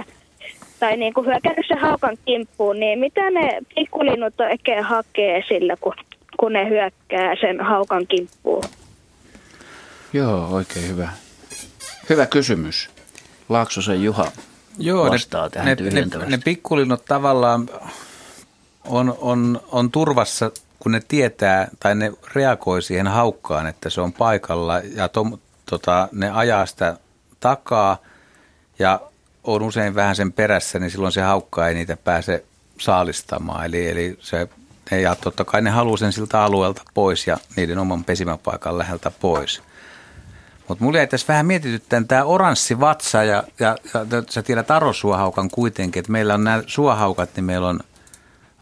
tai niin kuin hyökännyt sen haukan kimppuun, niin mitä ne pikkulinnut oikein hakee sillä, kun, kun ne hyökkää sen haukan kimppuun? Joo, oikein hyvä. Hyvä kysymys. Laaksosen Juha Joo, vastaa ne, tähän ne, ne, ne pikkulinnut tavallaan on, on, on turvassa, kun ne tietää tai ne reagoi siihen haukkaan, että se on paikalla ja to, tota, ne ajaa sitä takaa ja on usein vähän sen perässä, niin silloin se haukka ei niitä pääse saalistamaan. Eli, eli se, ja totta kai ne haluaa sen siltä alueelta pois ja niiden oman pesimäpaikan läheltä pois. Mutta mulla jäi tässä vähän mietityttää tämä oranssi vatsa ja, ja, ja sä tiedät arosuohaukan kuitenkin, että meillä on nämä suohaukat, niin meillä on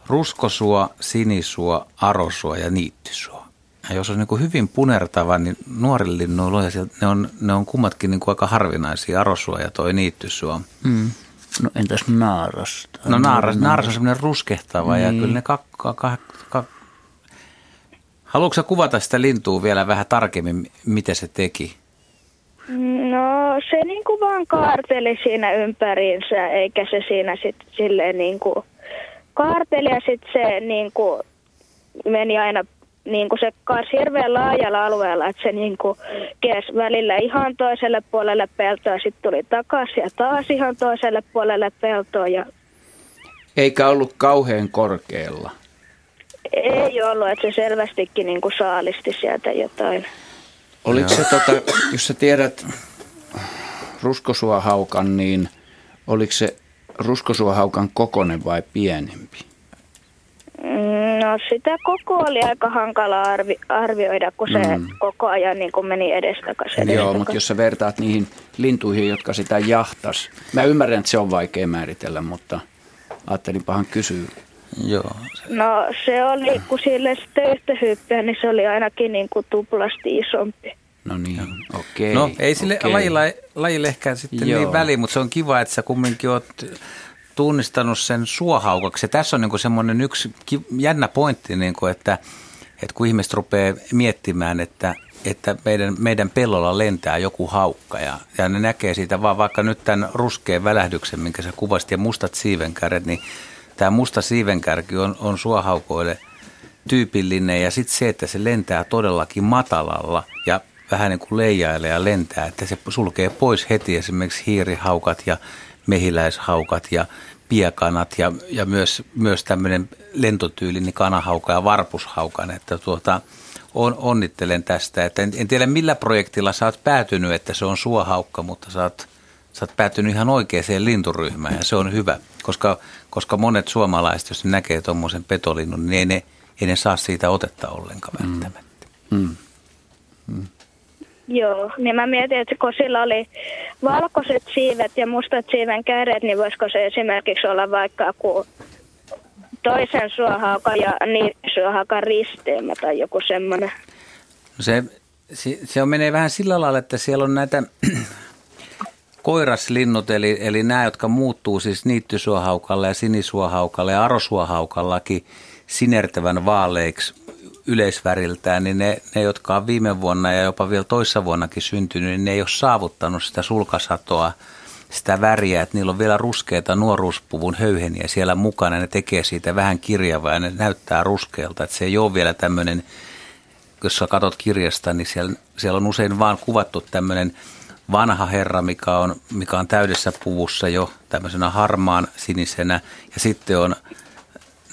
ruskosuo, sinisuo, arosuo ja niittysuo. Ja jos on niin kuin hyvin punertava, niin nuorille linnuilla ne on, ne on kummatkin niin kuin aika harvinaisia, arosua ja toi niittysuo. Mm. No entäs naaras? No naaras, naaras on semmoinen ruskehtava niin. ja kyllä ne kakka, kakka, kakka. Haluatko kuvata sitä lintua vielä vähän tarkemmin, mitä se teki? No se niin kuin vaan kaarteli siinä ympäriinsä, eikä se siinä sitten silleen niin kuin kaarteli ja sitten se niin kuin meni aina niin kuin se kaarsi hirveän laajalla alueella, että se niin kuin kiersi välillä ihan toiselle puolelle peltoa, sitten tuli takaisin ja taas ihan toiselle puolelle peltoa. Ja... Eikä ollut kauhean korkealla. Ei ollut, että se selvästikin niin kuin saalisti sieltä jotain. Oliko se, tota, jos sä tiedät ruskosuohaukan, niin oliko se ruskosuohaukan kokonen vai pienempi? Mm, No sitä koko oli aika hankala arvi, arvioida, kun se Mm. koko ajan niin kuin meni edestakas. Joo, edestakas. mutta jos sä vertaat niihin lintuihin, jotka sitä jahtas. Mä ymmärrän, että se on vaikea määritellä, mutta ajattelinpahan kysyä. Joo. No se oli, kun sille sitten yhtä hyppyä, niin se oli ainakin niin kuin tuplasti isompi. No niin, okei. No ei sille okei. lajilla, lajille ehkä sitten Joo. niin väliä, mutta se on kiva, että sä kumminkin oot tunnistanut sen suohaukaksi. Ja tässä on niin semmoinen yksi jännä pointti, niin kuin, että, että kun ihmiset rupeaa miettimään, että, että meidän, meidän pellolla lentää joku haukka ja, ja ne näkee siitä vaan vaikka nyt tämän ruskean välähdyksen, minkä sä kuvasit ja mustat siivenkärjet, niin tämä musta siivenkärki on, on suohaukoille tyypillinen ja sitten se, että se lentää todellakin matalalla ja vähän niin kuin leijailee ja lentää, että se sulkee pois heti esimerkiksi hiirihaukat ja mehiläishaukat ja piekanat ja, ja myös, myös tämmöinen lentotyylinen kanahauka ja varpushaukan, että tuota, on, onnittelen tästä. Että en, en tiedä millä projektilla sä oot päätynyt, että se on suohaukka, mutta sä oot, sä oot päätynyt ihan oikeaan linturyhmään ja se on hyvä, koska, koska monet suomalaiset, jos ne näkee tuommoisen petolinnun, niin ei ne, ei ne saa siitä otetta ollenkaan välttämättä. Mm. Joo, niin mä mietin, että kun sillä oli valkoiset siivet ja mustat siiven kädet, niin voisiko se esimerkiksi olla vaikka toisen suohaukan ja niin suohaukan risteemä tai joku semmoinen. No se, se, se menee vähän sillä lailla, että siellä on näitä koiraslinnut, eli, eli nämä, jotka muuttuu siis niittysuohaukalle ja sinisuohaukalle ja arosuohaukallakin sinertävän vaaleiksi yleisväriltään, niin ne, ne, jotka on viime vuonna ja jopa vielä toissa vuonnakin syntynyt, niin ne ei ole saavuttanut sitä sulkasatoa, sitä väriä, että niillä on vielä ruskeita nuoruuspuvun höyheniä siellä mukana. Ne tekee siitä vähän kirjavaa ja ne näyttää ruskealta, että se ei ole vielä tämmöinen jos sä katsot kirjasta, niin siellä, siellä on usein vaan kuvattu tämmöinen vanha herra, mikä on, mikä on täydessä puvussa jo tämmöisenä harmaan sinisenä. Ja sitten on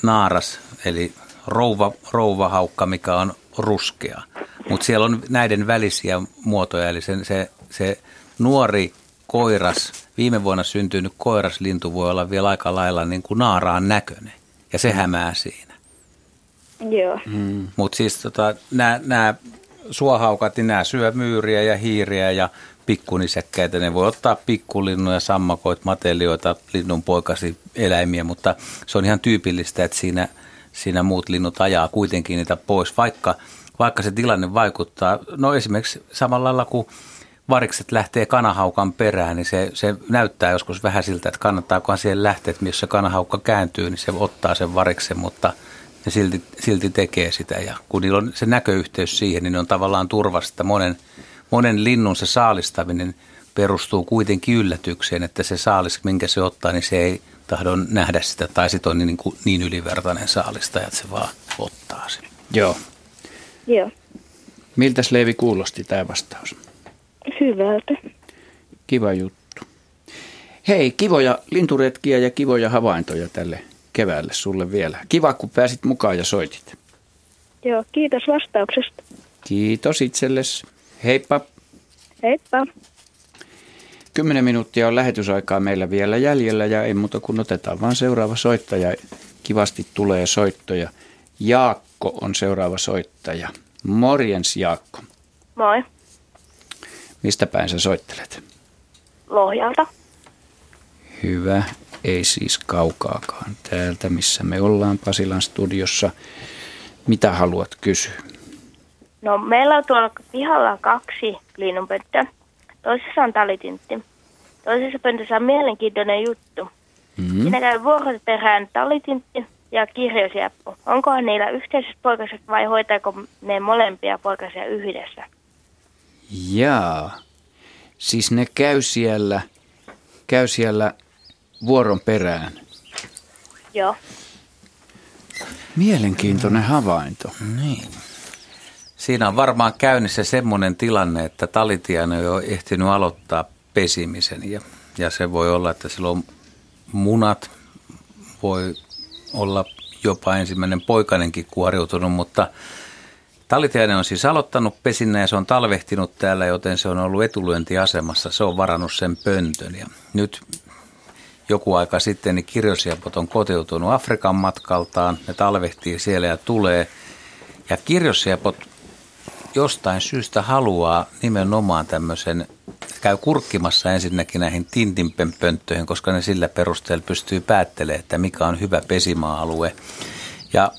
naaras, eli rouva, rouvahaukka, mikä on ruskea. Mutta siellä on näiden välisiä muotoja, eli se, se, se nuori koiras, viime vuonna syntynyt koiraslintu voi olla vielä aika lailla niin kuin naaraan näköinen. Ja se hämää siinä. Joo. Mm. Mutta siis tota, nämä suohaukat, niin nämä syö myyriä ja hiiriä ja pikkunisäkkäitä. Ne voi ottaa pikkulinnuja, sammakoit, matelioita, linnun poikasi eläimiä, mutta se on ihan tyypillistä, että siinä, siinä muut linnut ajaa kuitenkin niitä pois, vaikka, vaikka se tilanne vaikuttaa. No esimerkiksi samalla lailla kuin varikset lähtee kanahaukan perään, niin se, se näyttää joskus vähän siltä, että kannattaakohan siihen lähteä, että jos se kanahaukka kääntyy, niin se ottaa sen variksen, mutta ne silti, silti tekee sitä. Ja kun niillä on se näköyhteys siihen, niin ne on tavallaan turvasta. Monen, monen linnun se saalistaminen perustuu kuitenkin yllätykseen, että se saalis, minkä se ottaa, niin se ei tahdo nähdä sitä. Tai sitten on niin, kuin niin ylivertainen saalistaja, että se vaan ottaa sen. Joo. Joo. Miltäs Leivi kuulosti tämä vastaus? Hyvältä. Kiva juttu. Hei, kivoja linturetkiä ja kivoja havaintoja tälle keväälle sulle vielä. Kiva, kun pääsit mukaan ja soitit. Joo, kiitos vastauksesta. Kiitos itsellesi. Heippa. Heippa. Kymmenen minuuttia on lähetysaikaa meillä vielä jäljellä ja ei muuta kuin otetaan vaan seuraava soittaja. Kivasti tulee soittoja. Jaakko on seuraava soittaja. Morjens Jaakko. Moi. Mistä päin sä soittelet? Lohjalta. Hyvä, ei siis kaukaakaan täältä, missä me ollaan Pasilan studiossa. Mitä haluat kysyä? No meillä on tuolla pihalla kaksi linnunpönttöä. Toisessa on talitintti. Toisessa pöntössä on mielenkiintoinen juttu. Mm-hmm. Siinä käy vuoroperään talitintti ja kirjosiappu. Onkohan niillä yhteiset poikaset vai hoitaako ne molempia poikasia yhdessä? Jaa, siis ne käy siellä, käy siellä vuoron perään. Joo. Mielenkiintoinen havainto. Niin. Siinä on varmaan käynnissä semmoinen tilanne, että talitiainen on jo ehtinyt aloittaa pesimisen ja, ja se voi olla, että silloin munat voi olla jopa ensimmäinen poikanenkin kuoriutunut, mutta Talitiainen on siis aloittanut pesinnä ja se on talvehtinut täällä, joten se on ollut etulyöntiasemassa. Se on varannut sen pöntön ja nyt joku aika sitten niin kirjosiapot on kotiutunut Afrikan matkaltaan. Ne talvehtii siellä ja tulee. Ja kirjosiapot jostain syystä haluaa nimenomaan tämmöisen, käy kurkkimassa ensinnäkin näihin tintinpönttöihin, koska ne sillä perusteella pystyy päättelemään, että mikä on hyvä pesimaa-alue. Ja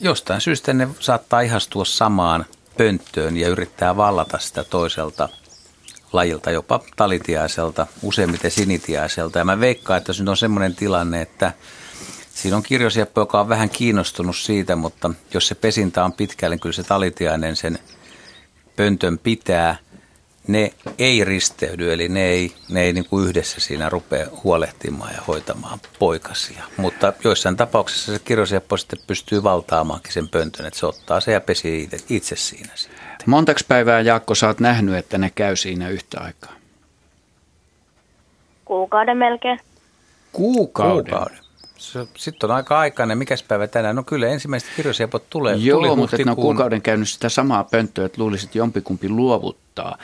jostain syystä ne saattaa ihastua samaan pönttöön ja yrittää vallata sitä toiselta lajilta, jopa talitiaiselta, useimmiten sinitiaiselta. Ja mä veikkaan, että se on semmoinen tilanne, että siinä on kirjosieppo, joka on vähän kiinnostunut siitä, mutta jos se pesintä on pitkälle, niin kyllä se talitiainen sen pöntön pitää. Ne ei risteydy, eli ne ei, ne ei niin kuin yhdessä siinä rupea huolehtimaan ja hoitamaan poikasia. Mutta joissain tapauksissa se kirjosieppo sitten pystyy valtaamaankin sen pöntön, että se ottaa se ja pesi itse, itse siinä sitten. Montaks päivää Jaakko sä oot nähnyt, että ne käy siinä yhtä aikaa? Kuukauden melkein. Kuukauden? Kuukauden. Sitten on aika aikainen. Mikäs päivä tänään? No kyllä ensimmäiset kirjosiepot tulee. Joo, Tuli mutta ne on kuukauden käynyt sitä samaa pönttöä, että luulisit, että jompikumpi luovuttaa.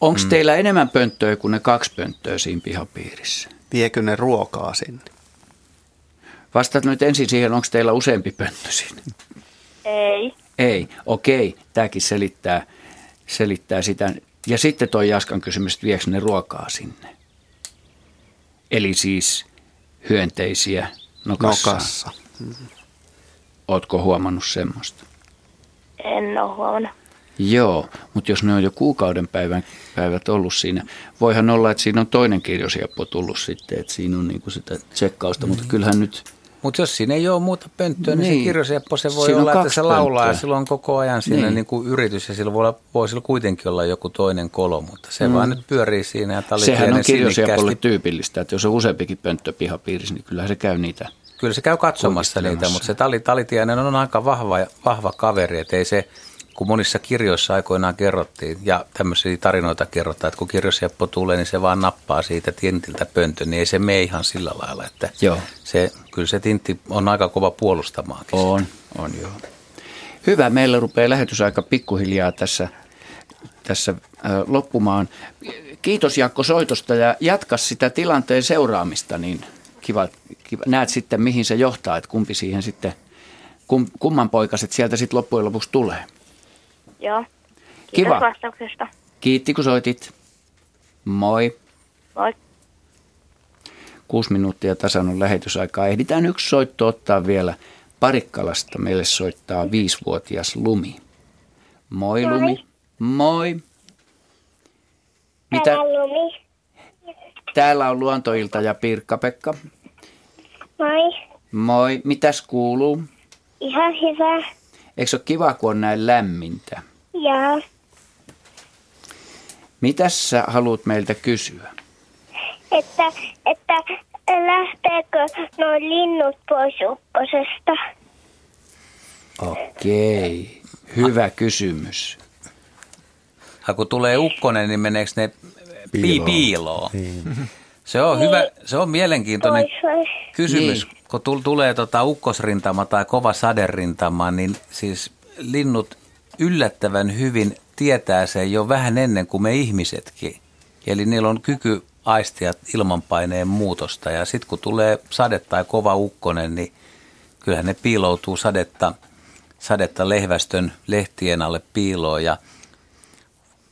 Onko mm. teillä enemmän pönttöä kuin ne kaksi pönttöä siinä pihapiirissä? Viekö ne ruokaa sinne? Vastaat nyt ensin siihen, onko teillä useampi pönttö siinä? Ei. Ei, okei. Tämäkin selittää, selittää sitä. Ja sitten toi Jaskan kysymys, että viekö ne ruokaa sinne? Eli siis hyönteisiä nokassa. Nokassa. Ootko huomannut semmoista? En ole huomannut. Joo, mutta jos ne on jo kuukauden päivän, päivät ollut siinä, voihan olla, että siinä on toinen kirjosieppo tullut sitten, että siinä on niinku sitä tsekkausta, mutta kyllähän nyt mutta jos siinä ei ole muuta pönttöä, niin, niin. se kirjoseppo se voi olla, että se laulaa pönttöä. ja silloin on koko ajan siinä niin. Niin kuin yritys ja sillä voi, olla, voi sillä kuitenkin olla joku toinen kolo, mutta se mm. vaan nyt pyörii siinä ja Sehän on kirjoseppolle tyypillistä, että jos on useampikin pönttö pihapiirissä, niin kyllä se käy niitä. Kyllä se käy katsomassa niitä, mutta se tali, talitiainen on aika vahva, vahva kaveri, että ei se, kun monissa kirjoissa aikoinaan kerrottiin, ja tämmöisiä tarinoita kerrotaan, että kun kirjoseppo tulee, niin se vaan nappaa siitä tintiltä pöntön, niin ei se mene ihan sillä lailla, että Joo. Se, kyllä se tintti on aika kova puolustamaankin. On, on joo. Hyvä, meillä rupeaa lähetysaika pikkuhiljaa tässä, tässä äh, loppumaan. Kiitos Jaakko soitosta ja jatka sitä tilanteen seuraamista, niin kiva, kiva. näet sitten mihin se johtaa, että kumpi siihen sitten, kum, kumman poikaset sieltä sitten loppujen lopuksi tulee. Joo. Kiitos Kiva. vastauksesta. Kiitti kun soitit. Moi. Moi. Kuusi minuuttia tasan on lähetysaikaa. Ehditään yksi soitto ottaa vielä. Parikkalasta meille soittaa viisivuotias Lumi. Moi, Moi. Lumi. Moi. Mitä? Täällä Lumi. Täällä on Luontoilta ja Pirkka-Pekka. Moi. Moi. Mitäs kuuluu? Ihan hyvä. Eikö se ole kiva, kun on näin lämmintä? Joo. Mitäs sä haluat meiltä kysyä? Että, että lähteekö nuo linnut pois ukkosesta? Okei, hyvä kysymys. Ja kun tulee ukkonen, niin meneekö ne piiloon? piiloon? Niin. Se on hyvä, se on mielenkiintoinen kysymys. Niin. Kun tulee tota ukkosrintama tai kova saderintama, niin siis linnut yllättävän hyvin tietää sen jo vähän ennen kuin me ihmisetkin. Eli niillä on kyky aistia ilmanpaineen muutosta ja sitten kun tulee sade tai kova ukkonen, niin kyllähän ne piiloutuu sadetta, sadetta lehvästön lehtien alle piiloon ja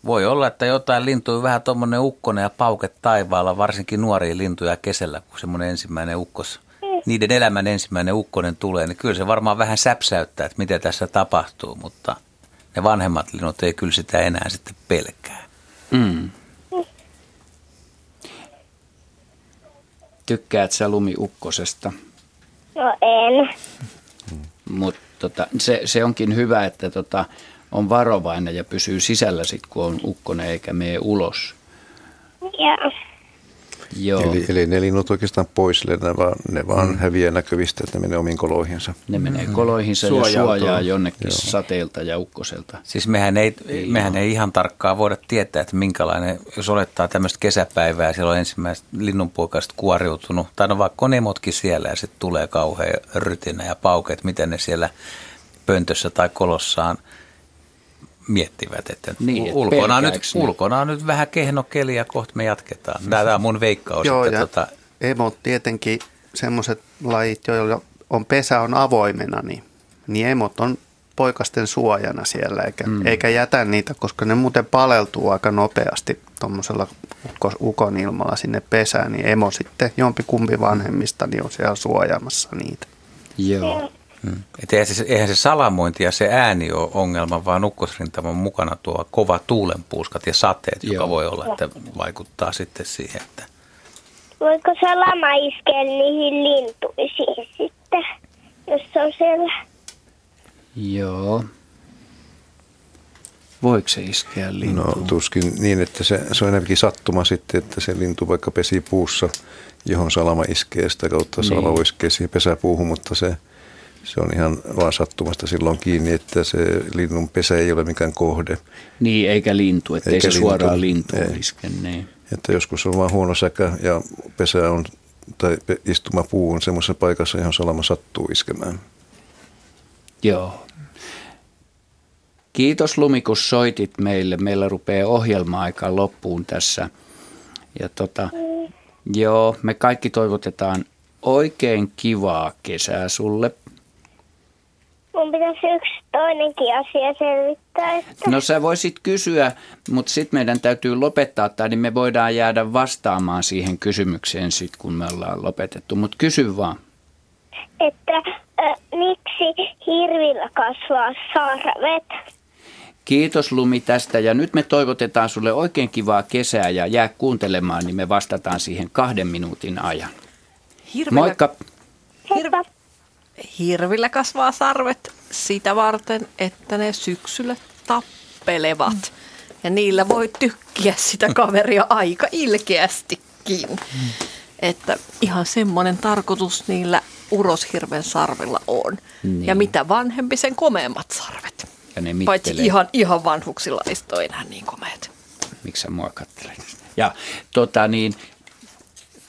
voi olla, että jotain lintuja vähän tuommoinen ukkonen ja pauket taivaalla, varsinkin nuoria lintuja kesällä, kun semmoinen ensimmäinen ukkos, niiden elämän ensimmäinen ukkonen tulee, niin kyllä se varmaan vähän säpsäyttää, että mitä tässä tapahtuu, mutta ne vanhemmat linnut ei kyllä sitä enää sitten pelkää. Mm. Tykkäät sä lumiukkosesta? No en. Mutta tota, se, se onkin hyvä, että tota, on varovainen ja pysyy sisällä sit, kun on ukkonen eikä mene ulos. Joo. Joo. Eli, eli ne linnut oikeastaan pois, ne vaan, ne vaan mm. häviää näkyvistä, että ne menee omiin koloihinsa. Ne menee mm. koloihinsa Suojautuu. ja suojaa jonnekin Joo. sateelta ja ukkoselta. Siis mehän ei, ei mehän ei ihan tarkkaan voida tietää, että minkälainen, jos olettaa tämmöistä kesäpäivää, siellä on ensimmäiset linnunpoikaiset kuoriutunut, tai no vaikka on emotkin siellä ja sitten tulee kauhean rytinä ja paukeet, miten ne siellä pöntössä tai kolossaan – miettivät, että niin, ulkona, nyt, ulkona on nyt vähän kehno keli ja kohta me jatketaan. Tämä on mun veikkaus. Joo, että ja tota... emot tietenkin semmoiset lajit, joilla on pesä on avoimena, niin, niin emot on poikasten suojana siellä, eikä, mm. eikä jätä niitä, koska ne muuten paleltuu aika nopeasti tuommoisella ukon ilmalla sinne pesään, niin emo sitten, jompi kumpi vanhemmista, niin on siellä suojaamassa niitä. Joo. Hmm. Et eihän, se, eihän se salamointi ja se ääni ole ongelma, vaan ukkosrintaman mukana tuo kova tuulenpuuskat ja sateet, Joo. joka voi olla, että vaikuttaa sitten siihen. Että... Voiko salama iskeä niihin lintuisiin sitten, jos se on siellä? Joo. Voiko se iskeä lintuun? No tuskin niin, että se, se on enemmänkin sattuma sitten, että se lintu vaikka pesi puussa, johon salama iskee, sitä kautta niin. salama iskee siihen pesäpuuhun, mutta se se on ihan vaan sattumasta silloin kiinni, että se linnun pesä ei ole mikään kohde. Niin, eikä lintu, ettei eikä se lintu, suoraan lintuun iske. Niin. Että joskus on vain huono säkä ja pesä on, tai puu on semmoisessa paikassa, johon salama sattuu iskemään. Joo. Kiitos Lumi, kun soitit meille. Meillä rupeaa ohjelma-aika loppuun tässä. Ja tota, joo, me kaikki toivotetaan oikein kivaa kesää sulle mun pitäisi yksi toinenkin asia selvittää. Että... No sä voisit kysyä, mutta sitten meidän täytyy lopettaa tai niin me voidaan jäädä vastaamaan siihen kysymykseen sitten, kun me ollaan lopetettu. Mutta kysy vaan. Että äh, miksi hirvillä kasvaa sarvet? Kiitos Lumi tästä ja nyt me toivotetaan sulle oikein kivaa kesää ja jää kuuntelemaan, niin me vastataan siihen kahden minuutin ajan. Hirvillä... Moikka! Heippa! Hirvillä kasvaa sarvet sitä varten, että ne syksyllä tappelevat. Mm. Ja niillä voi tykkiä sitä kaveria aika ilkeästikin. Mm. Että ihan semmoinen tarkoitus niillä uroshirven sarvilla on. Niin. Ja mitä vanhempi, sen komeammat sarvet. Ja ne Paitsi ihan, ihan vanhuksilla ei ole enää niin komeet. Miksi sä mua katselet? Ja tota niin,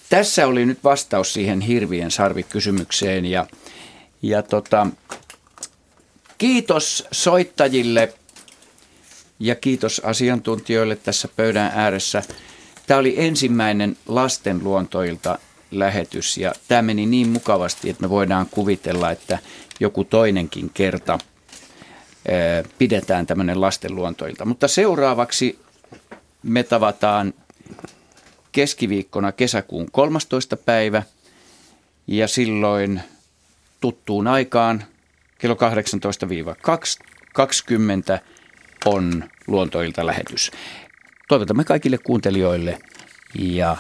tässä oli nyt vastaus siihen hirvien sarvikysymykseen ja ja tota, kiitos soittajille ja kiitos asiantuntijoille tässä pöydän ääressä. Tämä oli ensimmäinen lasten luontoilta lähetys ja tämä meni niin mukavasti, että me voidaan kuvitella, että joku toinenkin kerta pidetään tämmöinen lasten luontoilta. Mutta seuraavaksi me tavataan keskiviikkona kesäkuun 13. päivä ja silloin – tuttuun aikaan kello 18-20 on luontoilta lähetys. Toivotamme kaikille kuuntelijoille ja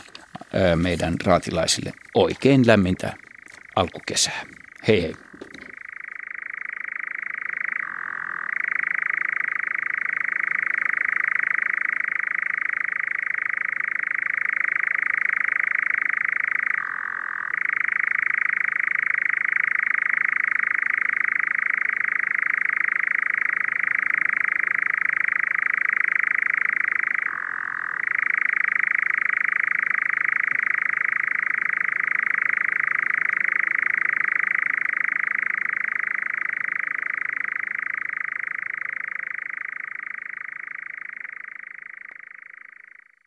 meidän raatilaisille oikein lämmintä alkukesää. Hei hei.